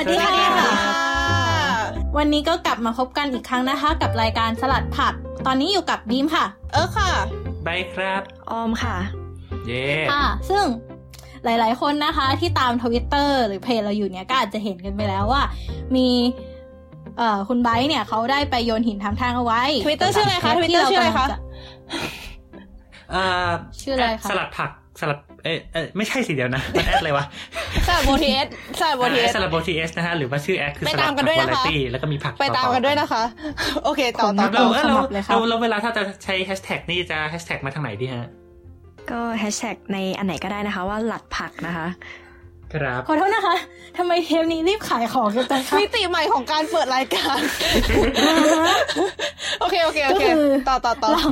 วัสดีค่ะสวัสดีค่ะวันนี้ก็กลับมาพบกันอีกครั้งนะคะ กับรายการสลัดผัก ตอนนี้อยู่กับบีมค่ะ เออค่ะบายครับออมค่ะ เย่ค่ะ ซึ่งหลาย ๆ คนนะคะ ที่ตามทวิตเตอร์หรือเพจเราอยู่เนี่ยก็อาจจะเห็นกันไปแล้วว่า มีเอ่อคุณไบร์ทเนี่ยเขาได้ไปโยนหินทำทางเอาไว้ Twitter ชื่ออะไรคะที่ Twitter ชื่ออะไรคะกำลังจอ่าชื่ออะไรคะสลัดผักสลัดเอ้ยเอ้ยไม่ใช่สิเดียวนะมันแอดอะไรวะ สลัดโบทีเอสสลัดโบทีเอสสลัดโบทีเอสนะฮะหรือว่าชื่อแอดคือไปสลัตาดมกันผัด้วยวานะคะไรตี้แล้วก็มีผักไปตามกันด้วยนะคะ โอเคต่อต่อเราต่อเราเราเลยครับเราเราเวลาถ้าจะใช้แฮชแท็กนี่จะแฮชแท็กมาทางไหนดีฮะก็แฮชแท็กในอันไหนก็ได้นะคะว่าหลัดผักนะคะ ครับขอโทษนะคะทำไมเทปนี้รีบขายของกันจังคะมิติใหม่ของการเปิดรายการ โอเคโอเคโอเคก็คือต่อต่อต่อเรา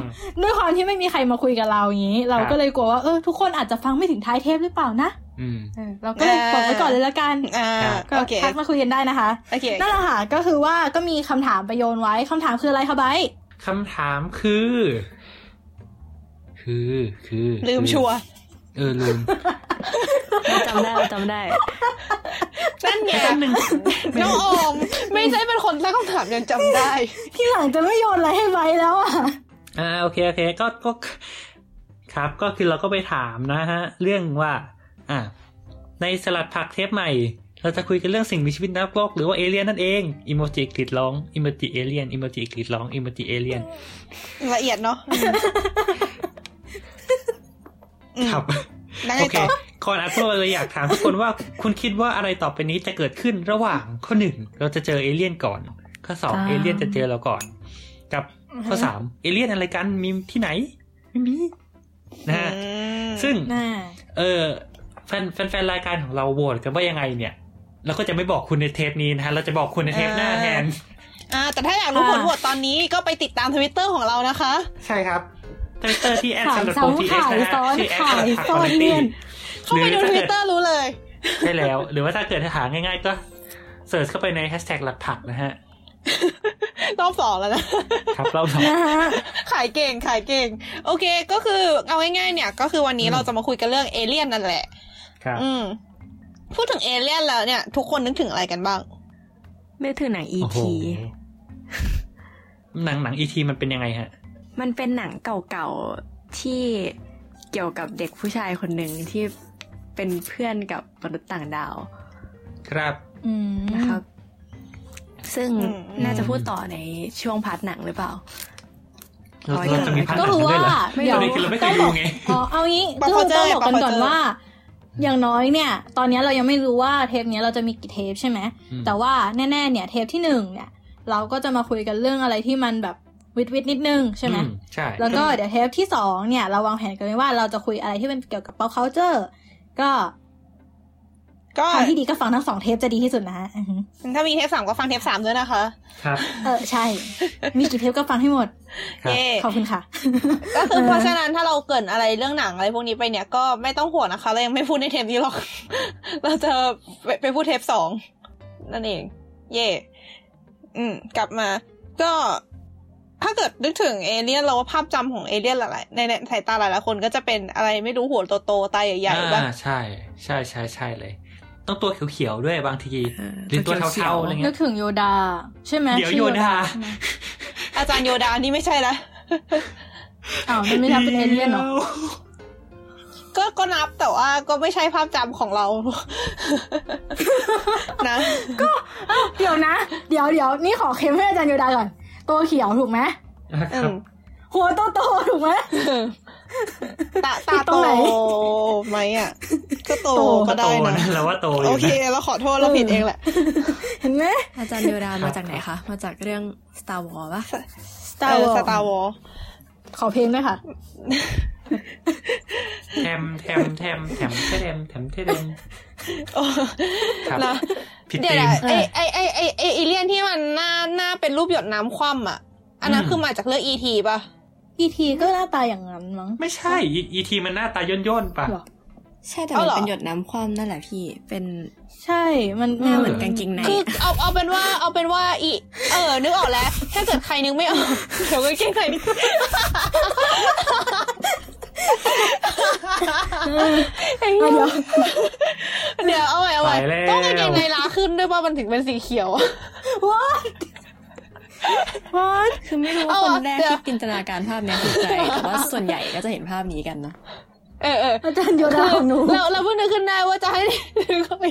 ด้วยความที่ไม่มีใครมาคุยกับเราอย่างนี้ เราก็เลยกลัวว่าเออทุกคนอาจจะฟังไม่ถึงท้ายเทปหรือเปล่านะอืม เออเราก็เลยบอกไว้ก่อนเลยละกันอ่าก็โอเคทักมาคุยกันได้นะคะโอเคนั่นแหละค่ะก็คือว่าก็มีคำถามไปโยนไว้คำถามคืออะไรคะไบร์ทคำถามคือ คือคือ ลืมชัวร์เออลืมเราจำได้เราจำได้นั่นไงแป๊บนึงน้องออมไม่ใช่เป็นคนตั้งคำถามยังจำได้ ที่หลังจะไม่โยนอะไรให้ไบร์ทแล้วอะอ่าโอเคโอเคก็ก็ครับก็คือเราก็ไปถามนะฮะ เรื่องว่า อ่าในสลัดผักเทปใหม่ เราจะคุยกันเรื่องสิ่งมีชีวิตนอกโลกหรือว่าเอเลี่ยนนั่นเองอิโมจิกรีดร้องอิโมจิเอเลี่ยนอิโมจิกรีดร้องอิโมจิเอเลี่ยนละเอียดเนาะอืมครับแล้วไงโอเคต่อก่อนอ่านพวกเราเลยอยากถามทุกคนว่าคุณคิดว่าอะไรต่อไปนี้จะเกิดขึ้นระหว่างข้อหนึ่งเราจะเจอเอเลี่ยนก่อน ข้อสองอ่าเอเลี่ยนจะเจอเราก่อน กับข้อสามเอเลี่ยนอะไรกันมีที่ไหน ไม่มีนะฮะอืมซึ่งน่าเออ แฟนแฟนแฟนรายการของเราโหวตกันว่ายังไงเนี่ยเราก็จะไม่บอกคุณในเทปนี้นะฮะเราจะบอกคุณในเทปหน้าแทนอ่าแต่ถ้าอยากรู้ผลโหวตตอนนี้ก็ไปติดตามทวิตเตอร์ของเรานะคะ ใช่ครับทวิตเตอร์ที่แอดขายสลัดซ้โปรทีเอสำขายนะฮะซ้อนชื่อแอดขาสลัยดผักซ้คออนลเลี่ยนเข้าไปดูทวิตเตอร์รู้เลยใช่แล้ว หรือว่าถ้าเกิดหาง่ายๆก็เสิร์ชเข้าไปในแฮชแท็กหลักผักนะฮะรอบสองแล้วนะครับเราสองนะฮะขายเก่งขายเก่ง โอเคก็คือเอาง่ายๆเนี่ย ก็คือวันนี้เราจะมาคุยกันเรื่องเอเลี่ยนนั่นแหละ ครับอืมพูดถึงเอเลี่ยนแล้วเนี่ย ทุกคนนึกถึงอะไรกันบ้างนึกถึงหนังโอ้โห E.T. หนังหนังอีทีมันเป็นยังไงฮะ มันเป็นหนังเก่าๆที่เกี่ยวกับเด็กผู้ชายคนหนึ่งที่เป็นเพื่อนกับมนุษย์ต่างดาว ครับอืมนะครับ ซึ่งอืมน่าจะพูดต่อในช่วงพาร์ทหนังหรือเปล่าเราอ๋อเราจะมีพันหก็นังคือด้วว่ายเหรอไม่เดี๋ยวประเด็นคือเราไม่เคยดูไงอ๋อเอางี้ปะก็พอคือเจอต้องบอกกันปะพอก่อนเจอว่า อย่างน้อยเนี่ย ตอนนี้เรายังไม่รู้ว่าเทปเนี้ยเราจะมีกี่เทปใช่ไหมอืมแต่ว่าแน่ๆเนี่ย เทปที่หนึ่งเนี่ยเราก็จะมาคุยกันเรื่องอะไรที่มันแบบวิดวิดนิดนึงใช่ไหมอืใช่แล้วก็เดี๋ยวเทปที่สองเนี่ยเราวางแผนกันไว้ว่าเราจะคุยอะไรที่เป็นเกี่ยวกับ pop culture ก็ ก็ทางที่ดีก็ฟังทั้งสองเทปจะดีที่สุดนะฮะอือฮึถ้ามีเทปสามก็ฟังเทปสามด้วยนะคะ ครับ เออใช่ มีกี่เทปก็ฟังให้หมดครับเย่ขอบคุณค่ะ ก็คือเพราะฉะนั้นถ้าเราเกรินอะไรเรื่องหนังอะไรพวกนี้ไปเนี่ยก็ไม่ต้องห่วงนะคะ เรายังไม่พูดในเทปนี้หรอก เราจะไปไปพูดเทปสองนั่นเอง เย่อืม กลับมา ก็ถ้าเกิดนึกถึงเอเลี่ยนเราว่าภาพจำของเอเลี่ยนหลายๆในในสายตาหลายๆคนก็จะเป็นอะไรไม่รู้หัวโตๆตาใหญ่ๆบ้างอ่าใช่ ใช่ใช่ใช่เลย ต้องตัวเขียวๆด้วยบางทีเออหรือตัวตัวเขียวเทาๆอะไรนึเงี้กยถึงโยดา ใช่ไหมเดี๋ยวชื่อโยดาใช่ไหมอาจารย์โยดานี่ไม่ใช่ละอ้าวมันไม่นับเป็นเอเลี่ยนเหรอก็ก็นับแต่ว่าก็ไม่ใช่ภาพจำของเรา นะเดี๋ยวนะ เดี๋ยวเดี๋ยวนี่ขอเค็มให้อาจารย์โยดาก่อนตัวเขียวถูกไหมครับหัวโตโตๆถูกไหม ตาตาตรโตงไหนไหมอะ ก็โตโตก็ได้โตนะนะเราว่าโตอโอยู่เคนะเราขอโทษเราผิดเองแหละ เห็นไหมอาจารย์โยดามาจากไหนคะ มาจากเรื่อง Star Wars ปะ Star เออ Wars Star Wars ขอเพลงด้วยค่ะแทมแทมแทมแทมแทมแทมแทมครับนะผิดเดี๋ยวธีมนะไอไอไอไอไอเอเลี่ยนที่มันหน้าหน้าเป็นรูปหยดน้ำคว่ำอะ อันนั้นอืมคือมาจากเรื่องอีทีป่ะ อีทีก็หน้าตาอย่างนั้นมั้งไม่ใช่อีทีมันหน้าตาย่นย่นๆป่ะเหรอใช่แต่เอามันเหรอเป็นหยดน้ำคว่ำนั่นแหละพี่ เป็นใช่ มันหน้าเหมือนกางเกงในคืออะเอาเอาเป็นว่าเอาเป็นว่าอีเออ นึกออกแล้ว ถ้าเกิดใครนึกไม่ออกเดี๋ยวก็เก่งใครนึกไอ้เหี้ยเดี๋ยวเดี๋ยวเอาไว้เอาไว้ไปแล้วต้องกางเกงในล้าขึ้นด้วยป่ะมันถึงเป็นสีเขียวว้า คือไม่รู้เอาว่าอะคนแรกเดี๋ยวที่จินตนาการภาพเนี้ยคือใครแต่ว่าส่วนใหญ่ก็จะเห็นภาพนี้กันเนาะเออเอออาจารย์โยดาของหนูเราเราเพิ่งนึกขึ้นได้ว่าจะให้นึกเข้าไป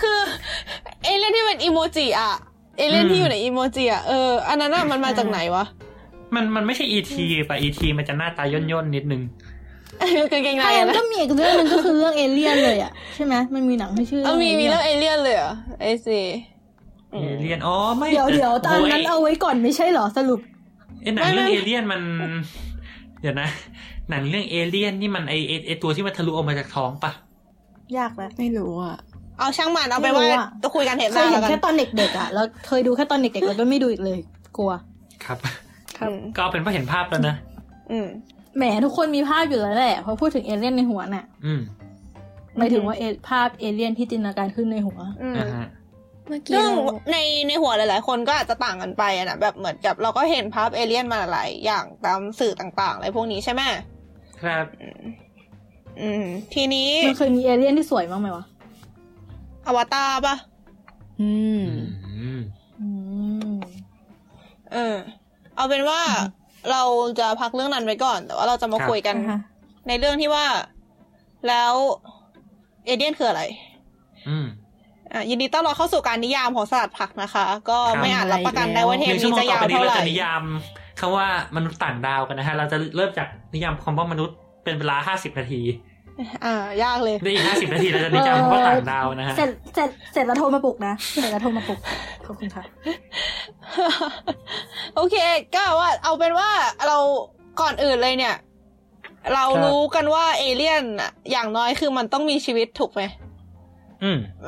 คือเอเลี่ยนที่เป็นอีโมจิอะเอเลี่ยนที่อยู่ในอีโมจิอะเอออันนั้นอะมันมาจากไหนวะมันมันไม่ใช่อีทีป่ะอีทีมันจะหน้าตาย่นย่นๆนิดนึงกางเกงในใช่อะมันนะก็มีอีกเรื่องหนึงก็คือเรื่องเอเลี่ยนเลยอะใช่ไหมมันมีหนังที่ชื่อเออมีมีเอเรื่เลี่อยงเอเลี่ยนเลยเหรอไอซี เอเลียนอ๋อไม่นเดี๋ยวเดี๋ยวตอนนั้นโยเอาไว้ก่อนไม่ใช่เหรอสรุปไอ้หนังเรื่องเอเลี่ยนมัน เดี๋ยวนะ หนังเรื่องเอเลี่ยนนี่มันไอไอ้ไอตัวที่มันทะลุออกมาจากท้องปะยากแล้วไม่รู้อะเอาช่างมันเอาไปนว่าไม่รู้อะจะคุยกันเห็นหเคยน้าเห็แล้วกันนแค่ตอนเด็กๆอะแล้วเคยดูแค่ตอนเด็กๆแล้วก็ไม่ดูอีกเลย กลัว ครับ ครับก็เอาเป็นว่าเห็นภาพแล้วนะอืมแหมทุกคนมีภาพอยู่แล้วแหละพอพูดถึงเอเลี่ยนในหัวน่ะ อืมหมายถึงว่าเอภาพเอเลี่ยนที่จินตนาการขึ้นในหัว อืมอ่าฮะเมื่อกี้ซึ่งเราในในหัวหลาย ๆ คนก็อาจจะต่างกันไปอะนะแบบเหมือนกับเราก็เห็นภาพเอเลี่ยนมาหลายอย่างตามสื่อต่างๆอะไรพวกนี้ใช่ไหมครับ อืม ทีนี้มันเคยมีเอเลี่ยนที่สวยบ้างไหมวะอวตารปะอืมอืมอืมเออ เอาเป็นว่าเราจะพักเรื่องนั้นไว้ก่อน แต่ว่าเราจะมาคุยกันอ่าฮะในเรื่องที่ว่า แล้วเอเลี่ยนคืออะไร อืมอะ ยินดีต้อนรับเข้าสู่การนิยามของสลัดผักนะคะ ก็ครับไม่อาจรับประกันได้ว่าเทหปนึ่งชั่วนี้โมงจะต่อยาวไปนี้เท่าไหเราร่จะนิยามคำว่ามนุษย์ต่างดาวกันนะฮะ เราจะเริ่มจากนิยามคำว่ามนุษย์เป็นเวลาห้าสิบนาที อ่ายากเลยในอีกห้าสิบนาทีเราจะนิยามคำว่าต่างดาวนะฮะ เสร็จเสร็จเสร็จแล้วโทรมาปลุกนะ เสร็จแล้วโทรมาปลุก ขอบคุณค่ะ โอเค ก็ว่าเอาเป็นว่าเราก่อนอื่นเลยเนี่ย เราครับรู้กันว่าเอเลี่ยนอะอย่างน้อยคือมันต้องมีชีวิตถูกไหมอืม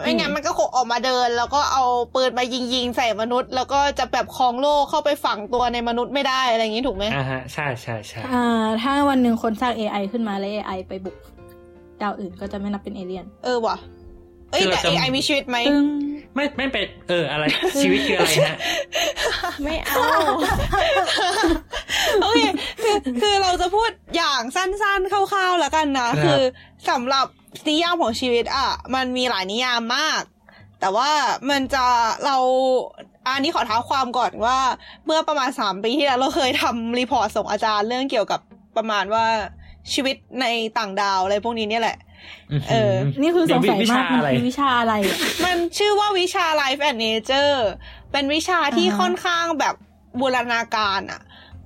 ไม่งั้นมันก็คงออกมาเดิน แล้วก็เอาปืนมายิงยิงๆใส่มนุษย์ แล้วก็จะแบบคลองโลกเข้าไปฝังตัวในมนุษย์ไม่ได้อะไรอย่างนี้ถูกไหมอ่าฮะใช่ใช่ใช่อ่า ถ้าวันหนึ่งคนสร้าง AI ขึ้นมาแล้ว AI ไปบุกดาวอื่นก็จะไม่นับเป็นเอเลี่ยน เออว่ะเอ้ยแต่ AI มีชีวิตไหมตึงไม่ไม่เป็นเอออะไรชีวิตคืออะไรฮะไม่เอาโอเคคือคือเราจะพูดอย่างสั้นๆคร่าวๆแล้วกันนะครับคือสำหรับ นิยามของชีวิตอะมันมีหลายนิยามมาก แต่ว่ามันจะเราอันนี้ขอเท้าความก่อนว่า เมื่อประมาณสามปีที่แล้วเราเคยทำรีพอร์ตส่งอาจารย์เรื่องเกี่ยวกับประมาณว่าชีวิตในต่างดาวอะไรพวกนี้เนี่ยแหละ เออ นี่คือสงสัยวิมาชากมันอะไรคือวิชาอะไรอะมันชื่อว่าวิชา Life and Nature เป็นวิชาที่อ่าฮะค่อนข้างแบบบูรณาการอะ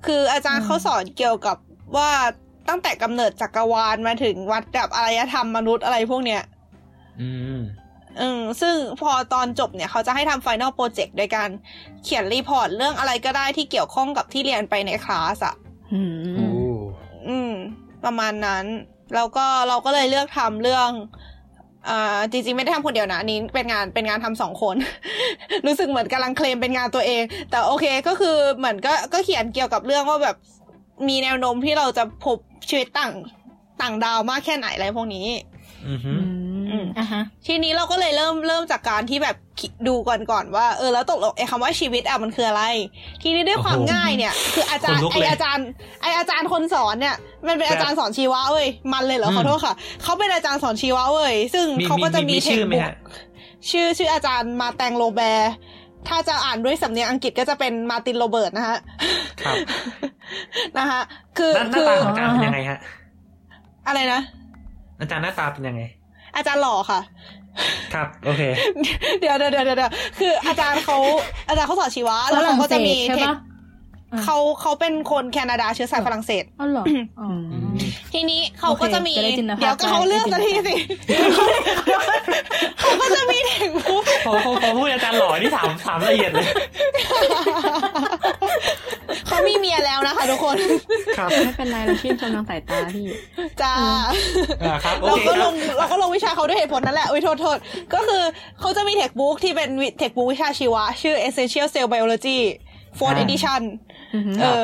คืออาจารย์อืมเขาสอนเกี่ยวกับว่า ตั้งแต่กำเนิดจักรวาลมาถึงวัดแบบอารยธรรมมนุษย์อะไรพวกเนี้ย อืมอืมซึ่งพอตอนจบเนี่ยเขาจะให้ทำ Final Project โดยการเขียน report เรื่องอะไรก็ได้ที่เกี่ยวข้องกับที่เรียนไปในคลาสอะอืโอ้มอืม ประมาณนั้น แล้วก็เราก็เลยเลือกทำเรื่องอ่าจริงๆไม่ได้ทำคนเดียวนะอันนี้เป็นงานเป็นงานทำสองคน รู้สึกเหมือนกำลังเคลมเป็นงานตัวเอง แต่โอเคก็คือเหมือนก็ก็เขียนเกี่ยวกับเรื่องว่าแบบมีแนวโน้มที่เราจะพบ ชีวิตต่างต่างดาวมากแค่ไหนอะไรพวกนี้ อือฮึอืมอะฮะทีนี้เราก็เลยเริ่มเริ่มจากการที่แบบคิดดูก่อนก่อนว่าเออแล้วตกลงไอ้คำว่าชีวิตอะมันคืออะไร ทีนี้ด้วยความง่ายเนี่ย คืออาจารย์ไออาจารย์ไออาจารย์คนสอนเนี่ย มันเป็นอาจารย์สอนชีวะเว้ยมันเลยเหรอขอโทษค่ะเขาเป็นอาจารย์สอนชีวะเว้ยซึ่งมีเขาก็จะมีมีเทคชื่อไหมบุ๊กฮะชื่อชื่ออาจารย์มาแตงโรแบร์ ถ้าจะอ่านด้วยสำเนียงอังกฤษก็จะเป็นมาตินโรเบิร์ตนะฮะครับนะฮะคือหน้าหน้าคือตาของอาจารย์เป็นยังไงฮะ อะไรนะ อาจารย์หน้าตาเป็นยังไง อาจารย์หล่อค่ะ ครับ โอเค เดี๋ยวเดี๋ยวเดี๋ยวเดี๋ยวคืออาจารย์เขาอาจารย์เขาสอนชีวะ แล้วเขาก็จะมีฝรั่งเศสใช่เทคปะอะเขาเขาเป็นคนแคนาดาเชื้อสายฝรั่งเศสอ๋อเหรออ๋ออม ทีนี้เขาก็จะมีโอเคจะได้จินตนาการเดี๋ยวก็เขาเลือกได้สักจิทีนตนาการสิเขาก็จะมีเทคบุ๊กพอพอพอพูดอาจารย์หล่อนี่ถามถามละเอียดเลยเขามีเมียแล้วนะคะทุกคนครับไม่เป็นไรเราชื่นชมทางสายตาพี่จ้าอ่าครับโอเราเคก็คลรับงเราก็ลงวิชาเขาด้วยเหตุผลนั่นแหละอุ้ยโทษโทษก็คือเขาจะมีเทคบุ๊กที่เป็นเทคบุ๊กวิชาชีวะ ชื่อ Essential Cell Biology Fourth อ่า Edition อือหือเออ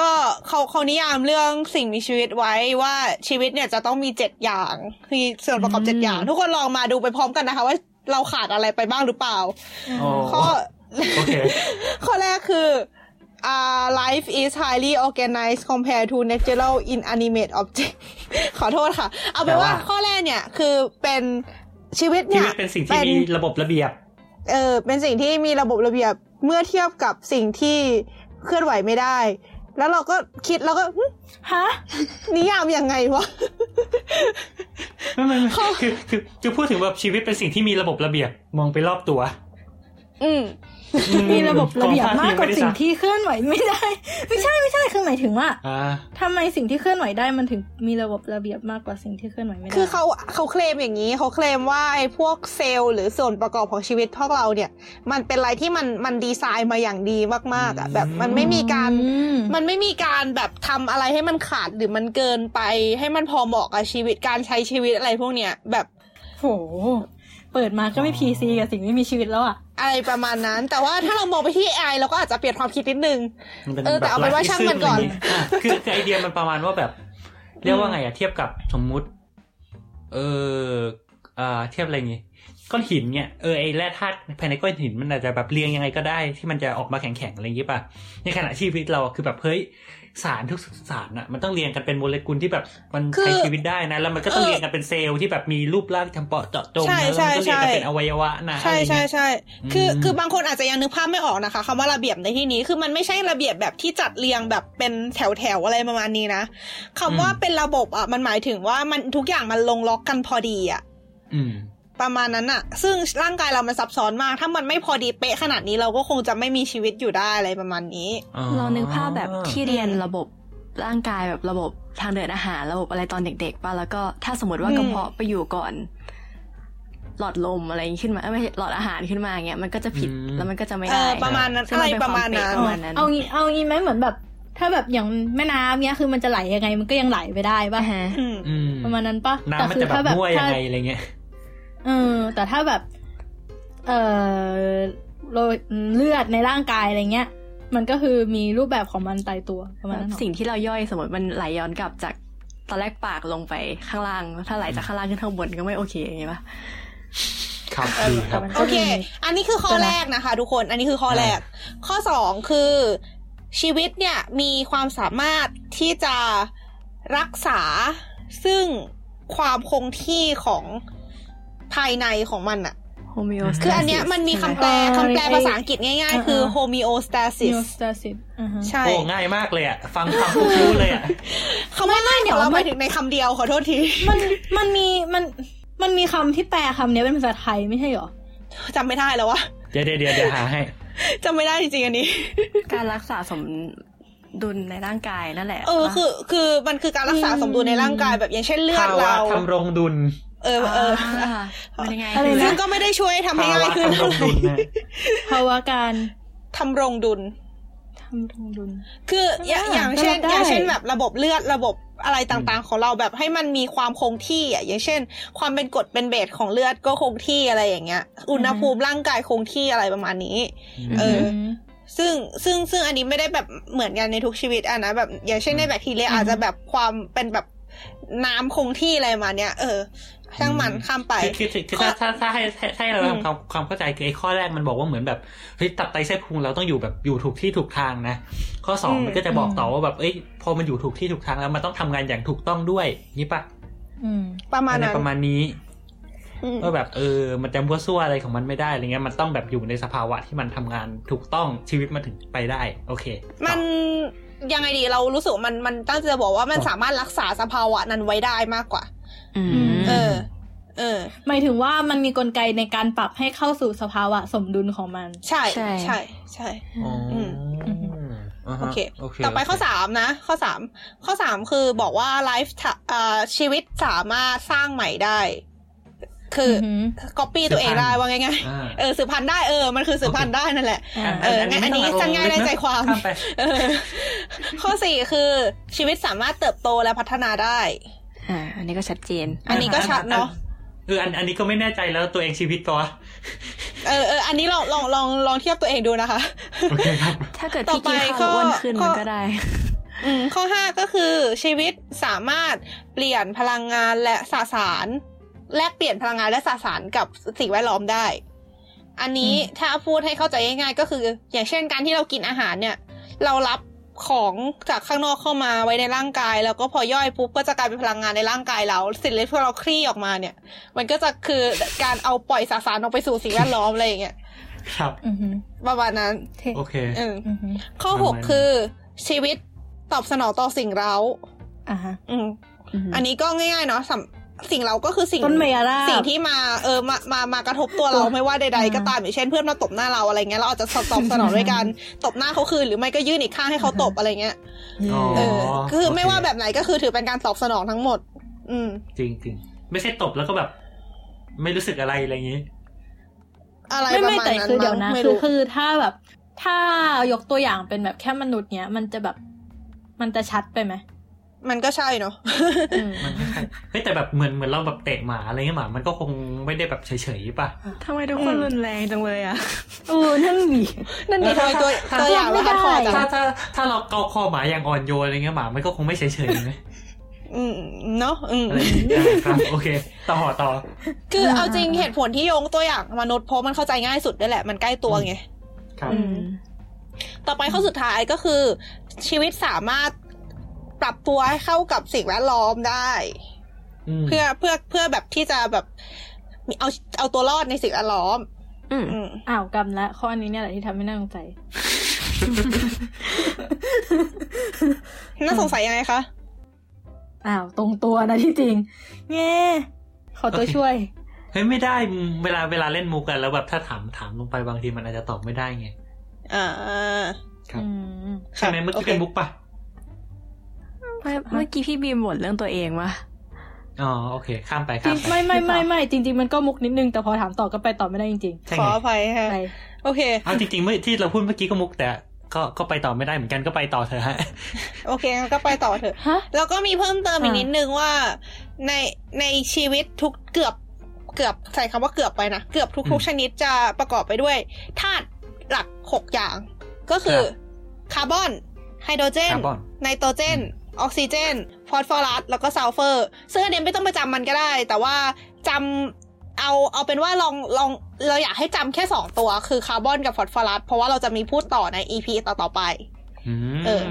ก็เขาเขานิยามเรื่องสิ่งมีชีวิตไว้ว่าชีวิตเนี่ยจะต้องมีเจ็ดอย่างมีส่วนประกอบเจ็ดอย่าง ทุกคนลองมาดูไปพร้อมกันนะคะ ว่าเราขาดอะไรไปบ้างหรือเปล่าอ๋อข้อโอเคข้อแรกคืออ่า life is highly organized compared to natural inanimate object ขอโทษค่ะ เอาเป็นว่าแปลว่าข้อแรกเนี่ยคือเป็นชีวิตชีเนี่ยวิตเป็นสิ่งที่มีระบบระเบียบ เออเป็นสิ่งที่มีระบบระเบียบเมื่อเทียบกับสิ่งที่เคลื่อนไหวไม่ได้ แล้วเราก็คิดแล้วก็หึฮะนิยามยังไงวะไม่ไม่ไม่คือคือคือพูดถึงแบบชีวิตเป็นสิ่งที่มีระบบระเบียบมองไปรอบตัว อืม มีระบบระเบียบมากกว่าไได้สิ่งซัที่เคลื่อนไหวไม่ได้ ไม่ใช่ไม่ใช่คือหมายถึงว่าอ่าทำไมสิ่งที่เคลื่อนไหวได้มันถึงมีระบบระเบียบมากกว่าสิ่งที่เคลื่อนไหวไม่ได้คือเขาเขาเคลมอย่างนี้เขาเคลมว่าไอ้พวกเซลล์หรือส่วนประกอบของชีวิตพวกเราเนี่ย มันเป็นอะไรที่มันมันดีไซน์มาอย่างดีมากๆอะแบบมันไม่มีการอืมมันไม่มีการแบบทำอะไรให้มันขาดหรือมันเกินไปให้มันพอเหมาะกับชีวิตการใช้ชีวิตอะไรพวกเนี้ยแบบโหเปิดมาก็ไม่พีซีกับสิ่งไม่มีชีวิตแล้วอะอะไรประมาณนั้น แต่ว่าถ้าเรามองไปที่ AI เราก็อาจจะเปลี่ยนความคิดนิดนึงมันเป็นเออแต่เอาเป็นว่าช่างมันก่อนแบบ life is อะคือคือไอเดียมันประมาณว่าแบบ เรียกว่าไงอะเทียบกับสมมุติ เอออ่าเทียบอะไรงี้ก้อนหินเนี่ยเออไอแร่ธาตุภายในก้อนหินมันอาจจะแบบเรียงยังไงก็ได้ที่มันจะออกมาแข็งๆอะไรอย่างงี้ป่ะในขณะชีวิตเราอะคือแบบเฮ้ย สารทุกสารอะมันต้องเรียงกันเป็นโมเลกุลที่แบบมันคือใช้ชีวิตได้นะ แล้วมันก็ต้องเออเรียงกันเป็นเซลล์ที่แบบมีรูปร่างจำเพาะเจาะจงใช่นะแล้วมันก็ใช่เรียงกันใช่เป็นอวัยวะนะใช่อะไรใช่เงี้ยใช่คืออืมคือบางคนอาจจะยังนึกภาพไม่ออกนะคะคำว่าระเบียบในที่นี้คือมันไม่ใช่ระเบียบแบบที่จัดเรียงแบบเป็นแถวแถวๆอะไรประมาณนี้นะคำว่าเป็นระบบอะมันหมายถึงว่ามันทุกอย่างมันลงล็อกกันพอดีอะอืม ประมาณนั้นอะซึ่งร่างกายเรามันซับซ้อนมาก ถ้ามันไม่พอดีเป๊ะขนาดนี้เราก็คงจะไม่มีชีวิตอยู่ได้อะไรประมาณนี้ เรานึกภาพแบบที่เรียนระบบร่างกายแบบระบบทางเดินอาหาร ระบบอะไรตอนเด็ก ๆป่ะแล้วก็ถ้าสมมติว่าอืมกระเพาะไปอยู่ก่อน หลอดลมอะไรอย่างงี้ขึ้นมาเอ้ยไม่ใช่หลอดอาหารขึ้นมาอย่างเงี้ยมันก็จะผิดอืมแล้วมันก็จะไม่เอได้อประมาณนั้นซึ่งอะไรนเป็นประมาณควนั้นเป๊ะประมาณนั้นเอางี้เอางี้ไหมเหมือนแบบถ้าแบบอย่างแม่น้ำเนี้ยคือมันจะไหลยังไงมันก็ยังไหลไปได้ป่ะอ่าฮะอืมอืมประมาณนั้นป่ะน้ำมันจะแบบมั่วยังไงอะไรเงี้ย เออ แต่ถ้าแบบ เออโรยเลือดในร่างกายอะไรเงี้ย มันก็คือมีรูปแบบของมันตายตัวประมาณนั้นเหรอสิ่งที่เราย่อยสมมติมันไหลย้อนกลับจากตอนแรกปากลงไปข้างล่าง ถ้าไหลจากข้างล่างขึ้นข้างบนก็ไม่โอเคอย่างงี้ป่ะครับดีครับโอเค อันนี้คือข้อแรกนะคะ ทุกคน อันนี้คือข้อแรก ข้อสองคือชีวิตเนี่ยมีความสามารถที่จะรักษาซึ่งความคงที่ของ ภายในของมันอะ homeostasis คืออันเนี้ยมันมีคำแปลเออคำแปลไอ้ภาษาอังกฤษง่ายๆ คือเออเออ homeostasis homeostasis อ่าฮะใช่โอ้ง่ายมากเลยอะ ฟังคำปุ๊บรู้เลยอะคำว่าง่ายเดี๋เดี๋ยยววเรามัไปนถึงในคำเดียวขอโทษที มันมันมีมันมันมีคำที่แปลคำนี้เป็นภาษาไทยไม่ใช่เหรอจำไม่ได้แล้ววะเดี๋ยวเดี๋ยวเดี๋ยวเดี๋ยวหาให้จำไม่ได้จริงๆอันนี้ การรักษาสมดุลในร่างกายนั่นแหละ เออปะคือ คือมันคือการรักษาสมดุลในร่างกายแบบอย่างเช่นเลือดภาวะเราทำรงดุล เออเออามันยังไงอะไรนะซึ่งก็ไม่ได้ช่วยทำให้ภาวะง่ายขึ้นทำรงดุลนะภาวะการทำรงดุลทำรงดุล คืออย่างอ่าอย่างเช่นก็ได้อย่างเช่นแบบระบบเลือดระบบอะไรต่างๆ ของเราแบบให้มันมีความคงที่อะอย่างเช่น ความเป็นกรดเป็นเบสของเลือดก็คงที่อะไรอย่างเงี้ย อุณหภูมิร่างกายคงที่อะไรประมาณนี้ เออ ซึ่งซึ่งซึ่งอันนี้ไม่ได้แบบเหมือนกันในทุกชีวิตอะนะแบบอย่างเช่นในแบคทีเรียอืมอาจจะแบบความเป็นแบบน้ำคงที่อะไรประมาณเนี้ยเออ ช่างมันข้ามไปคือคือคือถ้าถ้าถ้าให้ถ้าถ้าให้เราทำความความเข้าใจคือไอ้ข้อแรกมันบอกว่าเหมือนแบบเฮ้ยตับไตไส้พุงเราต้องอยู่แบบอยู่ถูกที่ถูกทางนะ ข้อสองอืมมันก็จะบอกต่อว่าแบบเอ้ยพอมันอยู่ถูกที่ถูกทางแล้วมันต้องทำงานอย่างถูกต้องด้วยนี่ปะอืมประมาณอะไรนั้นประมาณนี้อืมว่าแบบเออ มันจะมั่วซั่วอะไรของมันไม่ได้อะไรเงี้ยมันต้องแบบอยู่ในสภาวะที่มันทำงานถูกต้องชีวิตมันถึงไปได้ โอเคต่อมันยังไงดีเรารู้สึกว่ามันมันตั้งใจจะบอกว่ามันสามารถรักษาสภาวะนั้นไว้ได้มากกว่าอืม เออ เออ หมายถึงว่ามันมีกลไกในการปรับให้เข้าสู่สภาวะสมดุลของมัน ใช่ ใช่ ใช่ ใช่อ๋ออืมอ่าโอฮะเคโอเค ต่อไปข้อโเคสามนะ ข้อสามข้อสามคือบอกว่าไลฟ์เอ่อชีวิตสามารถสร้างใหม่ได้ คือออหือก๊อปปี้ตัวเองได้ว่าง่ายอ่าๆเออสืบพันธุ์ได้เออมันคือสืบพันธุ์ได้นั่นแหละอ่าเอองั้นอันนี้ไม่ต้สั้นง่ายได้ใจความข้ามไปเออข้อสี่คือชีวิตสามารถเติบโตและพัฒนาได้ อ่า อันนี้ก็ชัดเจน อันนี้ก็ชัดเนาะเอออันอันนี้ก็ไม่แน่ใจแล้วตัวเองชีวิตปะวะเออเอออันนี้ลองลองลองลองเทียบตัวเองดูนะคะโอเคครับถ้าเกิดต่อพี่ไปกินข้ข้าอวอ้วนขึ้นข้อมันก็ได้ อืมข้อห้าก็คือชีวิตสามารถเปลี่ยนพลังงานและสสาร แลกเปลี่ยนพลังงานและสสารกับสิ่งแวดล้อมได้ อันนี้ถ้าพูดให้เข้าใจง่ายๆก็คือ อย่างเช่นการที่เรากินอาหารเนี่ย เรารับ ของจากข้างนอกเข้ามาไว้ในร่างกาย แล้วก็พอย่อยปุ๊บก็จะกลายเป็นพลังงานในร่างกายเราสิ่งเล็กที่เราคลี่ออกมาเนี่ย มันก็จะคือการเอาปล่อยสสารออกไปสู่สิ่งแวดล้อมอะไรอย่างเงี้ยครับอือหือประมาณนั้นเทโอเคเอออือหือข้อประหมาณกนั้นคือชีวิตตอบสนองต่อสิ่งเร้าอ่าฮะอืมอืมอันนี้ก็ง่ายๆเนาะ สำสิ่งเราก็คือสิ่งต้นเมยราบสิ่งที่มาเออมามามากระทบตัวเราตัวไม่ว่าใดๆก็ตามอย่างเช่นเพื่อนมาตบหน้าเราอะไรเงี้ยเราอาจจะตอบสนองด้วยการตบหน้าเขาคืนหรือไม่ก็ยื่นอีกข้างให้เขาตบอะไรเงี้ยอ๋อเออคือไม่โอเคว่าแบบไหนก็คือถือเป็นการตอบสนองทั้งหมด อืม จริงจริงไม่ใช่ตบแล้วก็แบบ ไม่รู้สึกอะไรอะไรอย่างนี้อะไรไม่ประไม่มาณแต่นั้นคือเดี๋ยวนะมั้งไม่คือรู้คือถ้าแบบ ถ้ายกตัวอย่างเป็นแบบแค่มนุษย์เนี้ยมันจะแบบมันจะชัดไปไหม มันก็ใช่เนาะอืมมันเฮ้ยแต่แบบเหมือนเหมือนเราแบบเตะหมาอะไรเงี้ยหมา มันก็คงไม่ได้แบบเฉยๆป่ะทำไมทุกคนรุนแรงจังเลยอะเออนั่นดินั่นดีทำไมตัวถ้าตัวอย่างเราฮัดคอร์จังถ้าถ้าถ้าเราเกาคอหมาอย่างอ่อนโยนอะไรเงี้ยหมา มันก็คงไม่เฉยๆไหมอืมเนาะอืมอะไรอย่างเงี้ยครับโอเค ต่อต่อ คือเอาจริงเหตุผลที่โยงตัวอย่างมนุษย์เพราะมันเข้าใจง่ายสุดด้วยแหละมันใกล้ตัวไง ครับอืมต่อไปข้อสุดท้ายก็คือ ชีวิตสามารถ ปรับตัวให้เข้ากับสิ่งแวดล้อมได้มเพื่อเพื่อเพื่อแบบที่จะแบบมีเอาเอาตัวรอดในสิ่งแวดล้อม อืมอืมอ้าวกำละข้อนี้เนี่ยแหละที่ทำให้น่าสงสัยน่าสงสัยยังไงคะอ้าวตรงตัวนะที่จริงแง่ขอตัวช่วยเฮ้ยไม่ได้เวลาเวลาเล่นมุกกันแล้วแบบถ้าถามถามลงไปบางทีมันอาจจะตอบไม่ได้ไงอ่าครับอืมใช่ไหมเมื่อกี้เป็นมุกปะไม่ เมื่อกี้พี่บีมบ่นเรื่องตัวเองวะอ๋อโอเค ข้ามไปจริข้างมไปไม่ไม่ไม่ไม่จริง ๆ มันก็มุกนิดนึงแต่พอถามต่อก็ไปต่อไม่ได้จริงใช่ขอไงอภัยๆค่ะไปโอเคเอาจริงๆเมื่อที่เราพูดเมื่อกี้ก็มุกแต่ก็ก็ไปต่อไม่ได้เหมือนกันก็ไปต่อเถอะฮะโอเคงั้นก็ไปต่อเถอะฮะแล้วก็มีเพิ่มเติมอีกอ่านินิดนึงว่า ในในชีวิตทุกเกือบเกือบใส่คำว่าเกือบไปนะเกือบทุกอืทุกมชนิดจะประกอบไปด้วยธาตุหลักหกอย่าง ก็คือครับคาร์บอนไฮโดรเจนคาร์บอนไนโตรเจน ออกซิเจนฟอสฟอรัสแล้วก็ซัลเฟอร์ซึ่งอันเนี้ยไม่ต้องไปจำมันก็ได้ แต่ว่าจำเอาเอาเป็นว่าลองลองเราอยากให้จำแค่สองตัว คือคาร์บอนกับฟอสฟอรัสเพราะว่าเราจะมีพูดต่อใน EP ต่อๆไปอืมเออ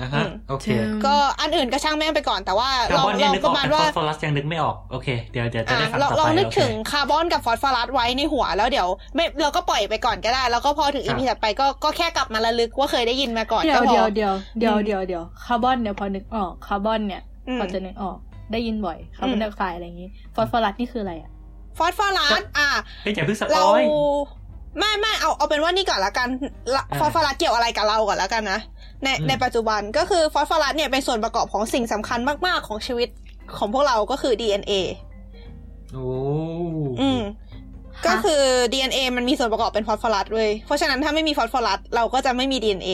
อืมอะฮะโอเค ก็อันอื่นก็ช่างแม่งไปก่อนแต่ว่าคาลร์องบอนลเนี่ยองนึกปออกระมาณแต่ฟว่าอสฟอรัสยังนึกไม่ออกโอเคเดี๋ยวเดี๋ยวจะอะได้ฟังเราต่อลองไปนึกโอเคถึงคาร์บอนกับฟอสฟอรัสไว้ในหัวแล้วเดี๋ยวไม่เราก็ปล่อยไปก่อนก็ได้ แล้วก็พอถึงครัอีบพีถัดไปก็ก็แค่กลับมาระลึกว่าเคยได้ยินมาก่อนเดี๋ยก็วพเดี๋ยอวเดี๋ยวเดี๋ยวอืมเดี๋ยวเดี๋ยวคาร์บอนเนี่ยพอนึกออกคาร์บอนเนี่ยอืมพอจะนึกออกได้ยินบ่อยคาร์บอนไดออกไซด์อะไรอย่างนี้ฟอสฟอรัสนี่คืออะไรอะฟอสฟอรัสอะเฮ้ยอย่าเพิ่งสปเราอยไม่ไม่เอาเอาเป็นว่านี่ก่อนละกันละอ่าฟอสฟอรัสเกี่ยวอะไรกับเราก่อนละกันนะ ในอืมในปัจจุบันก็คือฟอสฟอรัสเนี่ยเป็นส่วนประกอบของสิ่งสำคัญมาก ๆ ของชีวิตของพวกเราก็คือ DNA โอ้อืมฮะก็คือ DNA มันมีส่วนประกอบเป็นฟอสฟอรัสเว้ยเพราะฉะนั้นถ้าไม่มีฟอสฟอรัสเราก็จะไม่มี DNA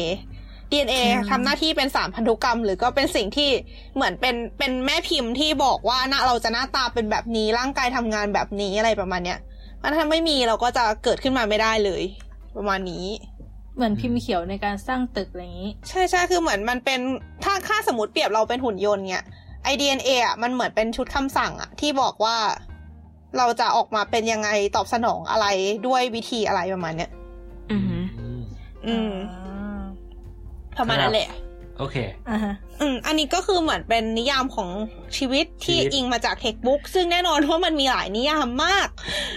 DNA ทำหน้าที่เป็นสารพันธุกรรม หรือก็เป็นสิ่งที่เหมือนเป็นเป็นแม่พิมพ์ที่บอกว่าหน้าเราจะหน้าตาเป็นแบบนี้ร่างกายทำงานแบบนี้อะไรประมาณเนี้ยเพราะถ้าไม่มีเราก็จะเกิดขึ้นมาไม่ได้เลย ประมาณนี้ เหมือนพิมพ์เขียวในการสร้างตึกอะไรอย่างนี้ ใช่ใช่คือเหมือนมันเป็นถ้าค่าสมมติเปรียบเราเป็นหุ่นยนต์เนี่ยไอ DNA อะมันเหมือนเป็นชุดคำสั่งอะ ที่บอกว่าเราจะออกมาเป็นยังไงตอบสนองอะไรด้วยวิธีอะไรประมาณเนี้ย อือหือมอืมอ่าประมาณนั้นแหละ โอเคอ่าฮะอืมอันนี้ก็คือเหมือนเป็นนิยามของชีวิตที่ชีวิตอิงมาจากเทคบุ๊กซึ่งแน่นอนว่ามันมีหลายนิยามมาก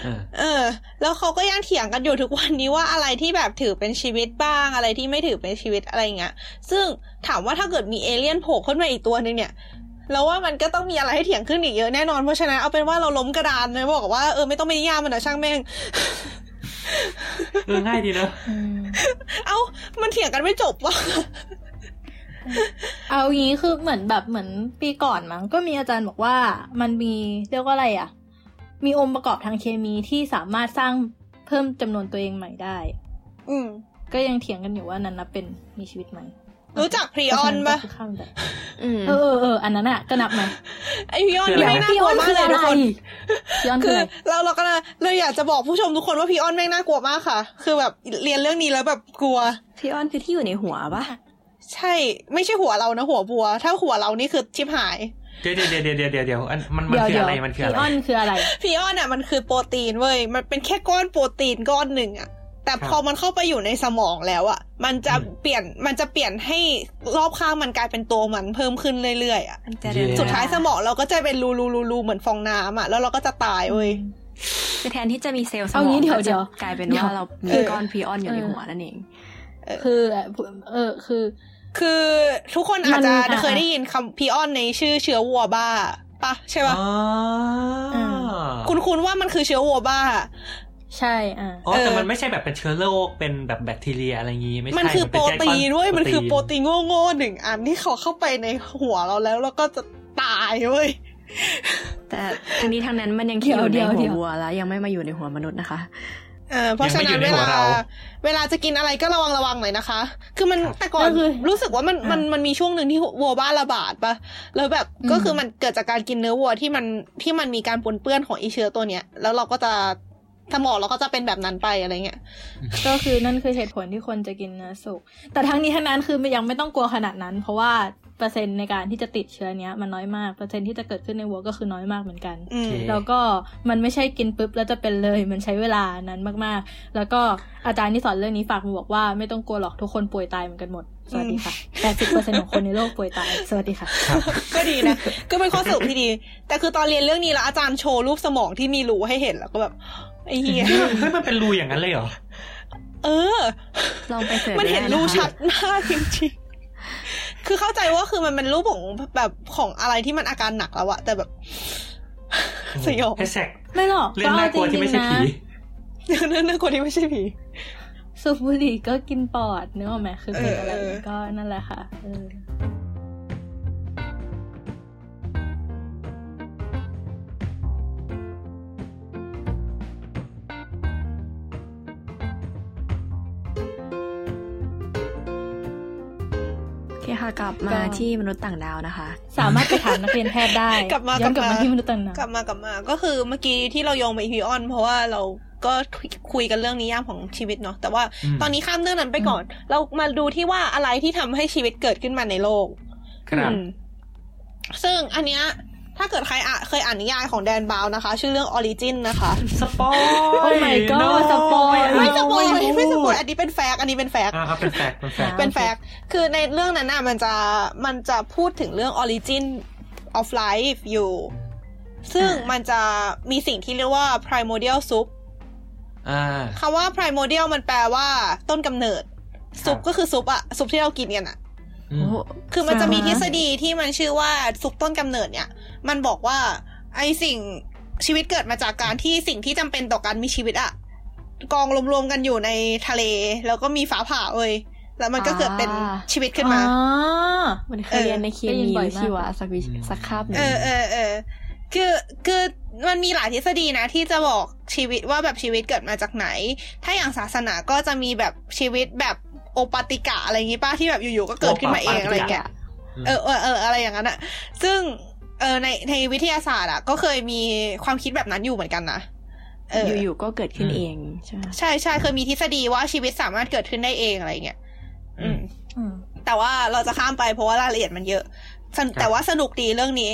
เออเออ แล้วเขาก็ยังเถียงกันอยู่ทุกวันนี้ว่าอะไรที่แบบถือเป็นชีวิตบ้างอะไรที่ไม่ถือเป็นชีวิตอะไรเงี้ย ซึ่งถามว่าถ้าเกิดมีเอเลี่ยนโผล่ขึ้นมาอีกตัวหนึ่งเนี่ยเราว่ามันก็ต้องมีอะไรให้เถียงขึ้นอีกเยอะแน่นอนเพราะฉะนั้นเอาเป็นว่าเราล้มกระดานเลยบอกว่าเออไม่ต้องไปนิยามมันนะช่างแม่งเออง่ายดีเนอะอืมเอ้ามันเถียงกันไม่จบว่ะ เอางี้คือเหมือนแบบเหมือนปีก่อนมั้งก็มีอาจารย์บอกว่ามันมีเรียกว่าอะไรอะ มีองค์ประกอบทางเคมีที่สามารถสร้างเพิ่มจำนวนตัวเองใหม่ได้ อืมก็ยังเถียงกันอยู่ว่านั้นนับเป็นมีชีวิตไหมรู้จักพรีออนปะก็คือข้ามไปอืมเออเออเอออันนั้นอะก็นับไหมไอพรีออนนี่แม่งน่าพี่กอลัวอนมากคือเลยอะทุกไรคนพี่ออนคืคือออะไรเราเราก็เลยเลยอยากจะบอกผู้ชมทุกคนว่าพี่ออนแม่งน่ากลัวมากค่ะ คือแบบเรียนเรื่องนี้แล้วแบบกลัวพี่อ้อนคือที่อยู่ในหัวปะ ใช่ ไม่ใช่หัวเรานะหัวบัว ถ้าหัวเรานี่คือชิบหาย เดี๋ยวเดี๋ยวเดี๋ยวเดี๋ยวเดี๋ยวเดี๋ยวอันมันมันเดี๋ยวคือเดี๋ยวอะไรมันคือพี่อะไรออนคืออะไรพี่ออนอะมันคือโปรตีนเว้ยมันเป็นแค่ก้อนโปรตีนก้อนหนึ่งอะแต่ครับพอมันเข้าไปอยู่ในสมองแล้วอะ มันจะอืมเปลี่ยน มันจะเปลี่ยนให้รอบข้างมันกลายเป็นตัวมันเพิ่มขึ้นเรื่อยๆอะมันจะเดินเย้สุดท้ายสมองเราก็จะเป็นรูรูรูรูเหมือนฟองน้ำอะ แล้วเราก็จะตายเว้ย คือแทนที่จะมีเซลล์สมเอาองงี้เดี๋ยวก็จะเดี๋ยวกลายเป็นเดี๋ยวว่าเรามีเออก้อนพีออนอยู่ในเออหัวนั่นเอง คือ เออ คือ คือทุกคนอาจจะมันเคยได้ยินคำพีออนในชื่อเชื้อวัวบ้าปะใช่ปะอ๋ออคุณคุณว่ามันคือเชื้อวัวบ้า ใช่อ่าอ๋อแต่เออมันไม่ใช่แบบเป็นเชื้อโรคเป็นแบบแบคทีเรียอะไรอย่างงี้ไม่ใช่มันคือโปรตีนด้วยมันคือโปรนตีนโง่ๆหนึ่งอันที่เขาเข้าไปในหัวเราแล้วแล้วก็จะตายเว้ยแต่ทั้งนี้ทั้งนั้นมันยังเดี๋อยวยู่ในเดี๋ยวหัเดี๋วยววัวแล้ว ยังไม่มาอยู่ในหัวมนุษย์นะคะ เออเพราะฉะนั้นเวลาเวลาจะกินอะไรก็ระวังระวังหน่อยนะคะ คือมันแต่ก่อนก็คือรู้สึกว่ามันมันอะมันมีช่วงหนึ่งที่วัวบ้าระบาดปะแล้วแบบอืมก็คือมันเกิดจากการกินเนื้อวัวที่มันที่มันมีการปนเปื้อนของอีเชื้อตัวเนี้ย แล้วเราก็จะสมองเราก็จะเป็นแบบนั้นไปอะไรเงี้ย ก็คือนั่นคือเหตุผลที่คนจะกินเนื้อสุก แต่ทั้งนี้ทั้งนั้นคือมันยังไม่ต้องกลัวขนาดนั้น เพราะว่า เปอร์เซ็นต์ในการที่จะติดเชื้อเนี้ยมันน้อยมากเปอร์เซ็นต์ที่จะเกิดขึ้นในวัวก็คือน้อยมากเหมือนกันอืมแล้วก็มันไม่ใช่กินปุ๊บแล้วจะเป็นเลยมันใช้เวลานั้นมากๆ แล้วก็อาจารย์ที่สอนเรื่องนี้ฝากมาบอกว่าไม่ต้องกลัวหรอกทุกคนป่วยตายเหมือนกันหมดสวัสดีค่ะ80%ของคนในโลกป่วยตาย สวัสดีค่ะ ก็ดีนะ ก็เป็นข้อสรุปที่ดี แต่คือตอนเรียนเรื่องนี้แล้วอาจารย์โชว์รูปสมองที่มีรูให้เห็นแล้วก็แบบไอ้เหี้ยเฮ้ยมันเป็นรูอย่างนั้นเลยเหรอ เออ ลองไปเสิร์ชมันเห็นได้ะคะรูชัดมากจริงๆ คือเข้าใจว่าคือมันเป็นรูปของแบบของอะไรที่มันอาการหนักแล้วอะแต่แบบสยองแฮชแท็กไม่หรอกเล่นน่ากลัวที่ไม่ใช่ผีนั่นน่ากลัวที่ไม่ใช่ผีสูบบุหรี่ก็กินปอดเนื้อออกไหมคือเป็นอะไรเออเออก็นั่นแหละค่ะเออ คค่ะกลับมาที่มนุษย์ต่างดาวนะคะ สามารถไปถามนักเรียนแพทย์ได้กลับมาย้อนกลับกลับมามาที่มนุษย์ต่างดาวกลับมากลับมา ก็คือเมื่อกี้ที่เราโยงไป EP อื่น เพราะว่าเราก็คุยกันเรื่องนิยามของชีวิตเนาะแต่ว่าอืมตอนนี้ข้ามเรื่องนั้นไปก่อน เรามาดูที่ว่าอะไรที่ทำให้ชีวิตเกิดขึ้นมาในโลกครับอืมซึ่งอันเนี้ย ถ้าเกิดใครอะเคยอ่านนิยายของ Dan Brown นะคะ ชื่อเรื่อง Origin นะคะสปอย Oh my god สปอยไม่สปอยไม่รู้ไม่สปอยอันนี้เป็นแฟกต์อันนี้เป็นแฟกต์อ่าครับเป็นแฟกต์เป็นแฟกต์เป็นแฟกต์คือในเรื่องนั้นน่ะมันจะมันจะพูดถึงเรื่อง origin of life อยู่ ซึ่งอ่ามัมันจะมีสิ่งที่เรียกว่า primordial soup อ่าคำว่า primordial มันแปลว่าต้นกำเนิดซุปครับก็คือซุปอะซุปที่เรากินกันอะอืมโอ้โห คือมันจะมีสาทฤษฎีที่มันชื่อว่าซุปต้นกำเนิดเนี่ย มันบอกว่า ไอสิ่งชีวิตเกิดมาจากการที่สิ่งที่จำเป็นต่อการมีชีวิตอะกองรวมๆกันอยู่ในทะเล แล้วก็มีฟ้าผ่าเอ้ยแล้วมันก็เกิดเป็นชีวิตขึ้นมาอ๋อมันเคยเรียนในเคได้ยินมีบ่อยหรือมากชีวะสักวิสักคาบหนึ่งเออเออเออคือคือมันมีหลายทฤษฎีนะที่จะบอกชีวิตว่าแบบชีวิตเกิดมาจากไหน ถ้าอย่างศาสนาก็จะมีแบบชีวิตแบบ โอปาติกะอะไรอย่างงี้ป้าที่แบบอยู่ๆก็เกิดขึ้นมาเองอะไรเงี้ยเออเออเอออะไรอย่างนั้นอะซึ่งเออในในวิทยาศาสตร์อะก็เคยมีความคิดแบบนั้นอยู่เหมือนกันนะเอออยู่ๆก็เกิดขึ้นอืมเองใช่ไหมใช่ใช่เคยมีทฤษฎีว่าชีวิตสามารถเกิดขึ้นได้เองอะไรเงี้ยอืมอืมแต่ว่าเราจะข้ามไปเพราะว่ารายละเอียดมันเยอะสนแต่ว่าสนุกดีเรื่องนี้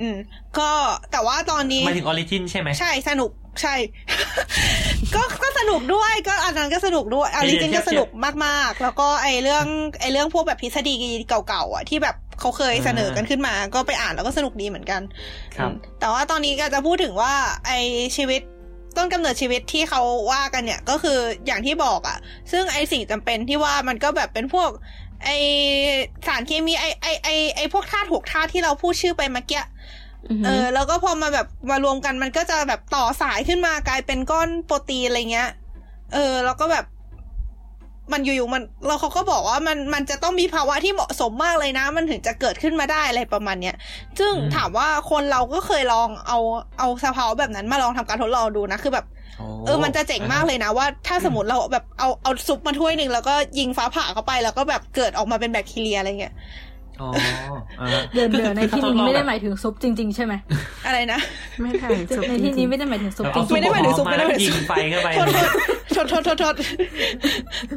อืม ก็แต่ว่าตอนนี้หมายถึงออริจินใช่ไหมใช่สนุก ใช่ ก็ก็สนุกด้วยก็อันนั้นก็สนุกด้วยอไอริเดียจินเทียก็บสนุกมากๆ แล้วก็ไอเรื่องไอเรื่องพวกแบบทฤษฎีเก่าๆอะที่แบบเขาเคยเสนอกันขึ้นมา ก็ไปอ่านแล้วก็สนุกดีเหมือนกัน ครับอืมแต่ว่าตอนนี้ก็จะพูดถึงว่า ไอชีวิตต้นกำเนิดชีวิตที่เขาว่ากันเนี่ย ก็คืออย่างที่บอกอะ ซึ่งไอสิ่งจำเป็นที่ว่ามันก็แบบเป็นพวก ไอสารเคมีไอไอไอไอพวกธาตุหกธาตุที่เราพูดชื่อไปเมื่อกี้อือหื เอออแล้วก็พอมาแบบมารวมกันมันก็จะแบบต่อสายขึ้นมากลายเป็นก้อนโปรตีนอะไรเงี้ย เออ แล้วก็แบบ มันอยู่ๆมันเราเขาก็บอกว่ามันมันจะต้องมีภาวะที่เหมาะสมมากเลยนะ มันถึงจะเกิดขึ้นมาได้อะไรประมาณเนี้ยซึ่งอืมถามว่าคนเราก็เคยลองเอาเอาสภาวะแบบนั้นมาลองทำการทดลองดูนะคือแบบโเออ มันจะเจ๋งมากเลยนะว่า ถ้าสมมติเราแบบเอาเอาซุปมาถ้วยหนึ่งแล้วก็ยิงฟ้าผ่าเข้าไปแล้วก็แบบเกิดออกมาเป็นแบคทีเรียอะไรเงี้ยอ๋ออ่า เดินเดินในที่นี้ไม่ได้หมมายถึงซุปจริง ๆ ใช่ไหมอะไรนะไม่ใช่ซุปในที่นี้ไม่ได้หมายถึงซุปจเอาริงไม่ได้หมายถึงซุปไม่ได้หมายถึงยิซุปงไฟเข้าไปโทษโทษโทษโทษโทษโทษ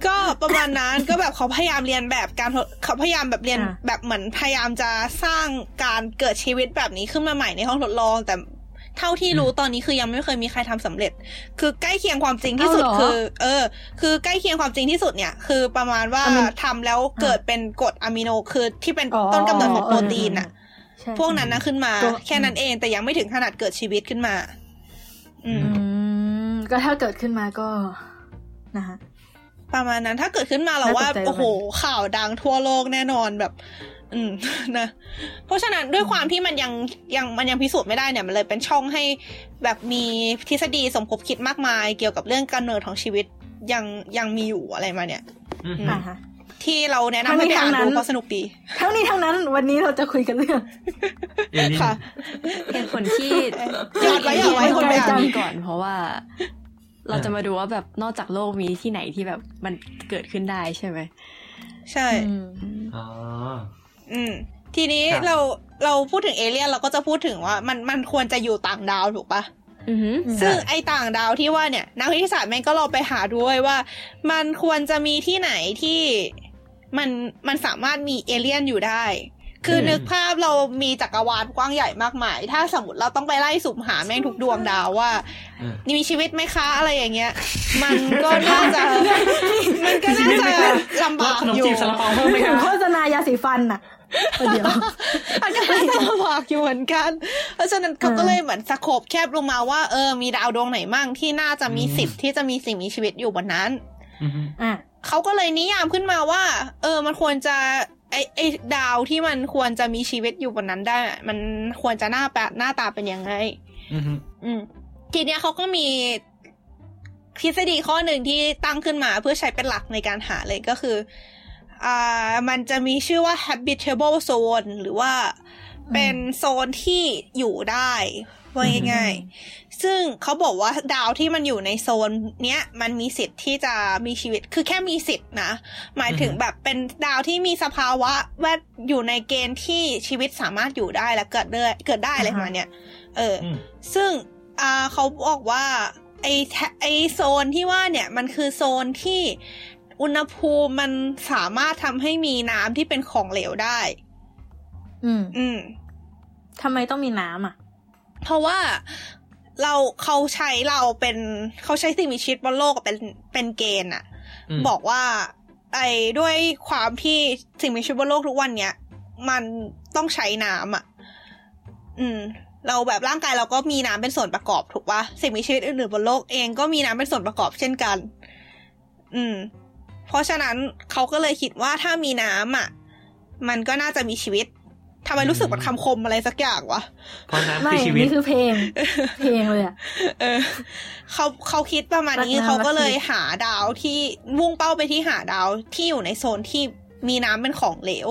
ก็ประมาณนั้นก็แบบเขาพยายามเรียนแบบการทดเขาพยายามแบบเรียนแบบเหมือนพยายามจะสร้างการเกิดชีวิตแบบนี้ขึ้นมาใหม่ในห้องทดลองแต่ เท่าที่รู้ตอนนี้คือยังไม่เคยมีใครทำสำเร็จ คือใกล้เคียงความจริงที่สุดเอาเหรอคือ เออ คือใกล้เคียงความจริงที่สุดเนี่ย คือประมาณว่าอะมิทำแล้วเกิดเป็นกรดอะมิโนคือที่เป็นต้นกำเนิดของโปรตีนอะใช่พวกนั้นนะขึ้นมาตัวแค่นั้นเองแต่ยังไม่ถึงขนาดเกิดชีวิตขึ้นมา อืมอืมก็ถ้าเกิดขึ้นมาก็นะฮะประมาณนั้นถ้าเกิดขึ้นมาเราน่าว่าตกใจโอ้โห ข่าวดังทั่วโลกแน่นอนแบบ อืมนะเพราะฉะนั้นด้วยความที่มันยังยังมันยังพิสูจน์ไม่ได้เนี่ยมันเลยเป็นช่องให้แบบมีทฤษฎีสมคบคิดมากมายเกี่ยวกับเรื่องการเนิดของชีวิตยังยังมีอยู่อะไรมาเนี่ยอืมอืมอ่าฮะที่เราแนะนำทั้งนี้ให้ไปอ่านทั้งนั้ดูนเพราะสนุกดีทั้งนี้ทั้งนั้นวันนี้เราจะคุยกันเรื่องเอเลี่ยนค่ะเหตุผลที่หยอดไว้หยอดไว้คนไปอ่านนี้ก่อนเพราะว่า เราจะมาดูว่าแบบนอกจากโลกมีที่ไหนที่แบบมันเกิดขึ้นได้ใช่ไหมใช่อืมอ๋ ออืม ทีนี้ครับเราเราพูดถึงเอเลี่ยนเราก็จะพูดถึงว่า มันมันควรจะอยู่ต่างดาวถูกปะอือหือซึ่งไอ้ต่างดาวที่ว่าเนี่ย นักวิทยาศาสตร์แม่งก็ลองไปหาด้วยว่า มันควรจะมีที่ไหนที่มันมันสามารถมีเอเลี่ยนอยู่ได้ คืออืมนึกภาพเรามีจักรวาลกว้างใหญ่มากมาย ถ้าสมมติเราต้องไปไล่สุ่มหาแม่งทุกดวงดาวว่าอ่ามีชีวิตไหมคะอะไรอย่างเงี้ย มันก็น่าจะมันก็น่าจะลำบากขนมอยู่จีบซาลาเปาเพิ่มไหมถึคะงโฆษณายาสีฟันน่ะ เดี๋ยวมันก็น่าจะลำบากอยู่เหมือนกัน เพราะฉะนั้นเขาก็เลยเหมือนสโคบแคบลงมาว่าเออมีดาวดวงไหนมั่งที่น่าจะมีสิทธิ์ที่จะมีสิ่งมีชีวิตอยู่บนนั้นอืมอะเขาก็เลยนิยามขึ้นมาว่า เออ มันควรจะไอไอดาวที่มันควรจะมีชีวิตอยู่บนนั้นได้ มันควรจะหน้าแปะหน้าตาเป็นยังไงอืมอืมทีเนี้ยเขาก็มีทฤษฎีข้อหนึ่งที่ตั้งขึ้นมาเพื่อใช้เป็นหลักในการหาเลยก็คือ อ่ามันจะมีชื่อว่า habitable zone หรือว่าเป็นโซนที่อยู่ได้ว่าง่ายๆ ซึ่งเขาบอกว่าดาวที่มันอยู่ในโซน เนี้ยมันมีสิทธิ์ที่จะมีชีวิต คือแค่มีสิทธิ์นะ หมายถึงแบบเป็นดาวที่มีสภาวะแวดอยู่ในเกณฑ์ที่ชีวิตสามารถอยู่ได้และเกิดได้เกิดได้อะไรประมาณเนี้ยเออออืมซึ่งอ่าเขาบอกว่าไอแทไอโซนที่ว่าเนี่ยมันคือโซนที่ อุณหภูมิมันสามารถทำให้มีน้ำที่เป็นของเหลวได้ อืม อืมทำไมต้องมีน้ำอะ เพราะว่าเราเขาใช้เราเป็นเขาใช้สิ่งมีชีวิตบนโลกเป็นเป็นเกณฑ์อะมบอกว่า ไอ้ด้วยความที่สิ่งมีชีวิตบนโลกทุกวันเนี้ยมันต้องใช้น้ำอะอืม เราแบบร่างกายเราก็มีน้ำเป็นส่วนประกอบถูกปะสิ่งมีชีวิตอื่นๆบนโลกเองก็มีน้ำเป็นส่วนประกอบเช่นกัน อืม เพราะฉะนั้นเขาก็เลยคิดว่าถ้ามีน้ำอะ มันก็น่าจะมีชีวิตทำไมรู้สึกเหมันคำคมอะไรสักอย่างวะเพราะน้ำไม่คือชีวิตนี่คือเพลง เพลงเลยอะเออเขาเขาคิดประมาณนี้รักน้ำเขาก็รักชีวิตเลยหาดาวที่มุ่งเป้าไปที่หาดาวที่อยู่ในโซนที่มีน้ำเป็นของเหลว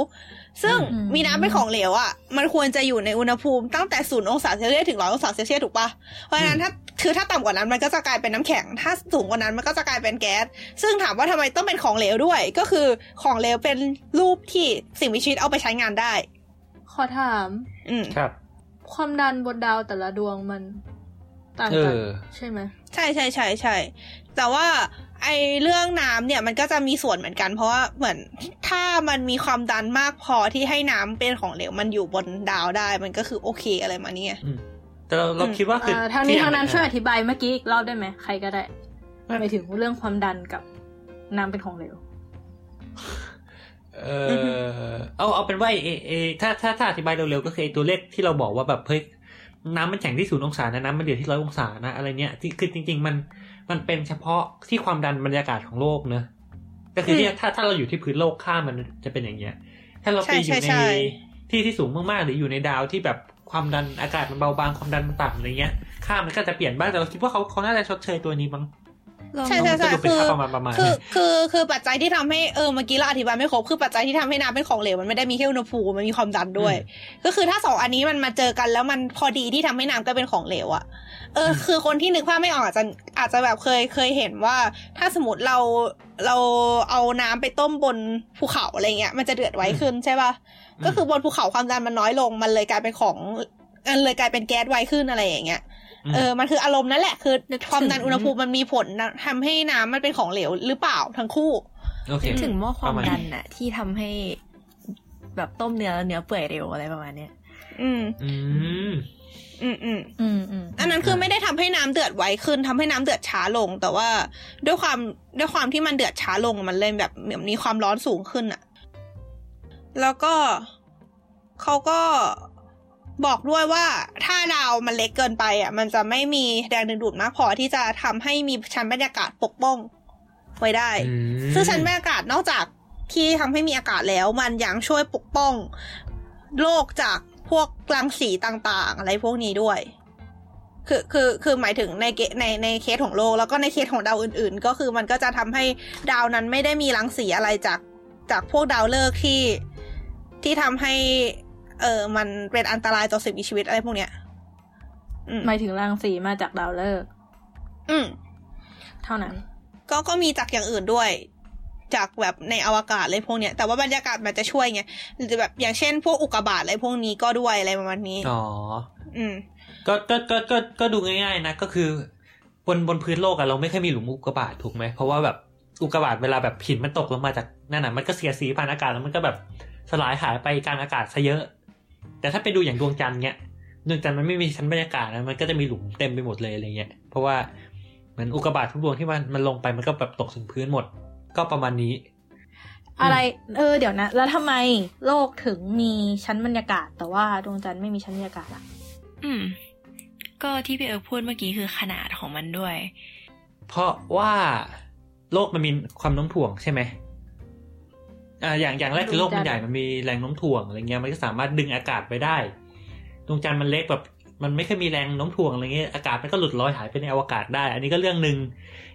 ซึ่งอืมมีน้ำเป็นของเหลวอะ มันควรจะอยู่ในอุณหภูมิตั้งแต่ศูนย์องศาเซลเซียสถึงร้อยองศาเซลเซียสถูกปะเพราะฉะนั้นถ้าคือถ้าต่ำกว่านั้นมันก็จะกลายเป็นน้ำแข็ง ถ้าสูงกว่านั้นมันก็จะกลายเป็นแก๊ส ซึ่งถามว่าทำไมต้องเป็นของเหลวด้วย ก็คือของเหลวเป็นรูปที่สิ่งมีชีวิตเอาไปใช้งานได้ ขอถาม อืมครับ ความดันบนดาวแต่ละดวงมันต่างเอกันอใช่ไหมใช่ใช่ใช่ใช่แต่ว่า ไอเรื่องน้ำเนี่ยมันก็จะมีส่วนเหมือนกัน เพราะว่าเหมือนถ้ามันมีความดันมากพอที่ให้น้ำเป็นของเหลวมันอยู่บนดาวได้มันก็คือโอเคอะไรมาเนี่ยอืมแต่เราเราอืมคิดว่าคืออ่าทางนี้ที่ทางนั้นอ่ช่วยอธิบายเมื่อกี้อีกรอบได้ไหมใครก็ได้ไปถึงเรื่องความดันกับน้ำเป็นของเหลวเออเอาเอาเป็นว่าเอเอถ้าถ้าถ้าอธิบายเร็วๆก็คือไอตัวเลขที่เราบอกว่าแบบเฮ้ยน้ำมันแข็งที่ศูนย์องศานะน้ำมันเดือดที่ร้อยองศานะอะไรเนี้ยที่คือจริง ๆ มัน มันเป็นเฉพาะที่ความดันบรรยากาศของโลกเนอะก็คือเนี่ยถ้าถ้าเราอยู่ที่พื้นโลกค่ามันจะเป็นอย่างเงี้ย ถ้าเราไปอยู่ใช่ในใช่ที่ที่สูงมากๆ หรืออยู่ในดาวที่แบบความดันอากาศมันเบาบางความดันมันต่ำอะไรเงี้ย ค่ามันก็จะเปลี่ยนบ้างแต่เราคิดว่าเขาเขาน่าจะชดเชยตัวนี้มั้งใช่ใช่ใช่สรุปเป็นคือค่าประมาณประมาณคือเนี่ยคือคือปัจจัยที่ทำให้เออเมื่อกี้เราอธิบายไม่ครบคือปัจจัยที่ทำให้น้ำเป็นของเหลวมันไม่ได้มีแค่อุณหภูมิมันมีความดันด้วย ก็คือถ้าสองอันนี้มันมาเจอกันแล้วมันพอดีที่ทำให้น้ำก็เป็นของเหลวอะ เอออมคือคนที่นึกภาพไม่ออกอาจจะอาจจะแบบเคยเคยเห็นว่า ถ้าสมมติเราเราเอาน้ำไปต้มบนภูเขาอะไรเงี้ยมันจะเดือดไวขึ้นใช่ป่ะก็คือบนภูเขาความดันมันน้อยลง มันเลยกลายเป็นของมันเลยกลายเป็นแก๊สไวขึ้นอะไรอย่างเงี้ยมเออ มันคืออารมณ์นั่นแหละ คือนึกถึงความดันอุณหภูมิมันมีผลนะทำให้น้ำมันเป็นของเหลวหรือเปล่าทั้งคู่โอเคนึกถึงหม้อความประมาณดันน่ะ ที่ทำให้แบบต้มเนื้อแล้วเนื้อเปื่อยเร็วอะไรประมาณเนี้ย อืม อืมอืมอืมอืมอืมอันนั้นคือไม่ได้ทำให้น้ำเดือดไวขึ้นทำให้น้ำเดือดช้าลง แต่ว่าด้วยความด้วยความที่มันเดือดช้าลงมันเลยแบบเหมือนมีความร้อนสูงขึ้นอะแล้วก็เขาก็บอกด้วยว่าถ้าดาวมันเล็กเกินไปอะ มันจะไม่มีแรงดึงดูดมากพอที่จะทำให้มีชั้นบรรยากาศปกป้องไว้ได้อืมซึ่งชั้นบรรยากาศนอกจากที่ทำให้มีอากาศแล้ว มันยังช่วยปกป้อง โลกจาก พวกรังสีต่างๆ อะไรพวกนี้ด้วย คือคือคือหมายถึงในเกในในเคสของโลก แล้วก็ในเคสของดาวอื่น ๆ ก็คือมันก็จะทำให้ดาวนั้นไม่ได้มีรังสีอะไรจากจากพวกดาวฤกษ์ที่ที่ทำให้ เออมันเป็นอันตรายต่อสิ่งมีชีวิตอะไรพวกเนี้ยอืมหมายถึงรังสีมาจากดาวฤกษ์อืม เท่านั้น ก็ก็มีจากอย่างอื่นด้วย จากแบบในอวกาศอะไรพวกเนี้ย แต่ว่าบรรยากาศมันจะช่วยไงหรือแบบอย่างเช่น พวกอุกกาบาตอะไรพวกนี้ก็ด้วยอะไรประมาณนี้ อ๋อ อืม ก็ก็ก็ก็ก็ดูง่ายๆนะ ก็คือบนบนพื้นโลกอะเราไม่เคยมีหลุมอุกกาบาตถูกไหม เพราะว่าแบบอุกกาบาตเวลาแบบหินมันตกลงมาจากนั่นน่ะมันก็เสียสีผ่านอากาศแล้วมันก็แบบสลายหายไปกลางอากาศซะเยอะ แต่ถ้าไปดูอย่างดวงจันทร์เนี้ยดวงจันทร์มันไม่มีชั้นบรรยากาศนะมันก็จะมีหลุมเต็มไปหมดเลยอะไรเงี้ยเพราะว่าเหมือนอุกกาบาตทุกดวงที่มันมันลงไปมันก็แบบตกถึงพื้นหมด ก็ประมาณนี้ อะไร เออ เดี๋ยวนะ แล้วทำไมโลกถึงมีชั้นบรรยากาศ แต่ว่าดวงจันทร์ไม่มีชั้นบรรยากาศอะ อืม ก็ที่พี่เอิร์กพูดเมื่อกี้คือขนาดของมันด้วย เพราะว่าโลกมันมีความโน้มถ่วงใช่ไหมอ่าอย่างอย่างแรกคือโลกมันใหญ่มันมีแรงโน้มถ่วงอะไรเงี้ยมันก็สามารถดึงอากาศไปได้ ดวงจันทร์มันเล็กแบบ มันไม่เคอยมีแรงโน้มถ่วงอะไรเงี้ยอากาศมันก็หลุดลอยหายไปในอวกาศได้ อันนี้ก็เรื่องหนึ่ง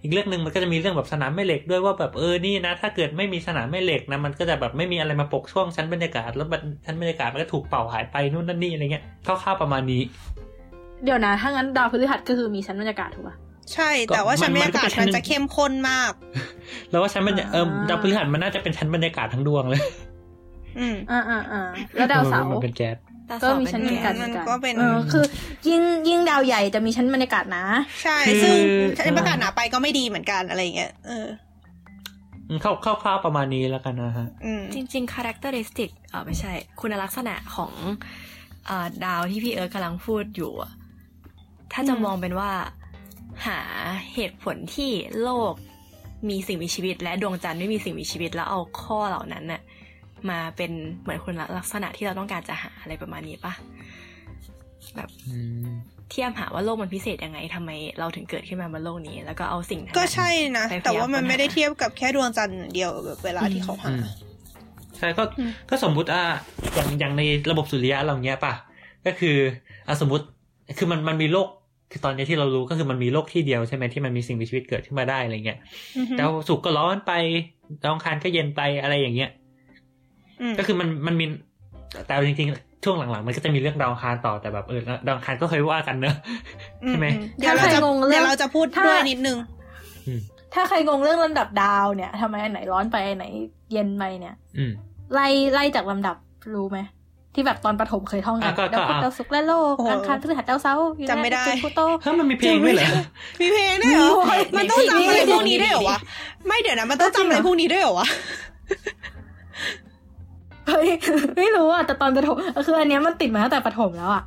อีกเรื่องหนึ่งมันก็จะมีเรื่องแบบสนามแม่เหล็กด้วยว่าแบบเออนี่นะ ถ้าเกิดไม่มีสนามแม่เหล็กนะมันก็จะแบบไม่มีอะไรมาปกช่วงชั้นบรรยากาศแล้วมันชั้นบรรยากาศมันก็ถูกเป่าหายไปนู่นนั่นนี่อะไรเงี้ยคร่าวๆประมาณนี้ เดี๋ยวนะถ้างั้นดาวพฤหัสก็คือมีชั้นบรรยากาศถูกป่ะใช่ แต่ว่าชั้นบรรยากาศมันก็เป็นชั้มันนจะเข้มข้นมาก แล้วว่าชั้นบรรยากาศเอออ่าดาวพฤหัสมันน่าจะเป็นชั้นบรรยากาศทั้งดวงเลย อืมอ่าอ่าอ่าแล้วดาวเสาร์มันเป็นแก๊ส ก็มีชั้นบรรยากาศเหมือนกันมันก็เป็นเออคือ ยิ่งยิ่งดาวใหญ่จะมีชั้นบรรยากาศหนะใช่คือซึ่งชั้นบรรยากาศหนาไปก็ไม่ดีเหมือนกันอะไรเงี้ยเอออืมคร่าวคร่าวๆประมาณนี้แล้วกันนะฮะอืมจริงๆ characteristic เออไม่ใช่ คุณลักษณะของเออดาวที่พี่เอิร์กกำลังพูดอยู่อะถ้าจะอืมมองเป็นว่า หาเหตุผลที่โลกมีสิ่งมีชีวิต และดวงจันทร์ไม่มีสิ่งมีชีวิตแล้วเอาข้อเหล่านั้นน่ะ มาเป็นเหมือนคุณลักษณะที่เราต้องการจะหาอะไรประมาณนี้ปะแบบอืมเทียบหาว่าโลกมันพิเศษยังไงทำไมเราถึงเกิดขึ้นมาบนโลกนี้ แล้วก็เอาสิ่งนั้นก็น่ะใช่นะไปพยายามแต่ว่ามันค้นหาไม่ได้เทียบกับแค่ดวงจันทร์อย่างเดียวแบบเวลาที่เขาหาอืมใช่ก็อืมก็สมมุติอะอย่างอย่างในระบบสุริยะเราเนี้ยป่ะก็คืออะสมมติคือมันมันมีโลกคือตอนนี้ที่เรารู้ก็คือมันมีโลกที่เดียวใช่ไหมที่มันมีสิ่งมีชีวิตเกิดขึ้นมาได้อะไรเงี้ยอือฮึดาวศุกร์ก็ร้อนไปดาวอังคารก็เย็นไปอะไรอย่างเงี้ยอืม ก็คือมันมันมีแต่เอาจริงๆ ช่วงหลังๆ มันก็จะมีเรื่องดาวอังคารต่อแต่แบบเออดาวอังคารก็เคยว่ากันเนอะใช่ไหมอืเดี๋ยวเราจะถ้าใครงงเรื่องเดี๋ยวเราจะพูดถ้าด้วยนิดนึงถ้าใครงงเรื่องลำดับดาวเนี่ยทำไมอันไหนร้อนไปอันไหนเย็นไปเนี่ยอืมไล่ไล่จากลำดับรู้ไหมที่แบบตอนประถมเคยท่องกัอะนก็ดาวพุธก็อะดาวศุกร์และโลกโอ้โหอังคารพฤหัสดาวเสาร์ยูเรนัสจำไม่ได้เนปจูนพลูโตเฮ้ยมันมีเพลงด้วยเหรอมีเพลงด้วยเหรอมีมันต้องจำอะไรมีพวกนี้ด้วยเหรอวะไม่เดี๋ยวนะมันต้องจำอะไรพวกนี้ด้วยเหรอวะ เฮ้ยไม่รู้อะแต่ตอนประถมคืออันเนี้ยมันติดมาตั้งแต่ประถมแล้วอะ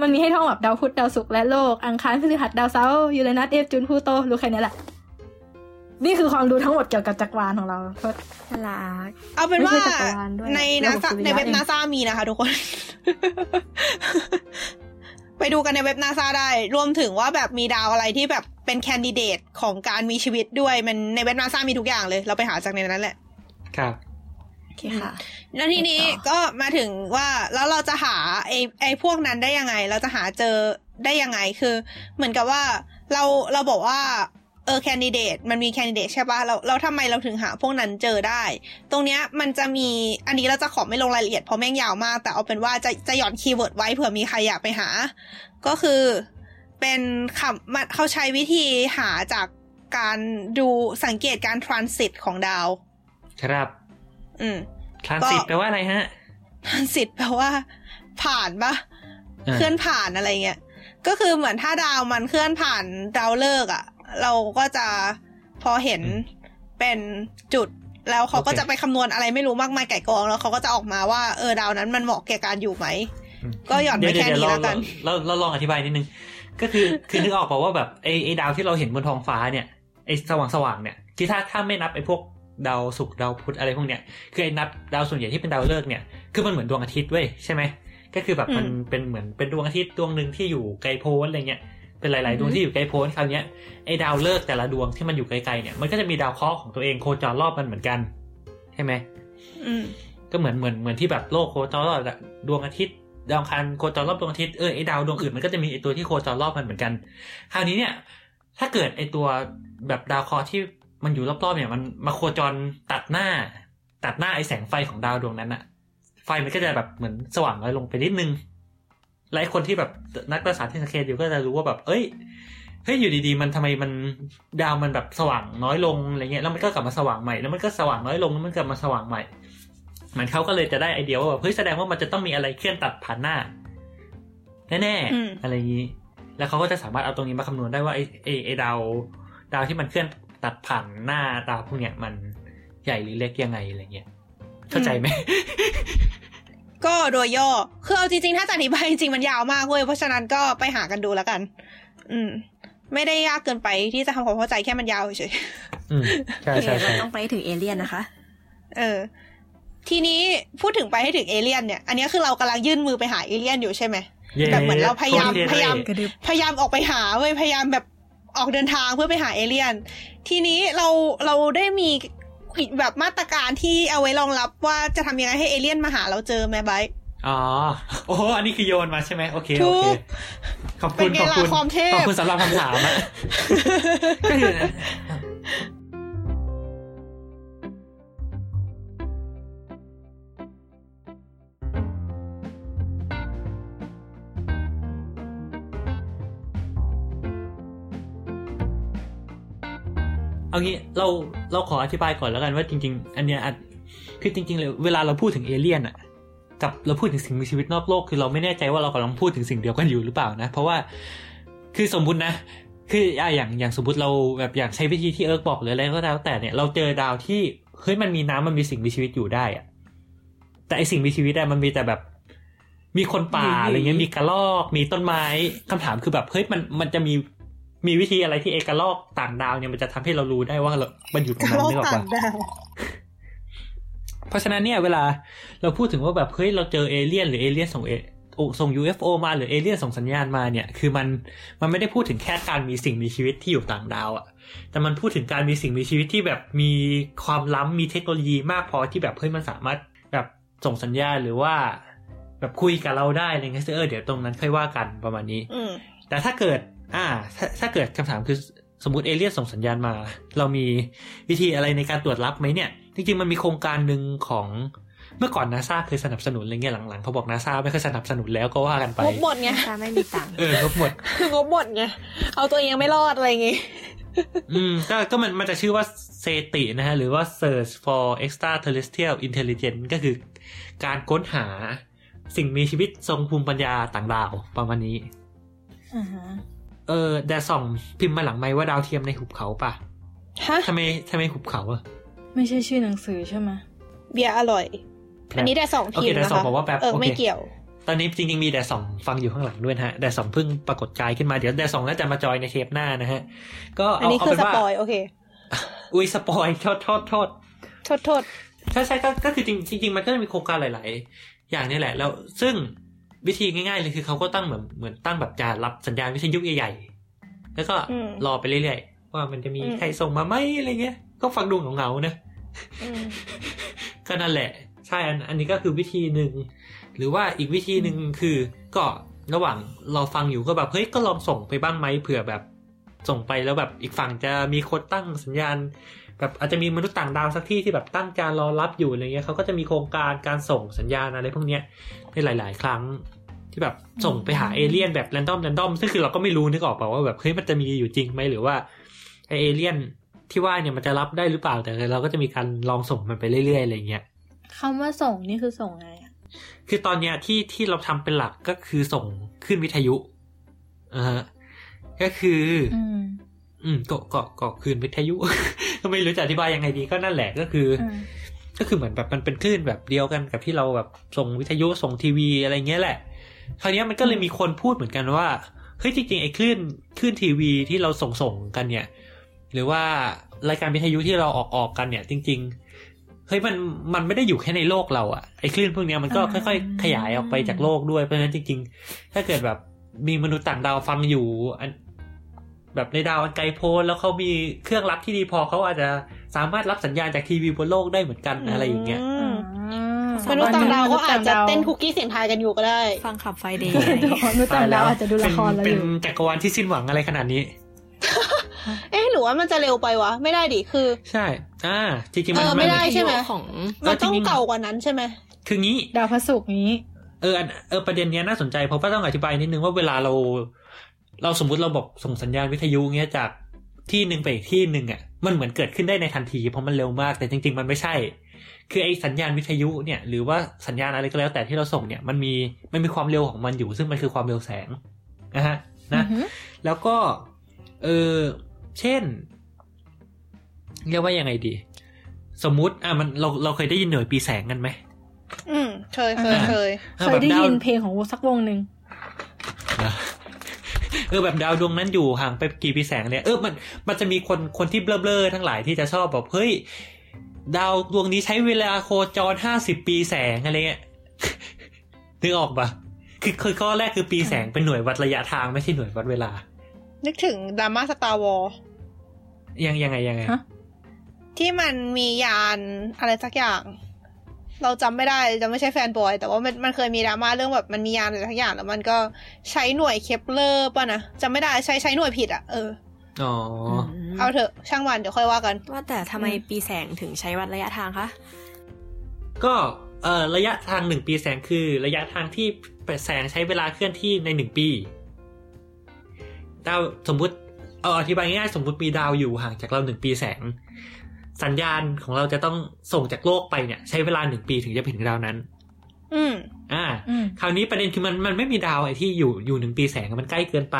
มันมีให้ท่องแบบดาวพุธดาวศุกร์และโลก อังคารพฤหัสดาวเสาร์ยูเรนัสเนปจูนพลูโตรู้แค่นี้แหละ นี่คือความรู้ทั้งหมดเกี่ยวกับจักรวาลของเราโทษรักเอาเป็นว่าไม่ใช่จักรวาลด้วยในระนาบบซาสุริยะในเว็บเองนาซามีนะคะทุกคน ไปดูกันในเว็บนาซาได้ รวมถึงว่าแบบมีดาวอะไรที่แบบเป็นแคนดิเดตของการมีชีวิตด้วย มันในเว็บนาซามีทุกอย่างเลย เราไปหาจากในนั้นแหละ ครับโอเคค่ะ แล้วทีนี้ไปต่อก็มาถึงว่าแล้วเราจะหาไอ้ไอ้พวกนั้นได้ยังไง เราจะหาเจอได้ยังไงคือ เหมือนกับว่าเราเราบอกว่าเออ candidate มันมี candidate ใช่ปะเราเราทำไมเราถึงหาพวกนั้นเจอได้ ตรงเนี้ยมันจะมีอันนี้เราจะขอไม่ลงรายละเอียดเพราะแม่งยาวมาก แต่เอาเป็นว่าจะจะหย่อน keyword ไว้เผื่อมีใครอยากไปหา ก็คือเป็นคำมันเขาใช้วิธีหาจากการดูสังเกตการทรานสิตของดาว ครับ อืมทรานสิตแปลว่าอะไรฮะทรานสิตแปลว่า ผ่านปะอ่าเคลื่อนผ่านอะไรเงี้ยก็คือเหมือนถ้าดาวมันเคลื่อนผ่านดาวฤกษ์อะ เราก็จะพอเห็นเป็นจุดแล้วเขาก็จะไปคำนวณอะไรไม่รู้มากมายไก่กองแล้วเขาก็จะออกมาว่าเออดาวนั้นมันเหมาะแก่การอยู่ไหม ก็หย่อนไปเดี๋ยวแค่เดี๋ยวนี้เราแล้วกันเราเราลองอธิบายนิดนึง ก็คือคือนึกออกเปล่าว่าแบบไอไอดาวที่เราเห็นบนท้องฟ้าเนี่ยไอสว่างสว่างๆเนี่ยที่ถ้าถ้าไม่นับไอพวก ดาวศุกร์ดาวพุธอะไรพวกเนี้ยคือไอนับดาวส่วนใหญ่ที่เป็นดาวฤกษ์เนี่ยคือมันเหมือนดวงอาทิตย์เว้ยใช่ไหมก็คือแบบมันอืมเป็นเหมือนเป็นดวงอาทิตย์ดวงหนึ่งที่อยู่ไกลโพ้นอะไรเงี้ยเป็นหลาย ๆ ดวงที่อยู่ไกลโพ้นคราวเนี้ยไอดาวฤกษ์แต่ละดวงที่มันอยู่ไกลๆเนี่ยมันก็จะมีดาวเคราะห์ของตัวเองโคจรรอบมันเหมือนกันใช่ไหมอืมก็เหมือนเหมือนเหมือนที่แบบโลกโคจรรอบดวงอาทิตย์ดาวอังคารโคจรรอบดวงอาทิตย์เออไอดาวดวงอื่นมันก็จะมีไอตัวที่โคจรรอบมันเหมือนกัน คราวนี้เนี่ย ถ้าเกิดไอตัวแบบดาวเคราะห์ที่ มันอยู่รอบๆเนี่ย มันมาโคจรตัดหน้า ตัดหน้าไอแสงไฟของดาวดวงนั้นอะไฟมันก็จะแบบเหมือนสว่างน้อยลงไปนิดนึงและไอคนที่แบบนักดาราศาสตร์ที่สังเกตอยู่ก็จะรู้ว่าแบบ เอ้ยเฮ้ยอยู่ดีๆ มันทำไมมันดาวมันแบบสว่างน้อยลงอะไรเงี้ยแล้วมันก็กลับมาสว่างใหม่แล้วมันก็สว่างน้อยลงแล้วมันกลับมาสว่างใหม่เหมือนเขาก็เลยจะได้ไอเดียว่าแบบเฮ้ยแสดงว่ามันจะต้องมีอะไรเคลื่อนตัดผ่านหน้าแน่อืมๆอะไรอย่างนี้ แล้วเขาก็จะสามารถเอาตรงนี้มาคำนวณได้ว่าไอไอไอดาวดาวที่มันเคลื่อน ตัดผ่านหน้าดาวพวกเนี้ยมันใหญ่หรือเล็กยังไงอะไรเงี้ยเข้าใจไหมก็โดยย่อ คือเอาจริงๆ ถ้าจะอธิบายจริงๆมันยาวมากเว้ย เพราะฉะนั้นก็ไปหากันดูแล้วกัน อืม ไม่ได้ยากเกินไปที่จะทำความเข้าใจแค่มันยาวเฉยอืมใช่โอเคใช่ใช่เราต้องไปถึงเอเลี่ยนนะคะๆเออ ทีนี้พูดถึงไปให้ถึงเอเลี่ยนเนี่ย อันนี้คือเรากำลังยื่นมือไปหาเอเลี่ยนอยู่ใช่ไหมย้แบบเหมือนเราพยายามโคตรเท่พยายามกระดึบพยายามออกไปหาเว้ย พยายามแบบ ออกเดินทางเพื่อไปหาเอเลี่ยน ทีนี้เราเราได้มีแบบมาตรการที่เอาไว้รองรับว่าจะทำยังไงให้เอเลี่ยนมาหาเราเจอไหมไบร์ทอ๋อ โอ้โหอันนี้คือโยนมาใช่ไหมโอเคถูโอกเค ขอบคุณเป็นไงขอบล่ะคุณความเทพขอบคุณสำหรับคำถามอะก็คือ เอางี้เราเราขออธิบายก่อนแล้วกันว่าจริง ๆ อันเนี้ยอาจคือจริงๆเลยเวลาเราพูดถึงเอเลี่ยนอะกับเราพูดถึงสิ่งมีชีวิตนอกโลกคือเราไม่แน่ใจว่าเรากำลังพูดถึงสิ่งเดียวกันอยู่หรือเปล่านะ เพราะว่าคือสมมุตินะ คืออะอย่างอย่างสมมติเราแบบอยากใช้วิธีที่เอิร์กบอกหรืออะไรก็แล้วแต่เนี่ยเราเจอดาวที่เฮ้ยมันมีน้ำมันมีสิ่งมีชีวิตอยู่ได้อะแต่ไอสิ่งมีชีวิตอะมันมีแต่แบบ มีคนป่าอะไรเงี้ยมีกระรอกมีต้นไม้คำถามคือแบบเฮ้ยมันมันจะมี มีวิธีอะไรที่เอกระรอกต่างดาวเนี่ยมันจะทำให้เรารู้ได้ว่าเรามันอยู่ตรงนั้นโลกนึกออกต่าปะงดาวเพราะฉะนั้นเนี่ยเวลาเราพูดถึงว่าแบบเฮ้ยเราเจอเอเลี่ยนหรือเอเลี่ยนส่งเอส่ง UFO มาหรือเอเลี่ยนส่งสัญญาณมาเนี่ย คือมันมันไม่ได้พูดถึงแค่การมีสิ่งมีชีวิตที่อยู่ต่างดาวอะแต่มันพูดถึงการมีสิ่งมีชีวิตที่แบบมีความล้ำมีเทคโนโลยีมากพอที่แบบเฮ้ยมันสามารถแบบส่งสัญญาณหรือว่า แบบคุยกับเราได้อะไรเงี้ยซึ่งเออเดี๋ยวตรงนั้นค่อยว่ากันประมาณนี้อืมแต่ถ้าเกิด อ่า ถ้าถ้าเกิดคำถามคือสมมติเอเลี่ยนส่งสัญญาณมา เรามีวิธีอะไรในการตรวจรับไหมเนี่ย จริงๆมันมีโครงการหนึ่งของเมื่อก่อนนาซาเคยสนับสนุนอะไรเงี้ยหลังๆเขาบอกนาซาไม่เคยสนับสนุนแล้วก็ว่ากันไปงบหมดไงถ้าไม่มีตังค์เอองบหมดคืองบหมดไงเอาตัวเองไม่รอดอะไรอย่างงี้อืมก็ก็มันมันจะชื่อว่าเซตินะฮะ หรือว่า Search for Extraterrestrial Intelligence ก็คือการค้นหาสิ่งมีชีวิตทรงภูมิปัญญาต่างดาวประมาณนี้อ่าฮะ เออแต่ส่องพิมพ์มาหลังไหมค์ว่าดาวเทียมในหุบเขาป่ะฮะทำไมทำไมหุบเขาอะไม่ใช่ชื่อหนังสือใช่ไหมเบียร์อร่อย อันนี้แต่สองโอทีเคมแต่นะสองคะบอกว่าแบบเออโอเคไม่เกี่ยว ตอนนี้จริงๆมีแดดสองฟังอยู่ข้างหลังด้วยนะฮะแดดสองเพิ่งปรากฏกายขึ้นมาเดี๋ยวแดดสองน่าจะมาจอยในเทปหน้านะฮะ ก็อันเอานี้เอาคือเป็นสว่าปอยโอเค อุ้ยสปอยโทษโทษโทษโทษโทษใช่ใช่ก็ก็คือจริงจริงๆมันก็จะมีโครงการหลาย ๆ อย่างนี่แหละ แล้วซึ่ง วิธีง่ายๆเลยคือเขาก็ตั้งเหมือนเหมือนตั้งแบบจานรับสัญญาณวิทยุใหญ่ๆ แล้วก็อืมรอไปเรื่อยๆ ว่ามันจะมีอืมใครส่งมาไหมอะไรเงี้ย ก็ฟังดูเหงาๆนะอืมก็นั่นแหละ ใช่อันอันนี้ก็คือวิธีหนึ่ง หรือว่าอีกวิธีหนึ่งคือก็ระหว่างเราฟังอยู่ก็แบบเฮ้ยก็ลองส่งไปบ้างไหมเผื่อแบบส่งไปแล้วแบบอีกฝั่งจะมีคนตั้งสัญญาณ แบบอาจจะมีมนุษย์ต่างดาวสักที่ที่แบบตั้งจานรอรับอยู่อะไรเงี้ยเขาก็จะมีโครงการการส่งสัญญาณอะไรพวกเนี้ยในหลาย ๆ ครั้งที่แบบส่งไปหาเอเลี่ยนแบบแรนดอมแรนดอมซึ่งคือเราก็ไม่รู้นึกออกเปล่าว่าแบบเฮ้ยมันจะมีอยู่จริงไหมหรือว่าไอเอเลี่ยนที่ว่าเนี่ยมันจะรับได้หรือเปล่าแต่เราก็จะมีการลองส่งมันไปเรื่อยๆอะไรเงี้ยคำว่าส่งนี่คือส่งไงอะคือตอนเนี้ยที่ที่เราทำเป็นหลักก็คือส่งขึ้นวิทยุอ่าฮะก็คือ อืมอืมก็ก็ก็คืนวิทยุ ก็ไม่รู้จะอธิบายยังไงดีก็นั่นแหละก็คือออืมก็คือเหมือนแบบมันเป็นคลื่นแบบเดียวกันกับที่เราแบบส่งวิทยุส่งทีวีอะไรเงี้ยแหละ คราวเนี้ยมันก็เลยมีคนพูดเหมือนกันว่าเฮ้ยจริงๆไอ้คลื่นคลื่นทีวีที่เราส่งส่งๆกันเนี่ย หรือว่ารายการวิทยุที่เราออกออกกันเนี่ย จริง ๆเฮ้ยมันมันไม่ได้อยู่แค่ในโลกเราอะไอ้คลื่นพวกเนี้ยมันก็อ่าค่อย ๆ ขยายออกไปจากโลกด้วยเพราะฉะนั้นจริง ๆ ถ้าเกิดแบบมีมนุษย์ต่างดาวฟังอยู่อัน แบบในดาวอันไกลโพ้นแล้วเขามีเครื่องรับที่ดีพอเขาอาจจะสามารถรับสัญญาณจากทีวีบนโลกได้เหมือนกันอะไรอย่างเงี้ยมอ่ามนุษย์ต่างดาวก็อาจจะเต้นคุคุกกี้เสียงทายกันอยู่ก็ได้ ฟังขับไฟเดย์มนุษย์ต่างดาวอาจจะดูละครเราเป็อนยู่จักรวาลที่สิ้นหวังอะไรขนาดนี้ เอ๊ะหรือว่ามันจะเร็วไปวะ ไม่ได้ดิคือ ใช่ อ่าจริงๆมันเออไม่ได้ใช่ไหมของมันต้องจริงๆเก่ากว่านั้นใช่ไหมคืองี้ ดาวพระศุกร์นี้ เอออันเออประเด็นเนี้ยน่าสนใจเพราะว่าต้องอธิบายนิดนึงว่าเวลาเรา เราสมมุติเราบอกส่งสัญญาณวิทยุเงี้ยจากที่หนึ่งไปอีกที่หนึ่งอะมันเหมือนเกิดขึ้นได้ในทันทีเพราะมันเร็วมากแต่จริง ๆ มันไม่ใช่ คือไอสัญญาณวิทยุเนี่ย หรือว่าสัญญาณอะไรก็แล้ว แต่ที่เราส่งเนี่ยมันมีมันมีความเร็วของมันอยู่ ซึ่งมันคือความเร็วแสงนะฮะนะอือหือแล้วก็เออเช่น เรียกว่ายังไงดี สมมุติอะมันเราเราเคยได้ยินหน่วยปีแสงกันไหมอืมเคยเคยเคยเคยได้ยินเพลงของสักวงหนึ่งนะ เออแบบดาวดวงนั้นอยู่ห่างไปกี่ปีแสงเนี่ยเออมันมันจะมีคนคนที่เบลอๆทั้งหลายที่จะชอบแบบเฮ้ยดาวดวงนี้ใช้เวลาโคจรห้าสิบปีแสงอะไรเงี้ยนึกออกปะคือคือข้อแรกคือปีแสงเป็นหน่วยวัดระยะทางไม่ใช่หน่วยวัดเวลา นึกถึงดราม่าสตาร์วอลยังยังไงยังไงฮะที่มันมียานอะไรสักอย่าง เราจำไม่ได้จะไม่ใช่ fanboy แต่ว่ามันมันเคยมีดราม่าเรื่องแบบมันมียานอะไรสักอย่างแล้วมันก็ใช้หน่วยเคปเลอร์ป่ะนะจำไม่ได้ใช้ใช้หน่วยผิดอะเอออ๋อเอาเถอะช่างมันเดี๋ยวค่อยว่ากัน ว่าแต่ทำไมปีแสงถึงใช้วัดระยะทางคะก็เอ่อระยะทางหนึ่งปีแสงคือ ระยะทางที่แสงใช้เวลาเคลื่อนที่ในหนึ่งปีดาวสมมุติเอาอธิบายง่ายๆสมมุติมีดาวอยู่ห่างจากเราหนึ่งปีแสง สัญญาณของเราจะต้องส่งจากโลกไปเนี่ย ใช้เวลาหนึ่งปีถึงจะไปถึงดาวนั้น อืมอ่าอืมคราวนี้ประเด็นคือมันมันไม่มีดาวไอ้ที่อยู่อยู่หนึ่งปีแสงมันใกล้เกินไป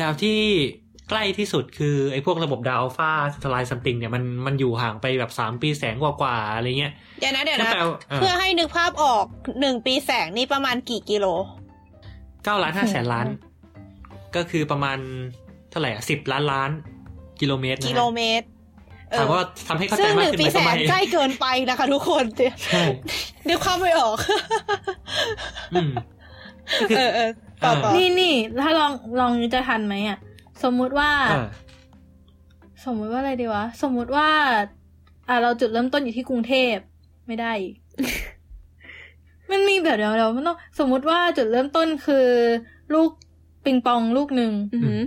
ดาวที่ใกล้ที่สุดคือไอ้พวกระบบดาวอัลฟาสไลซัมติงเนี่ยมันมันอยู่ห่างไปแบบสามปีแสงกว่าๆอะไรเงี้ยเดี๋ยวนะเดี๋ยวก็นะแปลว่าอ่าเพื่อให้นึกภาพออกหนึ่งปีแสงนี่ประมาณกี่กิโลเก้าล้านห้าแสนล้าน ก็คือประมาณเท่าไหร่อะสิบล้านล้าน กิโลเมตรนะฮะกิโลเมตรเอ ถามอว่าทำให้เข้าซึ่ใจงหมากนึ่งขึ้นปีไหมแสก็งไม่ใกล้เกินไปนะคะทุกคนเดี๋ยวใช่นึกภาพไม่ออกอืมก็คือเออเออต่อต่อนี่นี่ถ้าลองลองจะทันไหมอะ สมมุติว่าอ่า สมมุติว่าอะไรดีวะ สมมุติว่า อ่าเราจุดเริ่มต้นอยู่ที่กรุงเทพไม่ได้อีกมันมีแบบเดี๋ยวเรามันต้องสมมุติว่าจุดเริ่มต้นคือ ลูกปิงปองลูกหนึ่งอือหือ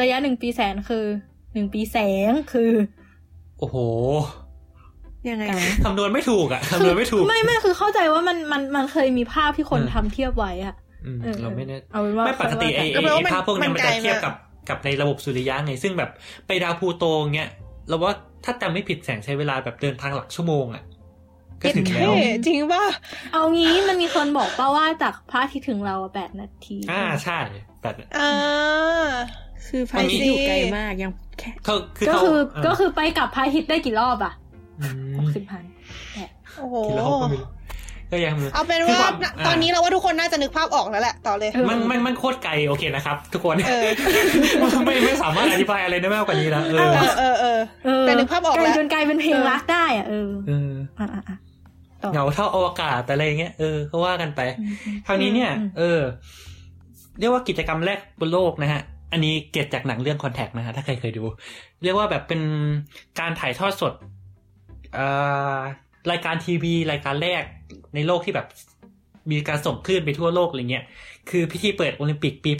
ระยะหนึ่งปีแสนคือ หนึ่งปีแสงคือ โอ้โหยังไงคำนวณไม่ถูกอะคำนวณไม่ถูก ไม่ไม่คือเข้าใจว่ามันมันมันเคยมีภาพที่คนเออทำเทียบไว้อะอืมเออเราไม่แน่เอาเป็นว่าไม่ปกติไอ้ก็ไอ้แปลว่าไอ้มันภาพพวกเนี้ยมัมันนไกลจะเทียบมากกับกับในระบบสุริยะไง ซึ่งแบบไปดาวพลูโตเงี้ยเราว่าถ้าจำไม่ผิดแสงใช้เวลาแบบเดินทางหลักชั่วโมงอะก็ถึงแล้วเท่จริงป่ะเอางี้มันมีคนบอกป่าว่าจากพระอาทิตย์ถึงเราแปดนาที อ่าใช่แต่อ่าคือพระอาทิตย์อยู่ไกลมากยังแค่เขาคือ ก็เขาคือเก็คือไปกับพระอาทิตย์ได้กี่รอบอะอืหมกสิบพันโอ้โหกี่รอบก็ไม่รู้ก็ยังไม่รู้เอาเป็นคือว่าควมตอนนี้เราว่าทุกคนน่าจะนึกภาพออกแล้วแหละต่อเลยเออมันมันมันโคตรไกลโอเคนะครับ ทุกคนเออไม่ไม่สามารถอธิบายอะไรได้มากกว่านี้แล้วเออเออเออเออเออแต่นึกภาพออกแล้วลจนกลายเป็นเพลงรักได้อะเออเอออะอะอะต่อเหงาเท่าอวกาศแต่อะไรอย่างเงี้ยเออก็ว่ากันไปอืมอืมคราวนี้เนี่ยอืมเออ เรียกว่ากิจกรรมแรกบนโลกนะฮะ อันนี้เก็บจากหนังเรื่องคอนแทคนะฮะถ้าใครเคยดู เรียกว่าแบบเป็นการถ่ายทอดสดเอ่อรายการทีวี รายการแรกในโลกที่แบบมีการส่งคลื่นไปทั่วโลกอะไรเงี้ย คือพิธีเปิดโอลิมปิกปี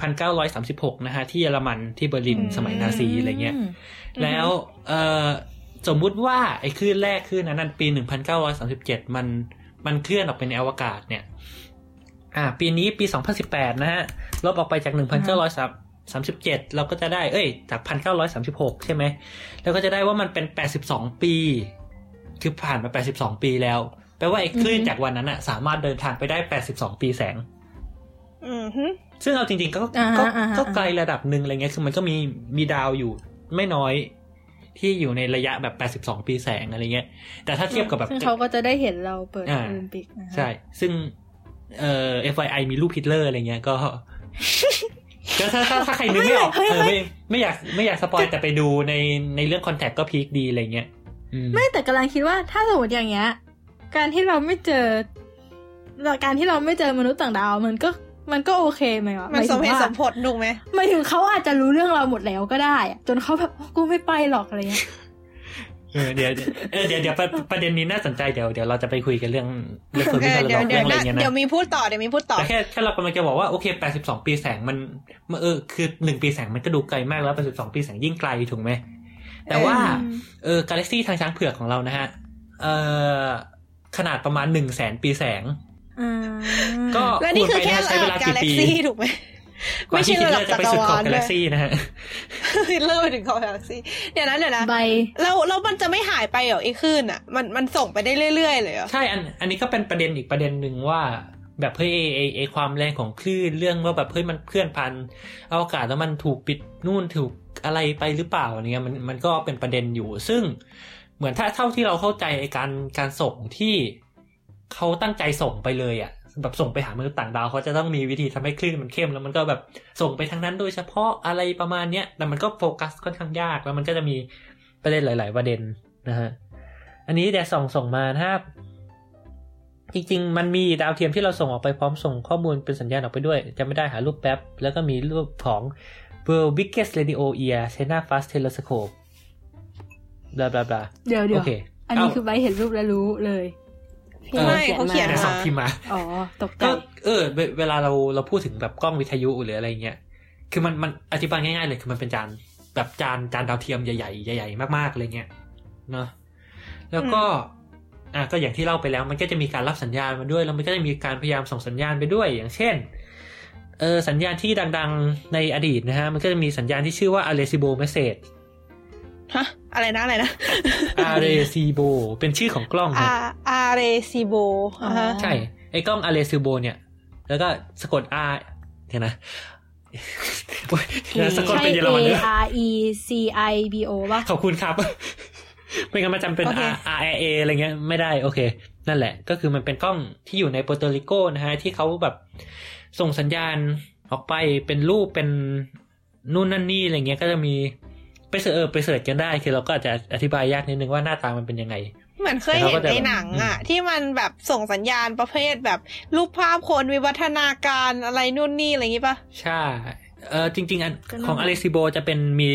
1936 นะฮะ ที่เยอรมันที่เบอร์ลินสมัยนาซีอะไรเงี้ยอืมแล้วเอ่อสมมุติว่าไอ้คลื่นแรกคลื่นนั้นนะปี 1937 มันมันเคลื่อนออกไปในอวกาศเนี่ย อ่า ปีนี้ปี 2018 นะฮะ ลบออกไปจาก 1937เราก็จะได้ เอ้ย จาก1936ใช่ไหมแล้วก็จะได้ว่ามันเป็น82ปี คือผ่านมา82ปีแล้ว แปลว่าไอ้คลื่นจากวันนั้นอะสามารถเดินทางไปได้82ปีแสงอืมฮึซึ่งเอาจริงๆก็อ่าฮะก็อ่าฮะก็ไกลระดับหนึ่งอะไรเงี้ย คือมันก็มีมีดาวอยู่ไม่น้อยที่อยู่ในระยะแบบ 82 ปีแสงอะไรเงี้ย แต่ถ้าเทียบกับแบบซึ่งเขาก็จะได้เห็นเราเปิดอ่าโอลิมปิกนะคะใช่ ซึ่งเอ่อ FYI มีรูปฮิตเลอร์อะไรเงี้ยก็ ก็ถ้าถ้าถ้าใครนึกไม่ออกเออไม่ไม่อยากไม่อยากสปอยแต่ไปดูในในเรื่อง Contact ก็ peak ดีอะไรเงี้ยอืมไม่แต่กำลังคิดว่าถ้าสมมติอย่างเงี้ย การที่เราไม่เจอการที่เราไม่เจอมนุษย์ต่างดาวมันก็มันก็โอเคไหมวะมันสมเหตุหายสถึงมผลถูกไหมว่าหมายถึงเขาอาจจะรู้เรื่องเราหมดแล้วก็ได้อะจนเขาแบบกูไม่ไปหรอกอะไรเงี้ย เออเดี๋ยวเออเดี๋ยวเดี๋ยวประประเด็นนี้น่าสนใจเดี๋ยวเดี๋ยวเราจะไปคุยกันเรื่องเรื่องคนเอที่อเราเดี๋ยวบอกเดี๋เรื่ยองอะไรเงี้ยวเดี๋ยวนะมีพูดต่อเดี๋ยวมีพูดต่อแต่แค่แค่เรากำลังจะบอกว่าโอเค82ปีแสงมันเออคือหนึ่งปีแสงมันก็ดูไกลมากแล้ว82ปีแสงยิ่งไกลถูกไหมแต่ว่าเออกาแล็กซี่ทางช้างเผือกของเรานะฮะเออขนาดประมาณหนึ่งแสนปีแสงอ่าก็และนี่คูณคือไปแค่นะใช้เวลาระดับกี่กาแล็กปีซี่ถูกไหมกว่า ไม่ใช่ที่ฮิตระเลดัอบร์จะไปสุดขอบจักรวาลกาแล็กซี่นะฮะเริ่มไปถึงกาแล็กซี่เดี๋ยวนะเดี๋ยวนะใบแล้วแล้วมันจะไม่หายไปเหรอไอ้คลื่นอะ มันมันส่งไปได้เรื่อยๆเลยเหรอใช่อันอันนี้ก็เป็นประเด็นอีกประเด็นหนึ่งว่าแบบเฮ้ยไอไอไอความแรงของคลื่นเรื่องว่าแบบเฮ้ยมันเคลื่อนพันอวกาศแล้วมันถูกปิดนู่นถูกอะไรไปหรือเปล่าเนี่ยมันมันก็เป็นประเด็นอยู่ ซึ่งเหมือนถ้าเท่าที่เราเข้าใจไอการการส่งที่เขาตั้งใจส่งไปเลยอะ่ะ แบบส่งไปหามนุษย์ต่างดาวเขาจะต้องมีวิธีทำให้คลื่นมันเข้มแล้วมันก็แบบส่งไปทางนั้นโดยเฉพาะอะไรประมาณเนี้ยแต่มันก็โฟกัสค่อนข้างยากแล้วมันก็จะมีประเด็นหลาย ๆ ประเด็นนะฮะอันนี้แดดส่องส่งมานะครับจริง ๆ มันมีดาวเทียมที่เราส่งออกไปพร้อมส่งข้อมูลเป็นสัญญาณออกไปด้วย จะไม่ได้หารูปแป๊บ แล้วก็มีรูปของ World Biggest Radio Ear China Fast Telescope บลาบลาบลาเดี๋ยวเดี๋โอยวเคอันนี้คือใบเห็นรูปแล้วรู้เลย เออไม่เขาเขียนแต่สองมาพิมพ์มาอ๋อตกใจก็เออเวเวลาเราเราพูดถึงแบบกล้องวิทยุหรืออะไรเงี้ยคือมันมันอธิบายง่ายๆเลยคือมันเป็นจานแบบจานจานดาวเทียมใหญ่ๆใหญ่ๆมากๆอะไรเงี้ยเนาะแล้วก็อะก็อย่างที่เล่าไปแล้ว มันก็จะมีการรับสัญญาณมาด้วยแล้วมันก็จะมีการพยายามส่งสัญญาณไปด้วย อย่างเช่นเออสัญญาณที่ดังๆในอดีตนะฮะ มันก็จะมีสัญญาณที่ชื่อว่า Arecibo Message ฮะ อะไรนะ อะไรนะ Arecibo เป็นชื่อของกล้องอาฮะ อาเรซิโบอ่าฮะใช่ ไอ้กล้อง Arecibo เนี่ย แล้วก็สะกด R เดี๋ยวนะโอ๊ยเดี๋ยวสะกดใช่เป็นเยอรมัน A ด้วย R E C I B O ป่ะ ขอบคุณครับ ไม่งั้นมันจำเป็นโอเค R R A A อะไรเงี้ยไม่ได้โอเค นั่นแหละ ก็คือมันเป็นกล้องที่อยู่ในโปรโตริโกนะฮะ ที่เขาแบบส่งสัญญาณออกไปเป็นรูปเป็นนู่นนั่นนี่อะไรเงี้ยก็จะมีไปเสิร์ชเออไปเสิร์ชกันได้ คือเราก็อาจจะอธิบายยากนิดนึงว่าหน้าตามันเป็นยังไง เหมือนเคยเห็นในหนังอะ ที่มันแบบส่งสัญญาณประเภทแบบรูปภาพคนวิวัฒนาการอะไรนู่นนี่อะไรอย่างงี้ปะใช่เออจริง ๆ อันก็น่าของอ l เลซิโบจะเป็นมี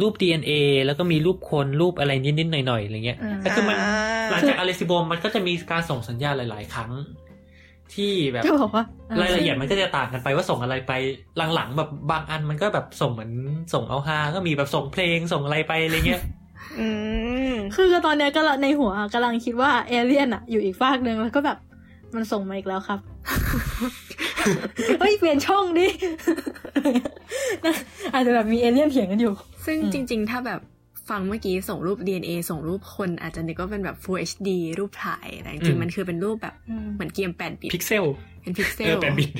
รูป DNA แล้วก็มีรูปคนรูปอะไรนิด ๆ หน่อย ๆ อะไรเงี้ยอ่าแต่คือมันอ่าหลังจากอ l เลซิโบมันก็จะมีการส่งสัญญาณหลาย ๆ ครั้ง ที่แบบจะบอกว่ารายละเอียดมันก็จะต่างกันไปว่าส่งอะไรไปหลัง ๆ แบบบางอันมันก็แบบส่งเหมือนส่งเอาฮาก็มีแบบส่งเพลงส่งอะไรไปอะไรเงี้ยอืม คือตอนเนี้ยก็ในหัวกำลังคิดว่าเอเลี่ยนอะอยู่อีกฟากหนึ่งแล้วก็แบบมันส่งมาอีกแล้วครับ เฮ้ย เปลี่ยนช่องดิ อาจจะแบบมีเอเลี่ยนเถียงกันอยู่ ซึ่งอืมจริง ๆ ถ้าแบบฟังเมื่อกี้ส่งรูป DNA ส่งรูปคนอาจจะนึกว่าเป็นแบบ Full HD รูปถ่ายแต่จริงๆอืมมันคือเป็นรูปแบบเหมือนเกม8บิตพิกเซลเป็นพิกเซเอลอแปดบิต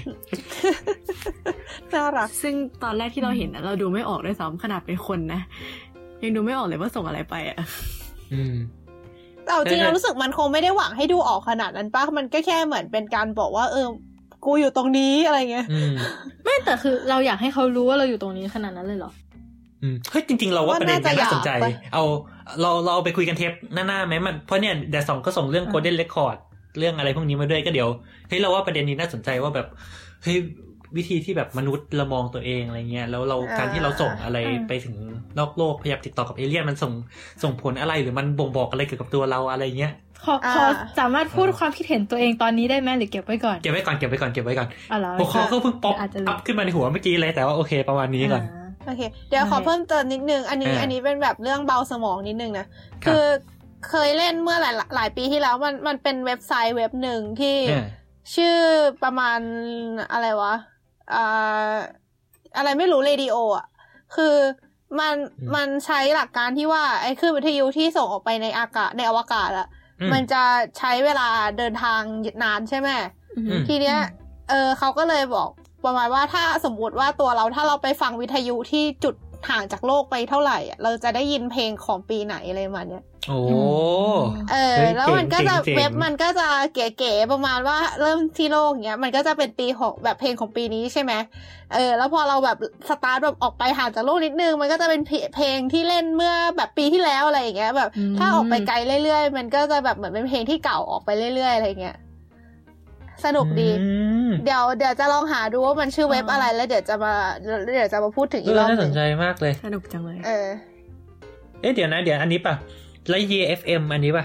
น่ารัก ซึ่งตอนแรกที่เราเห็นนะเราดูไม่ออกด้วยซ้ำขนาดเป็นคนนะ ยังดูไม่ออกเลยว่าส่งอะไรไปอะอืมแต่เอาจริงเออเรารู้สึกมันคงไม่ได้หวังให้ดูออกขนาดนั้นป้ะมันก็แค่เหมือนเป็นการบอกว่า เออ กูอยู่ตรงนี้อะไรเงี้ยอืมไม่แต่คือเราอยากให้เขารู้ว่าเราอยู่ตรงนี้ขนาดนั้นเลยเหรออืมเฮ้ยจริง ๆ เราว่าประเด็นว่าน่าจะน่าสนใจอยากปะเอาเราเราเอาไปคุยกันเทปหน้าๆไหมมันเพราะเนี่ยแดดสองก็ส่งเรื่องอ่า Golden Record เรื่องอะไรพวกนี้มาด้วยก็เดี๋ยวเฮ้ยเราว่าประเด็นนี้น่าสนใจว่าแบบเฮ้ย วิธีที่แบบมนุษย์เรามองตัวเองอะไรเงี้ยแล้วเราการที่เราส่งอะไรไปถึงนอกโลกพยายามติดต่อกับเอเลี่ยนมันส่งส่งผลอะไรหรือมันบ่งบอกอะไรเกี่ยวกับตัวเราอะไรเงี้ยขอขอสามารถพูดความคิดเห็นตัวเองตอนนี้ได้ไหมหรือเก็บไว้ก่อนเก็บไว้ก่อนเก็บไว้ก่อนเก็บไว้ก่อนอ๋อเหรอหัวข้อก็เพิ่งป๊อปอาจจะลืม up ขึ้นมาในหัวเมื่อกี้เลยแต่ว่าโอเคประมาณนี้ก่อนอ่าโอเค เดี๋ยวขอโอเคเพิ่มเติมนิดนึง อันนี้อ่าอันนี้เป็นแบบเรื่องเบาสมองนิดนึงนะครับคือเคยเล่นเมื่อหลายหลายปีที่แล้วมันมันเป็นเว็บไซต์เว็บหนึ่งที่อ่าชื่อประมาณอะไรวะ อ่าอะไรไม่รู้เรดิโออะ คือมันอืมมันใช้หลักการที่ว่าไอ้คลื่นวิทยุที่ส่งออกไปในอากาศในอวกาศอะอืมมันจะใช้เวลาเดินทางนานใช่ไหมอืมอืมทีเนี้ย เออเขาก็เลยบอกประมาณว่าถ้าสมมติว่าตัวเราถ้าเราไปฟังวิทยุที่จุด ห่างจากโลกไปเท่าไหร่อะเราจะได้ยินเพลงของปีไหนอะไรประมาณเนี้ยโอ้ เออเฮ้ยแล้วมันก็จะเจ๋งๆเว็บมันก็จะเก๋ๆประมาณว่าเริ่มที่โลกเงี้ย มันก็จะเป็นปีของแบบเพลงของปีนี้ใช่ไหมเออ แล้วพอเราแบบสตาร์ทแบบออกไปห่างจากโลกนิดนึง มันก็จะเป็นเพลเพลงที่เล่นเมื่อแบบปีที่แล้วอะไรอย่างเงี้ย แบบอืมถ้าออกไปไกลเรื่อยๆ มันก็จะแบบเหมือนเป็นเพลงที่เก่าออกไปเรื่อยๆอะไรเงี้ย สนุกดีอืมเดี๋ยวเดี๋ยวจะลองหาดูว่ามันชื่อเว็บอะไรแล้วเดี๋ยวจะมาเดี๋ยวจะมาพูดถึงเออีกอรอบน่าหสนึ่นงใจมากเลย สนุกจังเลย เออ เอ๊ะเดี๋ยวนะ เดี๋ยวอันนี้ป่ะไลท์เย FM อันนี้ป่ะ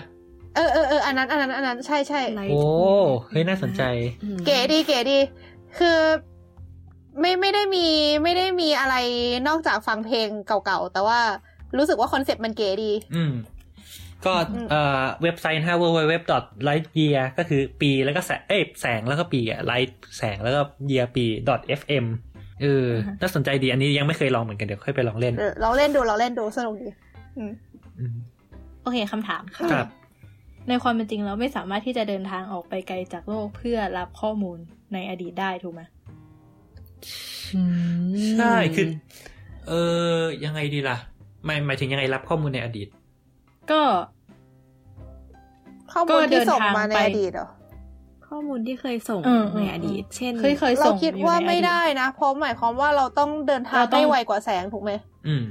เออเออเอออันนั้นอันนั้นอันนั้นใช่ใช่ไลท์โอ้เฮ้ยน่าสนใจอืมเก๋ดีเก๋ดี คือไม่ไม่ได้มีไม่ได้มีอะไรนอกจากฟังเพลงเก่าๆ แต่ว่ารู้สึกว่าคอนเซ็ปต์มันเก๋ดี อืม ก็อืมเอ่อเว็บไซต์ฮะ www.lightyear ก็คือปีแล้วก็แสงเอ้ยแสงแล้วก็ปีอะ light แสงแล้วก็ year ปี .fm เออน่าสนใจดีอันนี้ยังไม่เคยลองเหมือนกันเดี๋ยวค่อยไปลองเล่นเออเราเล่นดูเราเล่นดูสนุกดีอืมอืมโอเคคำถามค่ะครับ ในความเป็นจริงเราไม่สามารถที่จะเดินทางออกไปไกลจากโลกเพื่อรับข้อมูลในอดีตได้ถูกไหมใช่คือ เออยังไงดีล่ะหมายหมายถึงยังไงรับข้อมูลในอดีต ก็ข้อก็มูลเดิที่นส่งทางมาในไปอดีตเหรอข้อมูลที่เคยส่งเออเออในอดีต เช่น เคยเคยเราส่งคิดอยู่ว่าในอไม่ตได้นะ เพราะหมายความว่าเราต้องเดินทางเราต้องได้ไวกว่าแสงถูกไหมอืม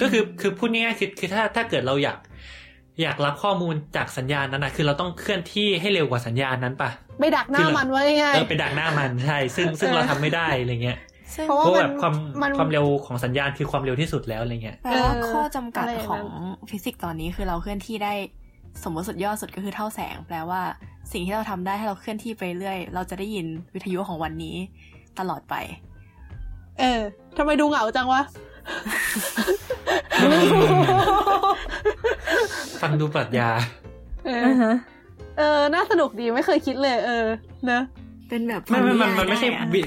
ก็คือคือพูดง่ายๆคือคือถ้าถ้าเกิดเราอยาก อยากรับข้อมูลจากสัญญาณนั้นนะคือเราต้องเคลื่อนที่ให้เร็วกว่าสัญญาณนั้นปะไปดักหน้ามันไว้ง่ายเออไปดักหน้ามันใช่ ซึ่งซึ่งเราทำไม่ได้อะไรเงี้ยซึ่ง เพราะเพว่าราะแบบความมันความเร็วของสัญญาณคือความเร็วที่สุดแล้วอะไรเงี้ยแปลว่าเออข้อจำกัดอะไรอย่างขนั้อนงฟิสิกส์ตอนนี้คือเราเคลื่อนที่ได้สมมติสุดยอดสุดก็คือเท่าแสง แปลว่าสิ่งที่เราทำได้ให้เราเคลื่อนที่ไปเรื่อย เราจะได้ยินวิทยุของวันนี้ตลอดไปๆเออทำไมดูเหงาจังวะฟังดูปรัชญา เอออ่าฮะเออ น่าสนุกดีไม่เคยคิดเลย เออ เนอะเป็นแบบไม่ไม่มันนิยายมันไม่ใช่ด้อะวิ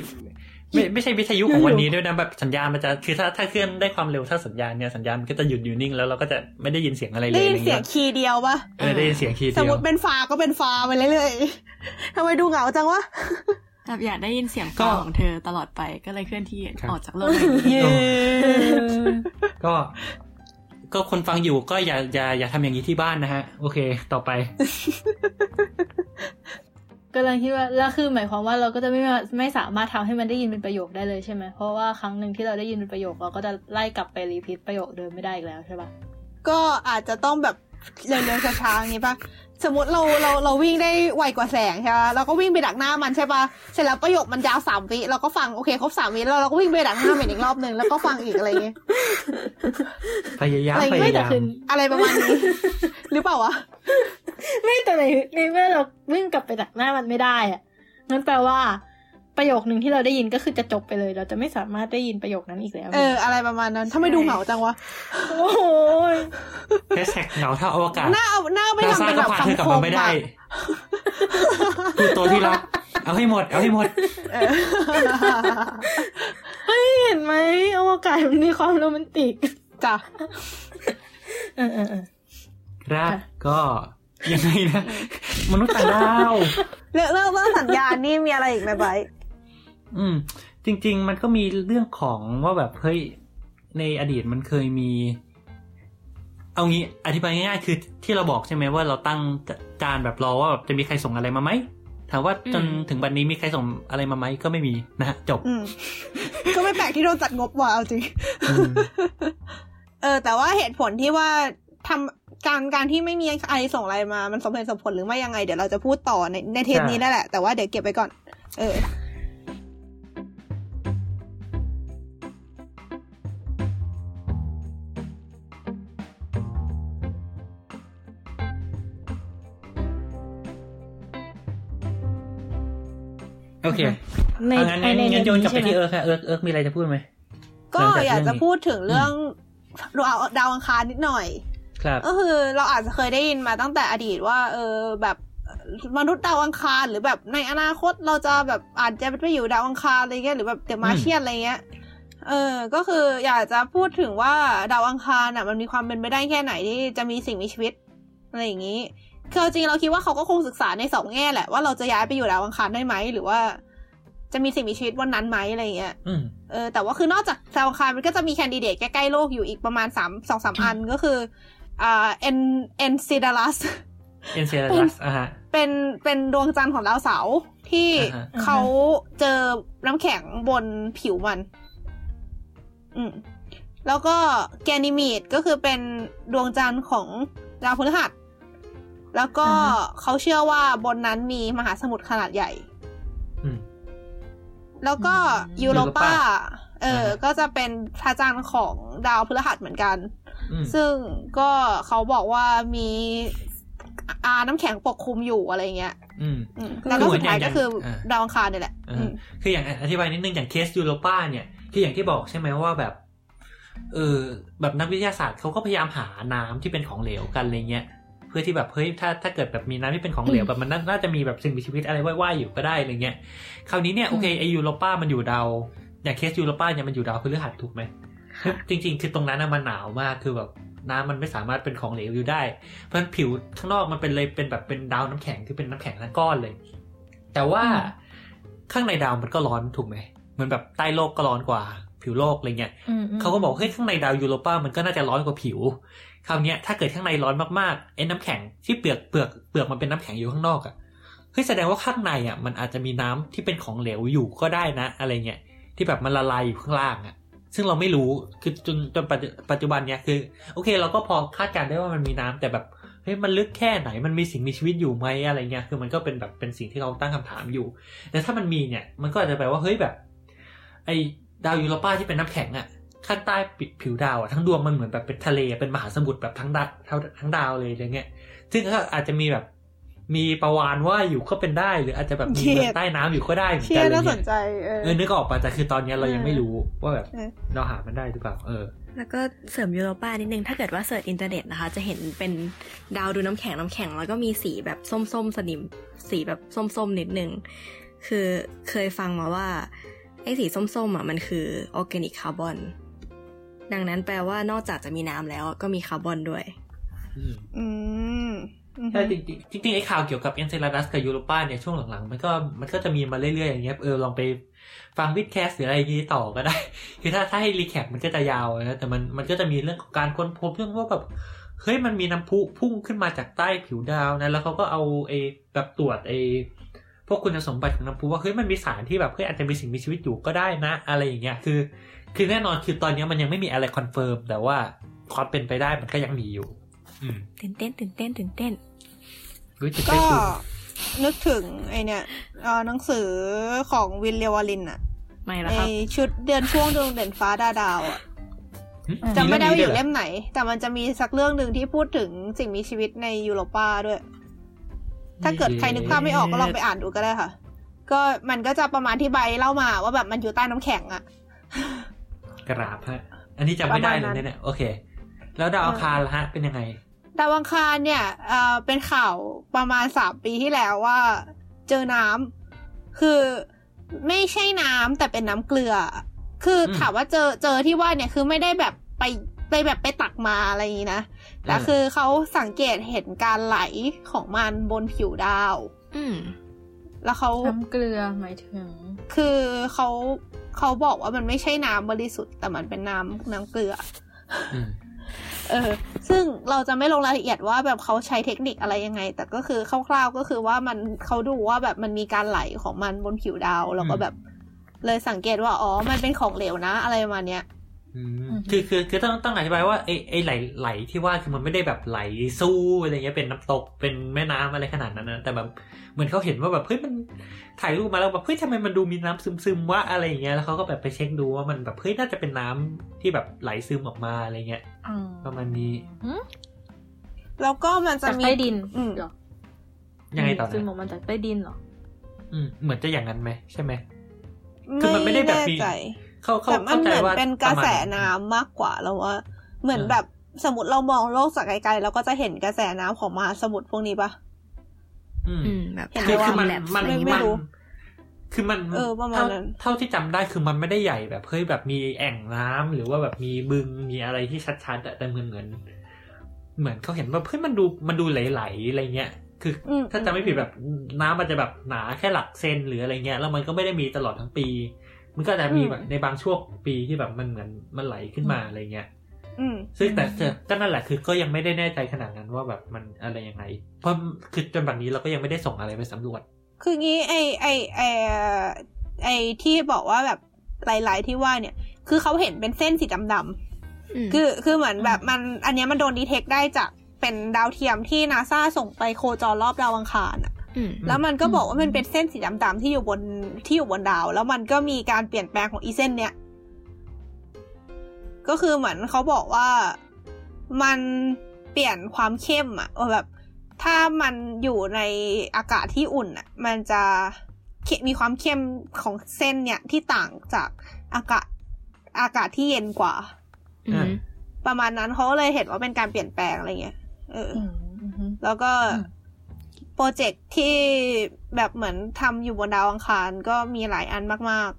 ไม่ไม่ใช่วิทยุของวันนี้ด้วยนะแบบสัญญาณมันจะคือถ้าถ้าเคลื่อนได้ความเร็วเท่าสัญญาณเนี่ยสัญญาณมันก็จะหยุดอยู่นิ่งแล้วเราก็จะไม่ได้ยินเสียงอะไรเลยได้ยินอะไรเสียเงี้งยคีย์เดียวปะเออได้ยินเสียงคีย์สเดีมยมวติเป็นฟ้าก็เป็นฟ้าไปเรื่อยๆทำไมดูเหงาจังวะแบบอยากได้ยินเสียงก็ฟ้าของเธอตลอดไปก็เลยเคลื่อนที่ครับออกจากโลกใบนี้เย้ก็ก็คนฟังอยู่ก็อย่าอย่าอย่าทำอย่างนี้ที่บ้านนะฮะ โอเค ต่อไป กำลังคิดว่าแล้วคือหมายความว่าเราก็จะไม่ไม่สามารถทำให้มันได้ยินเป็นประโยคได้เลยใช่ไหมเพราะว่าครั้งหนึ่งที่เราได้ยินเป็นประโยคเราก็จะไล่กลับไปรีพีทประโยคเดิมไม่ได้อีกแล้วใช่ปะก็อาจจะต้องแบบเร็วๆช้าๆอย่างนี้ปะ สมมติเราเราเราวิ่งได้ไวกว่าแสงใช่ปะเราก็วิ่งไปดักหน้ามันใช่ปะเสร็จแล้วประโยคมันยาวสามวิเราก็ฟังโอเคครบสามวิแล้วเราก็วิ่งไปดักหน้ามันอีกรอบหนึ่งแล้วก็ฟังอีกอะไรเงี้ยพยายามอะไรพไม่ยาแต่ยามคืออะไรประมาณนี้ หรือเปล่าวะไม่แต่ในในเมื่อเราวิ่งกลับไปดักหน้ามันไม่ได้อะงั้นแปลว่า ประโยคหนึ่งที่เราได้ยินก็คือจะจบไปเลย เราจะไม่สามารถได้ยินประโยคนั้นอีกแล้ว เออ อะไรประมาณนั้นถ้าไม่ดูเหงาจังวะ โอ้โหแฮชแท็กเหงาเท่าอวกาศหน้าเอาหน้าไปนาทำซาเป็นก็แบบพาเธอกลับคำคมามไม่ได้อะคือตัวที่รัก เอาให้หมด เอาให้หมดเออเฮ้ยเห็นไหมอวกาศมันมีความโรแมนติกจ้ะเออเออเออครับค่ะก็ยังไงนะ มนุษย์ต่างดาวเรื่องเรื่องเรื่องสัญญาณนี่มีอะไรอีกไหมไบร์ท อืม จริง ๆ มันก็มีเรื่องของว่าแบบเฮ้ยในอดีตมันเคยมี เอางี้อธิบายง่ายๆคือที่เราบอกใช่ไหมว่าเราตั้งการแบบรอว่าแบบจะมีใครส่งอะไรมาไหมถามว่าจนถึงบัดนนี้มีใครส่งอะไรมาไหมก็ไม่มีนะฮะจบอืมก็ไม่แปลกที่โดนตัดงบว่ะเอาจริงอืมเออ แต่ว่าเหตุผลที่ว่าทำการการที่ไม่มีอะไรส่งอะไรมา มันสมเหตุสมผลหรือไม่ยังไง เดี๋ยวเราจะพูดต่อในในเทปนี้นั่นแหละ แต่ว่าเดี๋ยวเก็บไว้ก่อน เออ โอเคในเอางั้นงั้นในงั้นโยนกลับไปใช่ไหมที่เอิร์กค่ะเอิร์กเอิร์กมีอะไรจะพูดไหมก็หลังจากอยากจะเรื่องนี้พูดถึงเรื่องดาวดาวอังคารนิดหน่อยครับก็คือเราอาจจะเคยได้ยินมาตั้งแต่อดีตว่า เออแบบมนุษย์ดาวอังคารหรือแบบในอนาคตเราจะแบบอาจจะไปอยู่ดาวอังคารอะไรเงี้ยหรือแบบเดอะมาเชียนอะไรเงี้ยเออ ก็คืออยากจะพูดถึงว่าดาวอังคารอะมันมีความเป็นไปได้แค่ไหนที่จะมีสิ่งมีชีวิตอะไรอย่างนี้ คือเอาจริงเราคิดว่าเขาก็คงศึกษาในสองแง่แหละว่าเราจะย้ายไปอยู่ดาวอังคารได้ไหมหรือว่า จะมีสิ่งมีชีวิตวันนั้นไหมอะไรเงี้ยอืมเออแต่ว่าคือนอกจากดาวอังคารมันก็จะมีแคนดิเดตใกล้ๆโลกอยู่อีกประมาณสามสองสามอันก็คืออ่าเอ็นเอ็นซิดาลัสเอ็นเซลัสอะฮะเป็นเป็นดวงจันทร์ของดาวเสาร์ที่อ่าฮะเขาเจอน้ำแข็งบนผิวมัน อืมแล้วก็แกนิมีดก็คือเป็นดวงจันทร์ของดาวพฤหัส แล้วก็อ่าฮะเขาเชื่อว่าบนนั้นมีมหาสมุทรขนาดใหญ่อืมแล้วก็อืมยูโรปา Europa เอออ่าฮะก็จะเป็นพระจันทร์ของดาวพฤหัสเหมือนกันอืมซึ่งก็เขาบอกว่ามีอาน้ำแข็งปกคลุมอยู่อะไรเงี้ย อืมอืมแล้วก็สุดท้ายก็คืออ่าดาวอังคารนี่แหละอ่าอืมคืออย่างอธิบายนิดนึงอย่างเคสยูโรปาเนี่ย คืออย่างที่บอกใช่ไหมว่าแบบ เออ แบบนักวิทยาศาสตร์เขาก็พยายามหาน้ำที่เป็นของเหลวกันอะไรเงี้ยเพื่อที่แบบเฮ้ยถ้าถ้าเกิดแบบมีน้ำที่เป็นของเหลวแบบมันน่าน่าจะมีแบบสิ่งมีชีวิตอะไรว่ายๆอยู่ก็ได้อะไรเงี้ยคราวนี้เนี่ยโอเคไอยูโรปามันอยู่ดาวอย่างเคสยูโรปาเนี่ยมันอยู่ดาวพฤหัสถูกไหมคือจริง ๆ คือตรงนั้นน่ะมันหนาวมากคือแบบน้ำมันไม่สามารถเป็นของเหลวอยู่ได้ เพราะฉะนั้นผิวข้างนอกมันเป็นเลยเป็นแบบเป็นดาวน้ำแข็งที่เป็นน้ำแข็งทั้งก้อนเลย แต่ว่าอืมข้างในดาวมันก็ร้อนถูกไหมเหมือนแบบใต้โลกก็ร้อนกว่าผิวโลกอะไรเงี้ยอืมอืมเขาก็บอกเฮ้ยข้างในดาวยูโรปามันก็น่าจะร้อนกว่าผิว คราวนี้ถ้าเกิดข้างในร้อนมากๆไอ้น้ำแข็งที่เปลือกเปลือกเปลือกมันเป็นน้ำแข็งอยู่ข้างนอกอะเฮ้ยแสดงว่าข้างในอะมันอาจจะมีน้ำที่เป็นของเหลวอยู่ก็ได้นะ อะไรเงี้ยที่แบบมันละลายอยู่ข้างล่างอะซึ่งเราไม่รู้คือจนจนปัจจุปัจจุบันเนี้ยคือ โอเค เราก็พอคาดการณ์ได้ว่ามันมีน้ำแต่แบบเฮ้ยมันลึกแค่ไหนมันมีสิ่งมีชีวิตอยู่ไหมอะไรเงี้ยคือมันก็เป็นแบบเป็นสิ่งที่เราตั้งคำถามอยู่ แต่ถ้ามันมีเนี่ยมันก็อาจจะแปลว่าเฮ้ยแบบ ไอดาวยูโรปาที่เป็นน้ำแข็งอะ ข้างใต้ปิดผิวดาวอะทั้งดวงมันเหมือนแบบเป็นทะเลเป็นมหาสมุทรแบบทั้งดัดทั้งทั้งดาวเลยอะไรเงี้ย ซึ่งก็อาจจะมีแบบมีปลาวาฬว่ายอยู่ก็เป็นได้ หรืออาจจะแบบมีเชี่ยเมืองใต้น้ำอยู่ก็ได้เหมือนเชี่กัยนอะไรน่าสเงี้นยใจเออเออนึกออกปะแต่คือตอนเนี้ยเรายังเออไม่รู้ว่าแบบเออเราหามันได้หรือเปล่าเออ แล้วก็เสริมยูโรปานิดนึงถ้าเกิดว่า search อินเทอร์เน็ตนะคะ จะเห็นเป็นดาวดูน้ำแข็งน้ำแข็ง แล้วก็มีสีแบบส้มๆสนิมสีแบบส้มๆนิดนึงคือเคยฟังมาว่าไอ้สีส้มๆอะมันคือ organic carbon ดังนั้นแปลว่านอกจากจะมีน้ำแล้วก็มีคาร์บอนด้วย อืมอืมอืมใช่จริงๆจริงๆไอ้ข่าวเกี่ยวกับเอนเซลาดัสกับยูโรปาเนี่ยช่วงหลังๆ มันก็มันก็จะมีมาเรื่อยๆอย่างเงี้ยเออลองไปฟัง WiTcast หรืออะไรอย่างงี้ต่อก็ได้ คือถ้าถ้าให้ recap มันก็จะยาวนะแต่มันมันก็จะมีเรื่องของการค้นพบเรื่องว่าแบบเฮ้ยมันมีน้ำพุพุ่งขึ้นมาจากใต้ผิวดาวนะแล้วเขาก็เอาไอ้แบบตรวจไอ้พวกคุณสมบัติของน้ำพุว่าเฮ้ยมันมีสารที่แบบเฮ้ยอาจจะมีสิ่งมีชีวิตอยู่ก็ได้นะ อะไรอย่างเงี้ยคือ คือแน่นอนคือตอนนี้มันยังไม่มีอะไร confirm แต่ว่าความเป็นไปได้มันก็ยังมีอยู่อืมตื่นเต้นตื่นเต้นตื่นเต้นรู้จะก็ได้คุณนึกถึงไอเนี่ยเอ่อหนังสือของวินเลวาลินอะไม่ละไอครับชุดเดือนช่วงดวงเด่นฟ้าดาดาวอะหึจำไม่ได้ว่าอยู่รื่งนี้เล่มไหน แต่มันจะมีสักเรื่องหนึ่งที่พูดถึงสิ่งมีชีวิตในยูโรปาด้วย ถ้าเกิดใครนึกภาพไม่ออกก็ลองไปอ่านดูก็ได้ค่ะ ก็มันก็จะประมาณที่ใบเล่ามาว่าแบบมันอยู่ใต้น้ำแข็งอะ กราบฮะ อันนี้จำไม่ได้ประเลมาณยนั้นเนี่ยโอเค แล้วดาวอังคารล่ะฮะ เป็นยังไง ดาวอังคารเนี่ยเอ่อเป็นข่าวประมาณสามปีที่แล้วว่า เจอน้ำคือไม่ใช่น้ำแต่เป็นน้ำเกลือ คืออมถามว่าเจอเจอที่ว่าเนี่ยคือไม่ได้แบบไปไปแบบไปตักมาอะไรอย่างนี้นะแต่เออคือเขาสังเกตเห็นการไหลของมันบนผิวดาว อืมแล้วเขาน้ำเกลือหมายถึง คือเขา เขาบอกว่ามันไม่ใช่น้ำบริสุทธิ์แต่มันเป็นน้ำน้ำเกลืออืมเออ ซึ่งเราจะไม่ลงรายละเอียดว่าแบบเขาใช้เทคนิคอะไรยังไง แต่ก็คือคร่าวๆก็คือว่ามันเขาดูว่าแบบมันมีการไหลของมันบนผิวดาว แล้วก็แบบ เลยสังเกตว่า อ๋อ มันเป็นของเหลวนะ อะไรประมาณเนี้ยอืมอืม คือคือคือต้องต้องอธิบายว่าไอ้ไอ้ไหลไหลที่ว่าคือมันไม่ได้แบบไหลสู้อะไรเงี้ยเป็นน้ำตกเป็นแม่น้ำอะไรขนาดนั้นนะแต่แบบเหมือนเขาเห็นว่าแบบเฮ้ยมันถ่ายรูปมาแล้วแบบเฮ้ยทำไมมันดูมีน้ำซึมซึมๆวะอะไรอย่างเงี้ยแล้วเขาก็แบบไปเช็คดูว่ามันแบบเฮ้ยน่าจะเป็นน้ำที่แบบไหลซึมออกมาอะไรเงี้ยอืมประมาณนี้แล้วก็มันจะจากมีใต้ดินอืมเหรอยังไงต่อซึมอนะอกมาจากใต้ดินเหรออืมเหมือนจะอย่างนั้นไหมใช่ไหมคือมันไม่ได้แบบแน่มีใจ เขาเขาแต่มันเข้าเหใจมือนว่าเป็นกระแสปมาณน้ำมากกว่าแล้วว่า เหมือนอ่าแบบสมมติเรามองโลกจากไกลๆเราก็จะเห็นกระแสน้ำของมหาสมุทรพวกนี้ปะอืมอืมแบบเห็นคือว่าคือมันแลบมันอะไรอย่างงี้ไม่ป่ะรู้คือมันเออประมาณเท่านั้นเท่าที่จำได้คือมันไม่ได้ใหญ่แบบเฮ้ยแบบมีแอ่งน้ำหรือว่าแบบมีบึงมีอะไรที่ชัดๆอะแต่เหมือนเหมือนเหมือนเขาเห็นว่าเฮ้ยมันดูมันดูไหลๆอะไรเงี้ยคืออมถ้าจำไม่ผิดแบบน้ำมันจะแบบหนาแค่หลักเซนหรืออะไรเงี้ยแล้วมันก็ไม่ได้มีตลอดทั้งปี มันก็จะมีแบบในบางช่วงปีที่แบบมันเหมือนมันไหลขึ้นมาอะไรเงี้ยอืมซึ่งแต่แต่ก็นั่นแหละคือก็ยังไม่ได้แน่ใจขนาดนั้นว่าแบบมันอะไรยังไง เพราะคือจนบัดนี้เราก็ยังไม่ได้ส่งอะไรไปสำรวจ คืองี้ไอไอไอไอที่บอกว่าแบบหลาย ๆ ที่ว่าเนี่ย คือเขาเห็นเป็นเส้นสีดำมๆคือคือเหมือนแบบมัน อันเนี้ยมันโดนดีเทคได้จากเป็นดาวเทียมที่นาซาส่งไปโคจรรอบดาวอังคารอะอืม แล้วมันก็บอกว่ามันเป็นเส้นสีดำๆที่อยู่บนที่อยู่บนดาว แล้วมันก็มีการเปลี่ยนแปลงของอีเส้นเนี้ยก็คือเหมือนเขาบอกว่ามันเปลี่ยนความเข้มอะว่าแบบ ถ้ามันอยู่ในอากาศที่อุ่นอะมันจะเคมีความเข้มของเส้นเนี่ยที่ต่างจากอากาศอากาศที่เย็นกว่าอืมประมาณนั้นเขาก็เลยเห็นว่าเป็นการเปลี่ยนแปลงอะไรเงี้ยเออออืมอืมแล้วก็อืม project ที่แบบเหมือนทำอยู่บนดาวอังคารก็มีหลายอันมาก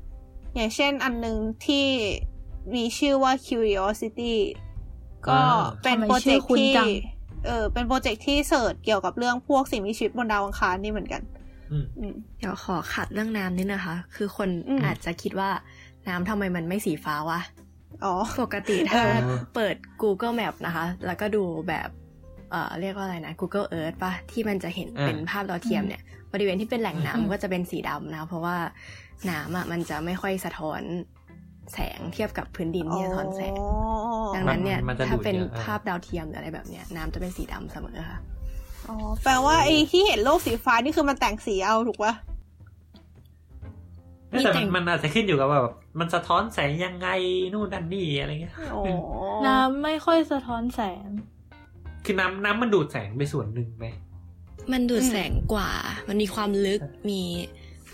ๆ อย่างเช่นอันหนึ่งที่มีชื่อว่า Curiosity ก็อ่าเป็นทำไมโปรเจกชื่ต์อคุ้นจังเออเป็น project ที่ search เกี่ยวกับเรื่องพวกสิ่งมีชีวิตบนดาวอังคารนี่เหมือนกันอืมอืมเดี๋ยวขอขัดเรื่องน้ำนิดนะคะ คือคนอืมอาจจะคิดว่าน้ำทำไมมันไม่สีฟ้าวะ อ๋อ ปกติถ้าเออเปิด Google Map นะคะ แล้วก็ดูแบบ เอ่อเรียกว่าอะไรนะ Google Earth ปะที่มันจะเห็นอ่าเป็นภาพดาวเทียมเนี่ยบริเวณที่เป็นแหล่งน้ำก็จะเป็นสีดำนะ เพราะว่าน้ำอะมันจะไม่ค่อยสะท้อนแสงเทียบกับพื้นดินที่สะท้อนแสง ดังนั้นเนี่ยมันจะดูดถ้าเป็นเยอะอ่าภาพดาวเทียมหรืออะไรแบบเนี้ยน้ำจะเป็นสีดำเสมอค่ะอ๋อแปลว่าไอ้ที่เห็นโลกสีฟ้านี่คือมันแต่งสีเอาถูกปะแต่แต่มันมันอาจจะขึ้นอยู่กับว่าแบบมันสะท้อนแสงยังไงนู่นนั่นนี่อะไรเงี้ยอ๋อน้ำไม่ค่อยสะท้อนแสง คือน้ำน้ำมันดูดแสงไปส่วนหนึ่งไหม มันดูดอืมแสงกว่า มันมีความลึกมี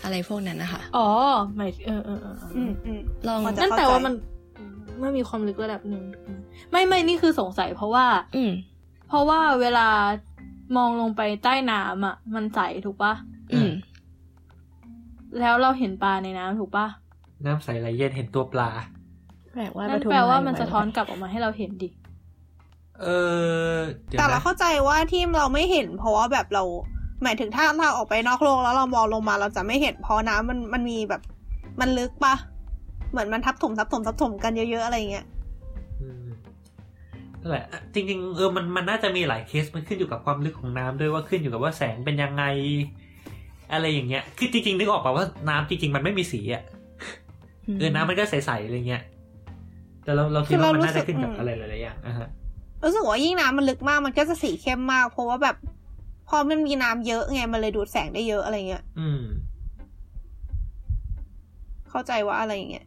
อะไรพวกนั้นนะคะอ๋อหมายเออเออเออเอออืมอืมลองพอจะนั่นแปลว่ามันไม่มีความลึกระดับหนึ่งไม่ไม่นี่คือสงสัยเพราะว่า อืมเพราะว่าเวลามองลงไปใต้น้ำอะ มันใสถูกปะอืม แล้วเราเห็นปลาในน้ำถูกปะน้ำใสไหลเย็นเห็นตัวปลาแปลว่านั่นแปลว่ามันสะท้อนกลับออกมาให้เราเห็นดิ เออเดี๋ยวแต่เรานะเข้าใจว่าที่เราไม่เห็น เพราะว่าแบบเรา หมายถึงถ้าเราออกไปนอกโลกแล้วเรามองลงมาเราจะไม่เห็นเพราะน้ำมันมันมีแบบมันลึกปะเหมือนมันทับถมทับถมทับถมกันเยอะๆอะไรเงี้ยอืมนั่นแหละ จริงๆเออมันมันน่าจะมีหลายเคสมันขึ้นอยู่กับความลึกของน้ำด้วยว่าขึ้นอยู่กับว่าแสงเป็นยังไง อะไรอย่างเงี้ย คือจริงๆนึกออกป่าว่าน้ำจริงๆ มันไม่มีสีอะเออน้ำมันก็ใสๆอะไรเงี้ย แต่เราเราคิดว่ามันน่าจะขึ้นกับอะไรหลายๆอย่างอะฮะ รู้สึกว่ายิ่งน้ำมันลึกมากมันก็จะสีเข้มมาก เพราะว่าแบบพอมันมีน้ำเยอะไงมันเลยดูดแสงได้เยอะอะไรเงี้ย อืม เข้าใจว่าอะไรอย่างเงี้ย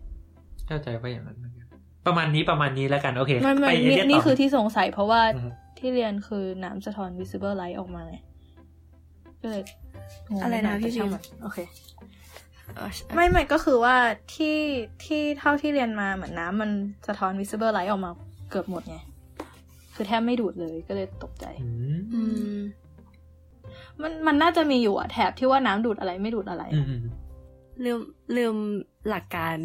เข้าใจว่าอย่างนั้นเหมือนกันประมาณนี้ประมาณนี้แล้วกันโอเคไม่ไม่ไปเอนี่เลียนนี่ต่อคือที่สงสัยเพราะว่าอือฮึที่เรียนคือน้ำสะท้อน visible light ออกมาไงก็เลยงงอะไรนะพี่แต่ช่างพิมพ์มันโอเคเออไม่ไม่ก็คือว่าที่ที่เท่าที่เรียนมาเหมือนน้ำมันสะท้อน visible light ออกมาเกือบหมดไง คือแทบไม่ดูดเลยก็เลยตกใจอืมอืม มันมันน่าจะมีอยู่อะแถบที่ว่าน้ำดูดอะไรไม่ดูดอะไรอืมอืมลืมลืมหลักการ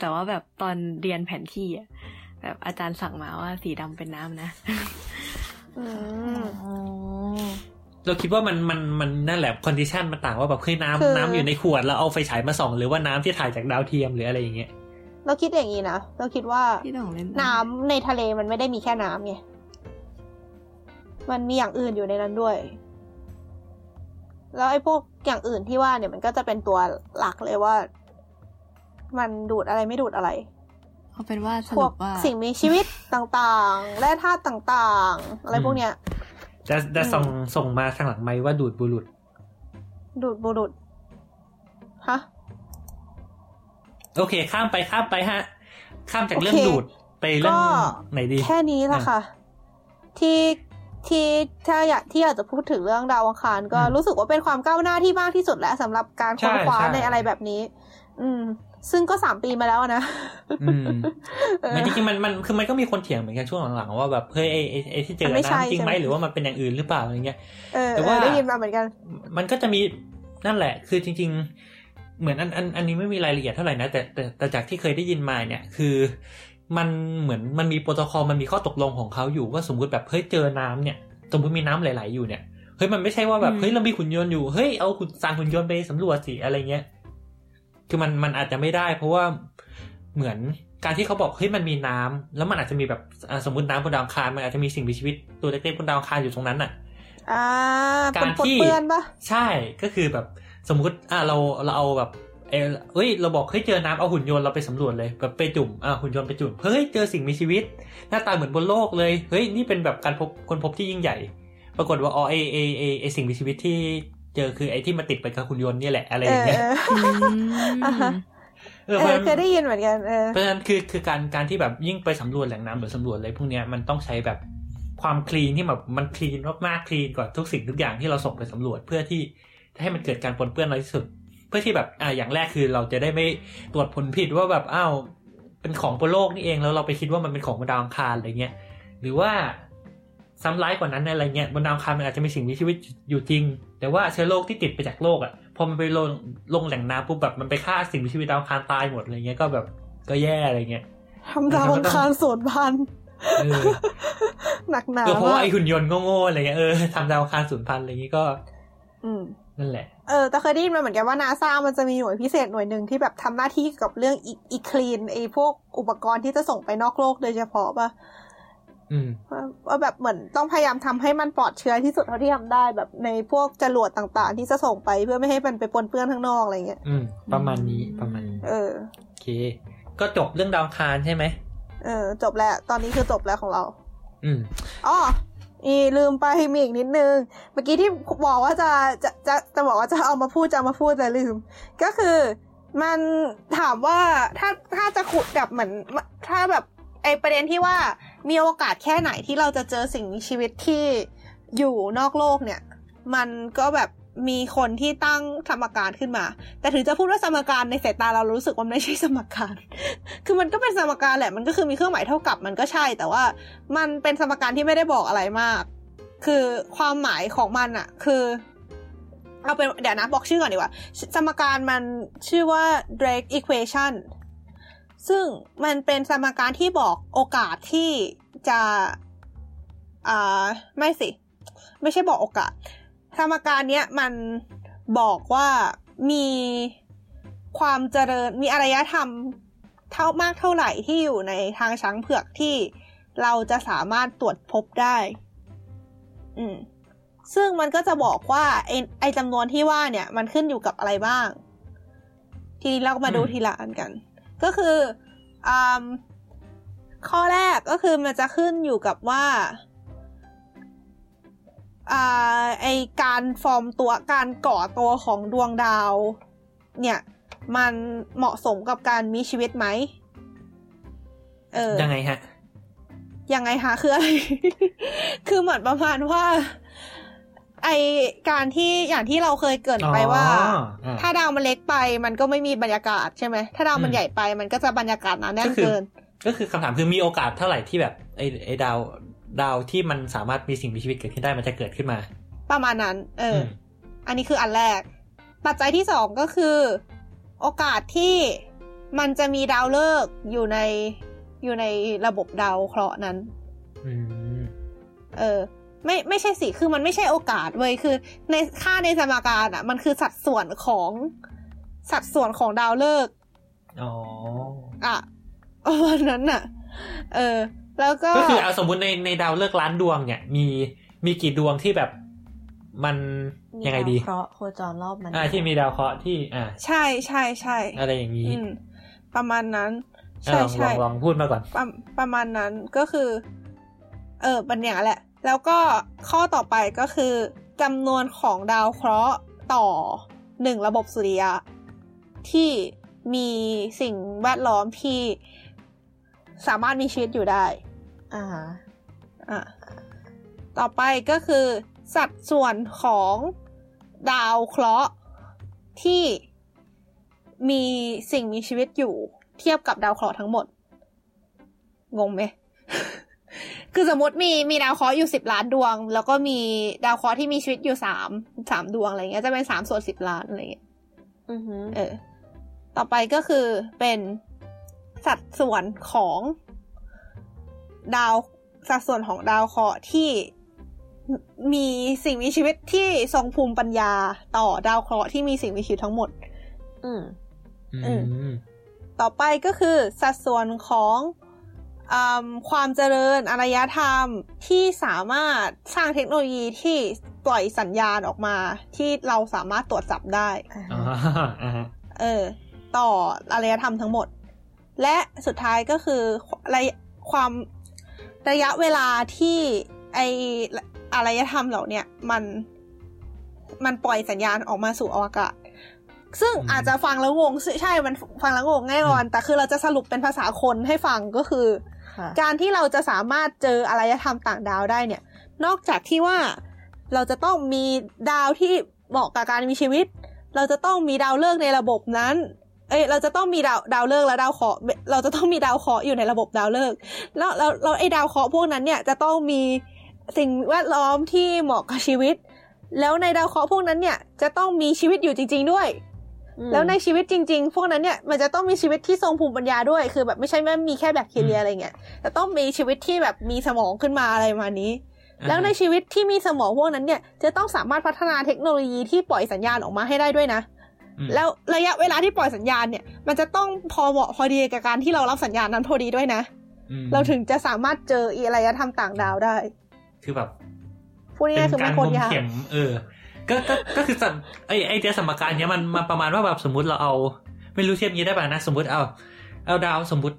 แต่ว่าแบบตอนเรียนแผนที่อะแบบอาจารย์สั่งมาว่าสีดำเป็นน้ำนะอืมอ๋อเราคิดว่ามันมันมันนั่นแหละคอนดิชันมันต่างว่าแบบเคยคือน้ำน้ำอยู่ในขวดแล้วเอาไฟฉายมาส่อง หรือว่าน้ำที่ถ่ายจากดาวเทียมหรืออะไรอย่างเงี้ย เราคิดอย่างนี้นะเราคิดว่าที่ต้องเล่นน้ำในทะเลมันไม่ได้มีแค่น้ำไงมันมีอย่างอื่นอยู่ในนั้นด้วย แล้วไอ้พวกอย่างอื่นที่ว่าเนี่ยมันก็จะเป็นตัวหลักเลยว่า มันดูดอะไรไม่ดูดอะไรเอาเป็นว่าสพวรุกปว่าสิ่งมีชีวิตต่างๆ และธาตุต่างๆ อะไรพวกเนี้ยจะจะส่งอืมส่งมาทางหลังไม้ว่าดูดบุรุษ ดูดบุรุษ ฮะ โอเค ข้ามไปข้ามไปฮะ ข้ามจากเรื่องโอเคดูดไปเรื่องก็ไหนดี แค่นี้แหละค่ะ ที่ที่ถ้าอยากที่อยากจะพูดถึงเรื่องดาวอังคารก็อืมรู้สึกว่าเป็นความก้าวหน้าที่มากที่สุดแล้วสำหรับการค้นใช่คว้าใช่ในอะไรแบบนี้ อืม ซึ่งก็สามปีมาแล้วอะนะอืมเออมันจริงๆมันมันคือมันก็มีคนเถียงเหมือนกันช่วงหลังๆว่าแบบเฮ้ยไอ้ไอ้ไอ้ที่เจอมันไม่ใช่น้ำจริงไหมใช่ไหมหรือว่ามันเป็นอย่างอื่นหรือเปล่าอะไรเงี้ยเออแต่เอว่าอได้ยินมาเหมือนกัน มันก็จะมีนั่นแหละ คือจริง ๆ เหมือนอันอันอันนี้ไม่มีรายละเอียดเท่าไหร่นะแต่แต่แต่จากที่เคยได้ยินมาเนี่ย คือมันเหมือนมันมีโปรโตคอลมันมีข้อตกลงของเขาอยู่ว่าสมมติแบบเฮ้ยเจอน้ำเนี่ยสมมติมีน้ำไหลๆอยู่เนี่ยเฮ้ยมันไม่ใช่ว่าแบบอืมเฮ้ยเรามีหุ่นยนต์อยู่เฮ้ยเอาหุ่นสร้างหุ่นยนต์ไปสำรวจสิอะไรเงี้ยคือมันมันอาจจะไม่ได้ เพราะว่าเหมือนการที่เขาบอกเฮ้ยมันมีน้ำแล้วมันอาจจะมีแบบอะสมมติน้ำบนดาวอังคารมันอาจจะมีสิ่งมีชีวิตตัวเล็กๆบนดาวอังคารอยู่ตรงนั้นอะอ่าการเป็นปนที่เปื้อนปะใช่ก็คือแบบ สมมุติอะเราเราเอาแบบเออเฮ้ยเราบอกเฮ้ยเจอน้ำเอาหุ่นยนต์เราไปสำรวจเลยแบบไปจุ่มอะหุ่นยนต์ไปจุ่มเฮ้ยเจอสิ่งมีชีวิต หน้าตาเหมือนบนโลกเลยเฮ้ยนี่เป็นแบบการพบคนพบที่ยิ่งใหญ่ ปรากฏว่าอ๋อไอไอไอไอสิ่งมีชีวิตที่เจอคือไอที่มาติดไปกับหุ่นยนต์เนี่ยแหละอะไรอเอย่างอเงี้ยเอออ่าฮะเออเอเพราะอฉะนั้นเคยได้ยินเหมือนกันเออเพราะฉะนั้นคือคือการการที่แบบยิ่งไปสำรวจแหล่งน้ำหรือสำรวจอะไรพวกเนี้ยมันต้องใช้แบบความคลีนที่แบบมันคลีนมากๆคลีนกว่าทุกสิ่งทุกอย่างที่เราส่งไปสำรวจเพื่อที่จะ ให้มันเกิดการปนเปื้อนน้อยที่สุด เพื่อที่แบบอ่าอย่างแรกคือเราจะได้ไม่ตรวจผลผิดว่าแบบอ้าวเป็นของบนโลกนี่เองแล้วเราไปคิดว่ามันเป็นของบนดาวอังคารอะไรเงี้ยหรือว่าซ้ำร้ายกว่านั้นอะไรเงี้ยบนดาวอังคารมันอาจจะมีสิ่งมีชีวิตอยู่จริง แต่ว่าเชื้อโรคที่ติดไปจากโลกอะพอมันไปลงลงแหล่งน้ำปุ๊บแบบมันไปฆ่าสิ่งมีชีวิตดาวอังคารตายหมดอะไรเงี้ยก็แบบก็แย่อะไรเงี้ยทำดาวอังคารสูญพันธุ์เออหนักหนาเออเพราะว่าากมไอหุ่นยนต์โง่ๆอะไรเงี้ยเออทำดาวอังคารสูญพันธุ์อะไรเงี้ยก็ อืม นั่นแหละ เออ แต่เคยได้ยินมาเหมือนกันว่านาซามันจะมีหน่วยพิเศษหน่วยหนึ่งที่แบบทำหน้าที่กับเรื่องอีคลีนไอพวกอุปกรณ์ที่จะส่งไปนอกโลกโดยเฉพาะป่ะอืมว่าว่าแบบเหมือนต้องพยายามทำให้มันปลอดเชื้อที่สุดเท่าที่ทำได้แบบในพวกจรวดต่างๆ ที่จะส่งไปเพื่อไม่ให้มันไปปนเปื้อนข้างนอกอะไรเงี้ยอืม ประมาณนี้ประมาณนี้ เออโอเค ก็จบเรื่องดาวอังคารใช่ไหมเออ จบแล้ว ตอนนี้คือจบแล้วของเรา อืมอ๋อ อีลืมไปมีอีกนิดนึง เมื่อกี้ที่บอกว่าจะจะจะจะบอกว่าจะเอามาพูดจะามาพูดแต่ลืม ก็คือมันถามว่าถ้าถ้าจะขุดแบบเหมือนถ้าแบบไอประเด็นที่ว่ามีโอกาสแค่ไหนที่เราจะเจอสิ่งมีชีวิตที่อยู่นอกโลกเนี่ย มันก็แบบ มีคนที่ตั้งสมการขึ้นมา แต่ถึงจะพูดว่าสมการในสายตาเรารู้สึกว่าไม่ใช่สมการ คือมันก็เป็นสมการแหละ มันก็คือมีเครื่องหมายเท่ากับมันก็ใช่ แต่ว่ามันเป็นสมการที่ไม่ได้บอกอะไรมาก คือความหมายของมันอะคือ เอาเป็นเดี๋ยวนะบอกชื่อก่อนดีกว่า สมการมันชื่อว่า Drake equation ซึ่งมันเป็นสมการที่บอกโอกาสที่จะอ่าไม่สิ ไม่ใช่บอกโอกาส สมการเนี้ยมันบอกว่ามีความเจริญมีอารยธรรมเท่ามากเท่าไหร่ที่อยู่ในทางช้างเผือกที่เราจะสามารถตรวจพบได้ อืม ซึ่งมันก็จะบอกว่า ไอไอจำนวนที่ว่าเนี่ย มันขึ้นอยู่กับอะไรบ้าง ทีนี้เราก็มาดูทีละอันกัน ก็คืออ่าข้อแรกก็คือมันจะขึ้นอยู่กับว่า ไอการฟอร์มตัวการก่อตัวของดวงดาว เนี่ยมันเหมาะสมกับการมีชีวิตไหม เออ ยังไงฮะ ยังไงคะคืออะไร คือเหมือนประมาณว่า ไอการที่อย่างที่เราเคยเกรินไปว่าอ๋ออ่า ถ้าดาวมันเล็กไป มันก็ไม่มีบรรยากาศใช่ไหม ถ้าดาวมันอืมใหญ่ไป มันก็จะบรรยากาศหนาแน่นก็คือเกิน ก็คือคำถามคือมีโอกาสเท่าไหร่ที่แบบไอไอดาว ดาวที่มันสามารถมีสิ่งมีชีวิตเกิดขึ้นได้มันจะเกิดขึ้นมา ประมาณนั้น เอออมอันนี้คืออันแรก ปัจจัยที่สองก็คือ โอกาสที่มันจะมีดาวฤกษ์อยู่ในอยู่ในระบบดาวเคราะห์นั้นอืมเออ ไม่ไม่ใช่สิ คือมันไม่ใช่โอกาสเว้ย คือ ในค่าในสมการอะ มันคือสัดส่วนของสัดส่วนของดาวฤกษ์อ๋อ อะประมาณนั้นน่ะ เออ แล้วก็ก็คือเอาสมมุติในในดาวเลิกษ์ล้านดวงเนี่ย มีมีกี่ดวงที่แบบมันยังไงดีเพราะห์โคจรรอบมันอ่าที่มีดาวเคราะห์ที่อ่าใช่ใช่ใช่อะไรอย่างนี้อืมประมาณนั้นอะใช่ลองลใช่องลองพูดมาก่อนประประมาณนั้นก็คือ เออปัญญางนั้นแหละ แล้วก็ข้อต่อไปก็คือจำนวนของดาวเคราะห์ต่อหนึ่งระบบสุริยะ ที่มีสิ่งแวดล้อมที่สามารถมีชีวิตอยู่ได้ อ่าฮะอะต่อไปก็คือ สัดส่วนของดาวเคราะห์ที่มีสิ่งมีชีวิตอยู่ เทียบกับดาวเคราะห์ทั้งหมด งงไหม คือสมมติมีมีดาวเคราะห์อยู่สิบล้านดวง แล้วก็มีดาวเคราะห์ที่มีชีวิตอยู่สามสามดวงอะไรเงี้ยจะเป็นสามส่วนสิบล้านอะไรเงี้ยอือฮึเออ ต่อไปก็คือเป็นสัดส่วนของ ดาวสัดส่วนของดาวเคราะห์ที่มมีสิ่งมีชีวิตที่ทรงภูมิปัญญาต่อดาวเคราะห์ที่มีสิ่งมีชีวิตทั้งหมด อืม อือืมมต่อไปก็คือสัดส่วนของอความเจริญอารยธรรมที่สามารถสร้างเทคโนโลยีที่ปล่อยสัญญาณออกมา ที่เราสามารถตรวจจับได้อ๋ออ่าฮะเออ ต่ออารยธรรมทั้งหมด และสุดท้ายก็คือระยะความ ระยะเวลาที่ไออารยธรรมเหล่าเนี้ยมันมันปล่อยสัญญาณออกมาสู่อวกาศ ซึ่งอาจจะฟังแล้วงงใช่ มันฟังแล้วงงแน่นอน แต่คือเราจะสรุปเป็นภาษาคนให้ฟังก็คือค่ะการที่เราจะสามารถเจออารยธรรมต่างดาวได้เนี่ย นอกจากที่ว่าเราจะต้องมีดาวที่เหมาะกับการมีชีวิต เราจะต้องมีดาวฤกษ์ในระบบนั้น เอ้ยเราจะต้องมีดาวดาวฤกษ์และดาวเคราะห์เราจะต้องมีดาวเคราะห์อยู่ในระบบดาวฤกษ์แล้วแล้วแล้วไอ้ดาวเคราะห์พวกนั้นเนี่ยจะต้องมีสิ่งแวดล้อมที่เหมาะกับชีวิต แล้วในดาวเคราะห์พวกนั้นเนี่ยจะต้องมีชีวิตอยู่จริง ๆด้วย แล้วในชีวิตจริง ๆ พวกนั้นเนี่ยมันจะต้องมีชีวิตที่ทรงภูมิปัญญาด้วย คือแบบไม่ใช่แม่มีแค่แบคทีเรียอะไรเงี้ยแต่ต้องมีชีวิตที่แบบมีสมองขึ้นมาอะไรประมาณนี้ แล้วในชีวิตที่มีสมองพวกนั้นเนี่ยจะต้องสามารถพัฒนาเทคโนโลยีที่ปล่อยสัญญาณออกมาให้ได้ด้วยนะอืม แล้วระยะเวลาที่ปล่อยสัญญาณเนี่ย มันจะต้องพอเหมาะพอดีกับการที่เรารับสัญญาณนั้นพอดีด้วยนะอืมเราถึงจะสามารถเจออีอารยธรรมต่างดาวได้ คือแบบพูดเป็ง่ายนๆคือการไม่งโคตมรยากเข็มเออ ก็ก็ก็คือสัมไอไอเดียสมการเนี้ยมันมันประมาณว่าแบบสมมติเราเอา ไม่รู้เทียบงี้ได้ป่ะนะ สมมติเอา เอาดาวสมมติ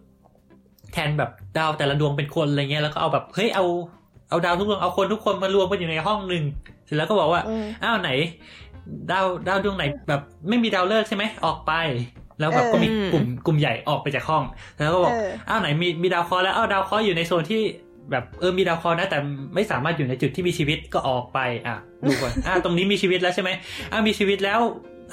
แทนแบบดาวแต่ละดวงเป็นคนอะไรเงี้ยแล้วก็เอาแบบเฮ้ยเอาเอาดาวทุกดวงเอาคนทุกคนมารวมกันอยู่ในห้องหนึ่งเสร็จแล้วก็บอกว่าอืมอ้าวไหน ดาวดาวดวงไหนแบบไม่มีดาวฤกษ์ใช่ไหมออกไป แล้วแบบเออก็มีกลุ่มกลุ่มใหญ่ออกไปจากห้อง แล้วก็บอกเอออ้าวไหนมีมีดาวเคราะห์แล้วอ้าวดาวเคราะห์อยู่ในโซนที่แบบเออมีดาวเคราะห์นะแต่ไม่สามารถอยู่ในจุดที่มีชีวิตก็ออกไป อะดูก่อนอ่าตรงนี้มีชีวิตแล้วใช่ไหมอ้าวมีชีวิตแล้ว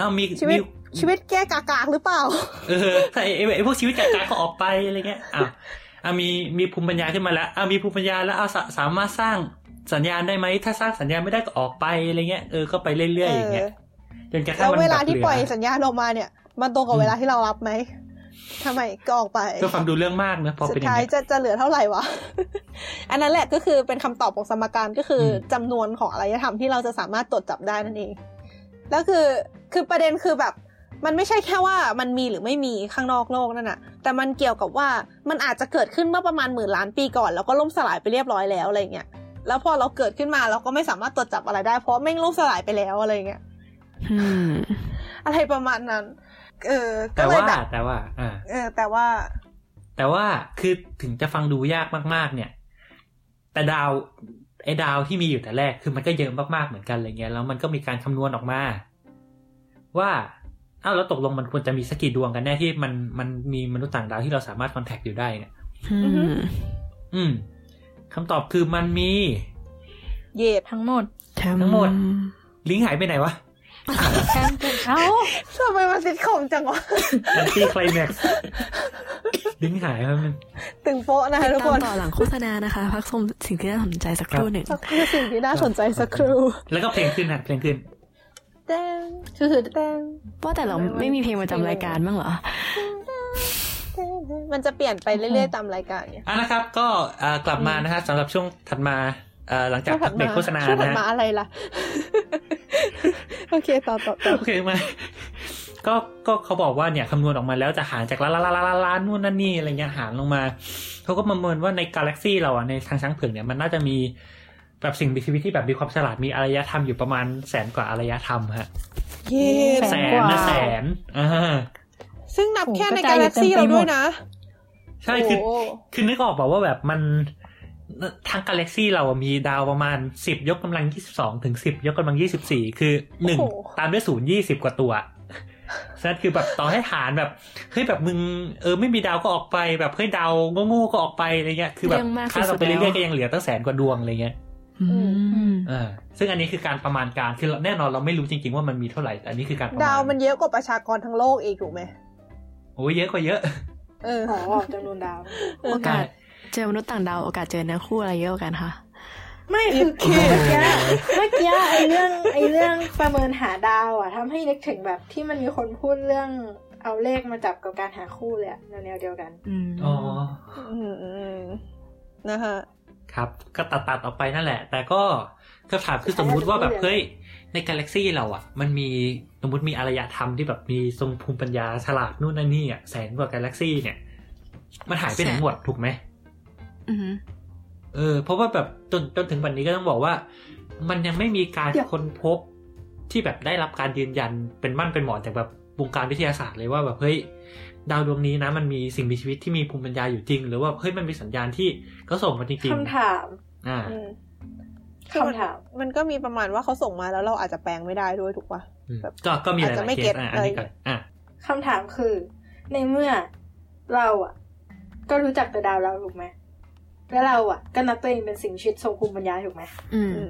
อ้าวมีชีวิตมีชีวิตแก้กากๆหรือเปล่า เออถ้าไอ้ไอ้ไอ้พวกชีวิตจากการก็ออกไปอะไรเงี้ยอะอะมีมีภูมิปัญญาขึ้นมาแล้วอะมีภูมิปัญญาแล้วอะสาสามารถสร้าง สัญญาณได้ไหมถ้าสร้างสัญญาณไม่ได้ก็ออกไปอะไรเงี้ยเออก็ไปเรื่อยๆอย่างเงี้ยจนกระทั่แล้งวมันเวลาแบบที่หลืปล่อยสัญญาณออกมาเนี่ย มันตรงกับเวลาที่เรารับไหมทำไมก็ออกไปก็ฟังดูเรื่องมากนะพอสุเป็นดอย่างท้ายเงี้ยจะจะเหลือเท่าไหร่วะ อันนั้นแหละก็คือเป็นคำตอบของสมการก็คืออมจำนวนของอารยธรรมที่เราจะสามารถตรวจจับได้นั่นเองแล้วคือคือประเด็นคือแบบ มันไม่ใช่แค่ว่ามันมีหรือไม่มีข้างนอกโลกนั่นน่ะ แต่มันเกี่ยวกับว่ามันอาจจะเกิดขึ้นเมื่อประมาณหมื่นล้านปีก่อน แล้วก็ล่มสลายไปเรียบร้อยแล้วอะไรเงี้ย แล้วพอเราเกิดขึ้นมาเราก็ไม่สามารถตรวจจับอะไรได้ เพราะแม่งล่มสลายไปแล้วอะไรเงี้ยอืมอะไรประมาณนั้น เออก็แต่เลยว่าแบบแต่ว่าอ่าเออ แต่ว่า แต่ว่าคือถึงจะฟังดูยากมาก ๆ เนี่ย แต่ดาวไอ้ดาวที่มีอยู่แต่แรกคือมันก็เยอะมากๆเหมือนกันอะไรเงี้ยแล้วมันก็มีการคำนวณออกมา ว่าอ้าวแล้วตกลงมันควรจะมีสักกี่ดวงกันแน่ที่มันมันมีมนุษย์ต่างดาวที่เราสามารถคอนแทคอยู่ได้เนี่ยอืมอืม คำตอบคือมันมีเย็บทั้งหมด ทั้งหมด ลิงก์หายไปไหนวะแค่เป็นเอ้าทำไมมันซิทคอมจังวะแอนตี้ไคลแม็กซ์ลิงก์หายครับมันตึงโป๊ะนะคะทุกตาคมนต่อหลังโฆษณานะคะ พักชมสิ่งที่น่าสนใจสักครู่หนึ่งสักครู่สิ่งที่น่าสนใจสักครู่แล้วก็เพลงขึ้นฮะเพลงขึ้นแดงคือคือแดงว่าแต่เราไม่มีเพลงประจำรายการบ้างเหรอ มันจะเปลี่ยนไปเรื่อยๆตามรายการเนี่ยอะนะครับ ก็อ่ากลับมานะฮะสำหรับช่วงถัดมาอ่าหลังจากพักเบรกโฆษณาช่วงถัดนะมาฮะอะไรล่ะ โอเคต่อต่อต่อโอเคมาก็ก็เขาบอกว่าเนี่ยคำนวณออกมาแล้วจะหารจากล้านล้านล้านล้านล้านนู่นนั่นนี่อะไรเงี้ยหารลงมาเขาก็ประเมินว่าในกาแล็กซี่เราอะในทางช้างเผือกเนี่ยมันน่าจะมีแบบสิ่งมีชีวิตที่แบบมีความฉลาดมีอารยธรรมอยู่ประมาณแสนกว่าอารยธรรมฮะเย้แสแสนนกว่านะแสนอ่า ซึ่งนับแค่ในโอ้โหกระจายกาแล็กซี่อยู่เต็เรามไปหมดด้วยนะ ใช่คือโอ้คือนึกออกบอกว่าแบบมันทางกาแล็กซี่เราอะมีดาวประมาณสิบยกกำลังยี่สิบสองถึงสิบยกกำลังยี่สิบสี่คือหนึ่งตามด้วยศูนย์ยี่สิบกว่าตัวนั่นคือแบบต่อให้หารแบบเฮ้ยแบบมึงเออไม่มีดาวก็ออกไปแบบเฮ้ยดาวโง่ๆก็ออกไปอะไรเงี้ยคือแบบเรื่องมากค่าเราสุดๆไปเรื่แล้อยวๆก็ยังเหลือตั้งแสนกว่าดวงอะไรเงี้ยอืมอ่าซึ่งอันนี้คือการประมาณการคือแน่นอนเราไม่รู้จริง ๆ ว่ามันมีเท่าไหร่แต่อันนี้คือการประมาณดาวมันเยอะกว่าประชากรทั้งโลกอีกถูกไหม โอ้ยเยอะกว่าเยอะ เอออ๋อจำนวนดาวเออโอกาสเจอมนุษย์ต่างดาวโอกาสเจอเนื้อคู่อะไรเยอะกว่ากันคะไม่คือคือเมื่อกี้เมื่อกี้ไอเรื่องไอเรื่องประเมินหาดาวอะทำให้นึกถึงแบบที่มันมีคนพูดเรื่องเอาเลขมาจับกับการหาคู่เลยอะแนวๆเดียวกันอืมอ๋ออืมอืมนะฮะครับ ก็ตัดตัดๆออกไปนั่นแหละ แต่ก็คำถามคือสมมุติว่าแบบเฮ้ยในกาแล็กซี่เราอะ มันมี สมมติมีอารยธรรมที่แบบมีทรงภูมิปัญญาฉลาดนู่นนั่นนี่อะแสนกว่ากาแล็กซี่เนี่ยมันหายไปไหนหมดถูกไหมอือหือเออ เพราะว่าแบบจนจนถึงวันนี้ก็ต้องบอกว่า มันยังไม่มีการเดี๋ยวค้นพบที่แบบได้รับการยืนยันเป็นมั่นเป็นหมอนจากแบบวงการวิทยาศาสตร์เลยว่าแบบเฮ้ยดาวดวงนี้นะ มันมีสิ่งมีชีวิตที่มีภูมิปัญญาอยู่จริง หรือว่าเฮ้ยมันมีสัญญาณที่เขาส่งมาจริงคำถามๆอ่าอืม คือมันคำถามมันก็มีประมาณว่าเขาส่งมาแล้วเราอาจจะแปลงไม่ได้ด้วยถูกปะอืมแบบก็ก็มีหอาจจะลายไม่ๆเคเก็สตอะอันนี้ก่อนอะคำถามคือ ในเมื่อเราอะ ก็รู้จักแต่ดาวเราถูกไหมแล้วเราอะ ก็นับตัวเองเป็นสิ่งมีชีวิตทรงภูมิปัญญาถูกไหมอืมอืม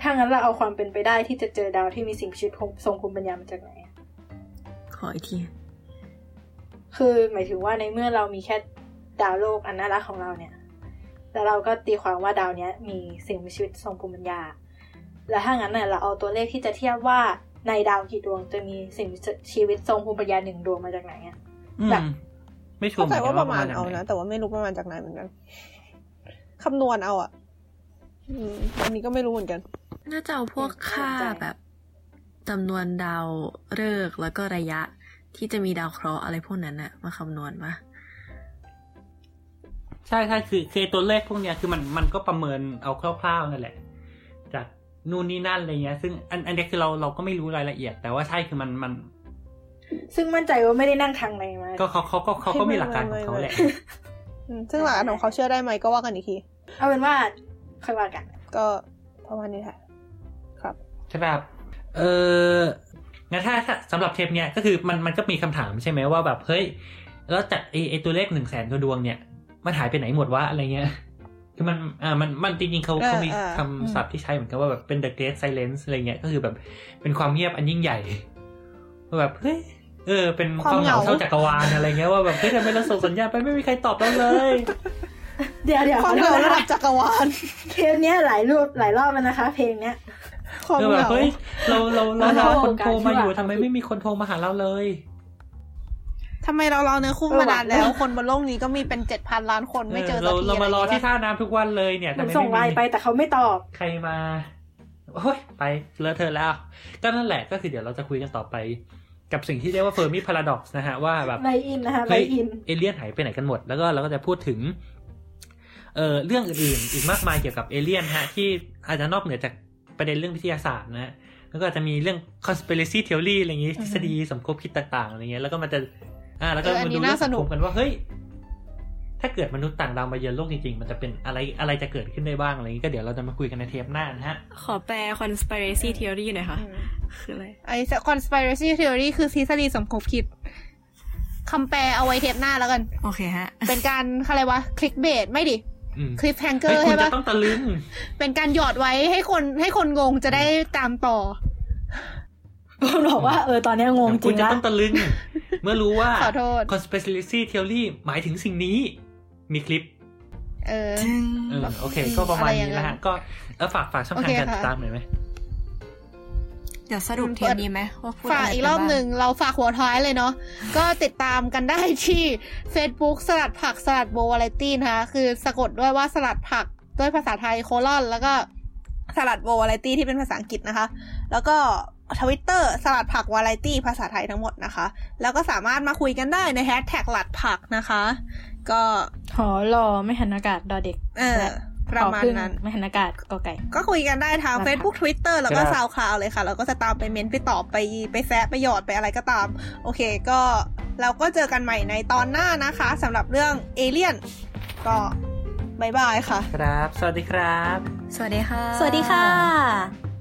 ถ้างั้นเราเอาความเป็นไปได้ที่จะเจอดาวที่มีสิ่งมีชีวิตทรงภูมิปัญญามาจากไหนอะขออีกทีคือหมายถึงว่าในเมื่อเรามีแค่ดาวโลกอันน่ารักของเราเนี่ย แล้วเราก็ตีความว่าดาวเนี้ยมีสิ่งมีชีวิตทรงภูมิปัญญา แล้วถ้างั้นน่ะเราเอาตัวเลขที่จะเทียบว่าในดาวกี่ดวงจะมีสิ่งมีชีวิตทรงภูมิปัญญาหนึ่งดวงมาจากไหนอะอืมแบบไม่ชัวเข้าร์เหใจมือนกัว่านปว่าระประมามาณณจากเอาไหนนะ แต่ว่าไม่รู้ประมาณจากไหนเหมือนกันคำนวณเอาอะอืมอันนี้ก็ไม่รู้เหมือนกัน น่าจะเอาพวกค่าแบบจำนวนดาวฤกษ์แล้วก็ระยะที่จะมีดาวเคราะห์อะไรพวกนั้นอะมาคำนวณปะ ใช่ใช่คือคือตัวเลขพวกเนี้ยคือมันมันก็ประเมินเอาคร่าวๆนั่นแหละ จากนู่นนี่นั่นอะไรเงี้ย ซึ่งอันอันนี้คือเราเราก็ไม่รู้รายละเอียด แต่ว่าใช่คือมันมัน ซึ่งมั่นใจว่าไม่ได้นั่งทางไหนมาก็เขาเขาก็เขาก็มีหลักการของเขาแหละอืมซึ่งหลักการของเขาเชื่อได้ไหมก็ว่ากันอีกทีเอาเป็นว่าค่อยว่ากัน ก็ประมาณนี้แหละครับใช่แบบเอองั้นถ้าถ้าสำหรับเทปเนี้ยก็คือมันมันก็มีคำถามใช่ไหมว่าแบบเฮ้ยแล้วจากไอไอตัวเลขหนึ่งแสนกว่าดวงเนี่ย มันหายไปไหนหมดวะอะไรเงี้ยคือมันอ่ามันมันจริงๆเขาเออเขามีเออคำศัพท์ที่ใช้เหมือนกันว่าแบบเป็น the great silence อะไรเงี้ยก็คือแบบเป็นความเงียบอันยิ่งใหญ่ว่าแบบเฮ้ยเออ เป็นความเหงาเท่าจักรวาลอะไรเงี้ยว่าแบบเฮ้ยทำไมเราส่งสัญญาณไปไม่มีใครตอบเราเลย เดี๋ยวเดี๋ยวความเหงาระดับจักรวาลเทปเนี้ยหลายรูปหลายรอบแล้วนะคะ เพลงเนี้ยความคือเหแบบงาเฮ้ยเราเราเราเรารอคนโทรมาอยู่การที่ว่าทำไมไม่มีคนโทรมาหาเราเลย ทำไมเรารอเนื้อคู่มานานแล้ว คนบนโลกนี้ก็มีเป็นเจ็ดพันล้านคนไม่เจอสัเรากทีเรามารอที่ะไย่งเงี้ยท่าน้ำทุกวันเลยเนี่ยเหมืทำอนไมส่งไลไม่น์ไปมีแต่เขาไม่ตอบ ใครมาโอ้ยไปเลอะเทอะแล้ว ก็นั่นแหละก็คือเดี๋ยวเราจะคุยกันต่อไป กับสิ่งที่เรียกว่าเฟอร์มิพาราด็อกซ์นะฮะว่าแบบไลอินนะคะไลเฮ้ยอินเอเลี่ยนหายไปไหนกันหมด แล้วก็เราก็จะพูดถึงเอ่อเรื่องอื่นๆอีกมากมายเกี่ยวกับเอเลี่ยนฮะ ที่อาจจะนอกเหนือจากประเด็นเรื่องวิทยาศาสตร์นะฮะแล้วก็อาจจะมีเรื่อง conspiracy theory อะไรอย่างงี้ทฤษฎีสมคบคิดต่างๆอะไรเงี้ยแล้วก็มันจะ อ่า แล้วก็เอออันมานี้ดูเรื่องน่าสสังนุกคมกันว่าเฮ้ยถ้าเกิดมนุษย์ต่างดาวมาเยือนโลกจริงๆ มันจะเป็นอะไรอะไรจะเกิดขึ้นได้บ้างอะไรอย่างงี้ก็เดี๋ยวเราจะมาคุยกันในเทปหน้านะฮะ ขอแปล conspiracy theory หน่อยค่ะอืมคืออะไร ไอ้ conspiracy theory คือทฤษฎีสมคบคิดคำแปลเอาไว้เทปหน้าแล้วกัน โอเคฮะ เป็นการอะไรวะ คลิกเบสไม่ดิอืมคลิปแฮงเกอเฮ้ยร์คุณใช่จะปะต้องตะลึง เป็นการหยอดไว้ให้คนให้คนงงจะได้ตามต่อ คนบอกว่าเออตอนเนี้ยงงจคุริณงจะละต้องตะลึง เมื่อรู้ว่าขอโทษ conspiracy theory หมายถึงสิ่งนี้ มีคลิป เออเออโอเค ก็ประมาณอะไรอย่างนี้นั้นนะฮะก็เออฝากฝากช่องทางโอเคการค่ะติดตามหน่อยไหมเดี๋ยวสรุปเทปนี้ไหมว่าพูดฝากะไรอีกไปรอบบ้าหนึ่งเราฝากหัวท้ายเลยเนาะก็ติดตามกันได้ที่ Facebook สลัดผักสลัดโบวาไรตี้นะคะ คือสะกดด้วยว่าสลัดผักด้วยภาษาไทยโคลอน แล้วก็สลัดโบวาไรตี้ที่เป็นภาษาอังกฤษนะคะ แล้วก็ ทวิตเตอร์สลัดผักวาไรตี้ภาษาไทยทั้งหมดนะคะ แล้วก็สามารถมาคุยกันได้ในแฮชแท็กหลัดผักนะคะ ก็หอรอไม่หันอากาศดอเด็ก เออและประมาณหอพึ่งนั้นไม่หันอากาศกอไก่ ก็คุยกันได้ทางนะคะ Facebook Twitter แล้วก็ครับ SoundCloud เลยค่ะเราก็จะตามไปเม้นไปตอบไปไปแซะไปหยอดไปอะไรก็ตาม โอเคก็เราก็เจอกันใหม่ในตอนหน้านะคะสำหรับเรื่องเอเลี่ยนก็ bye bye ค่ะ ครับ สวัสดีครับ สวัสดีค่ะ สวัสดีค่ะ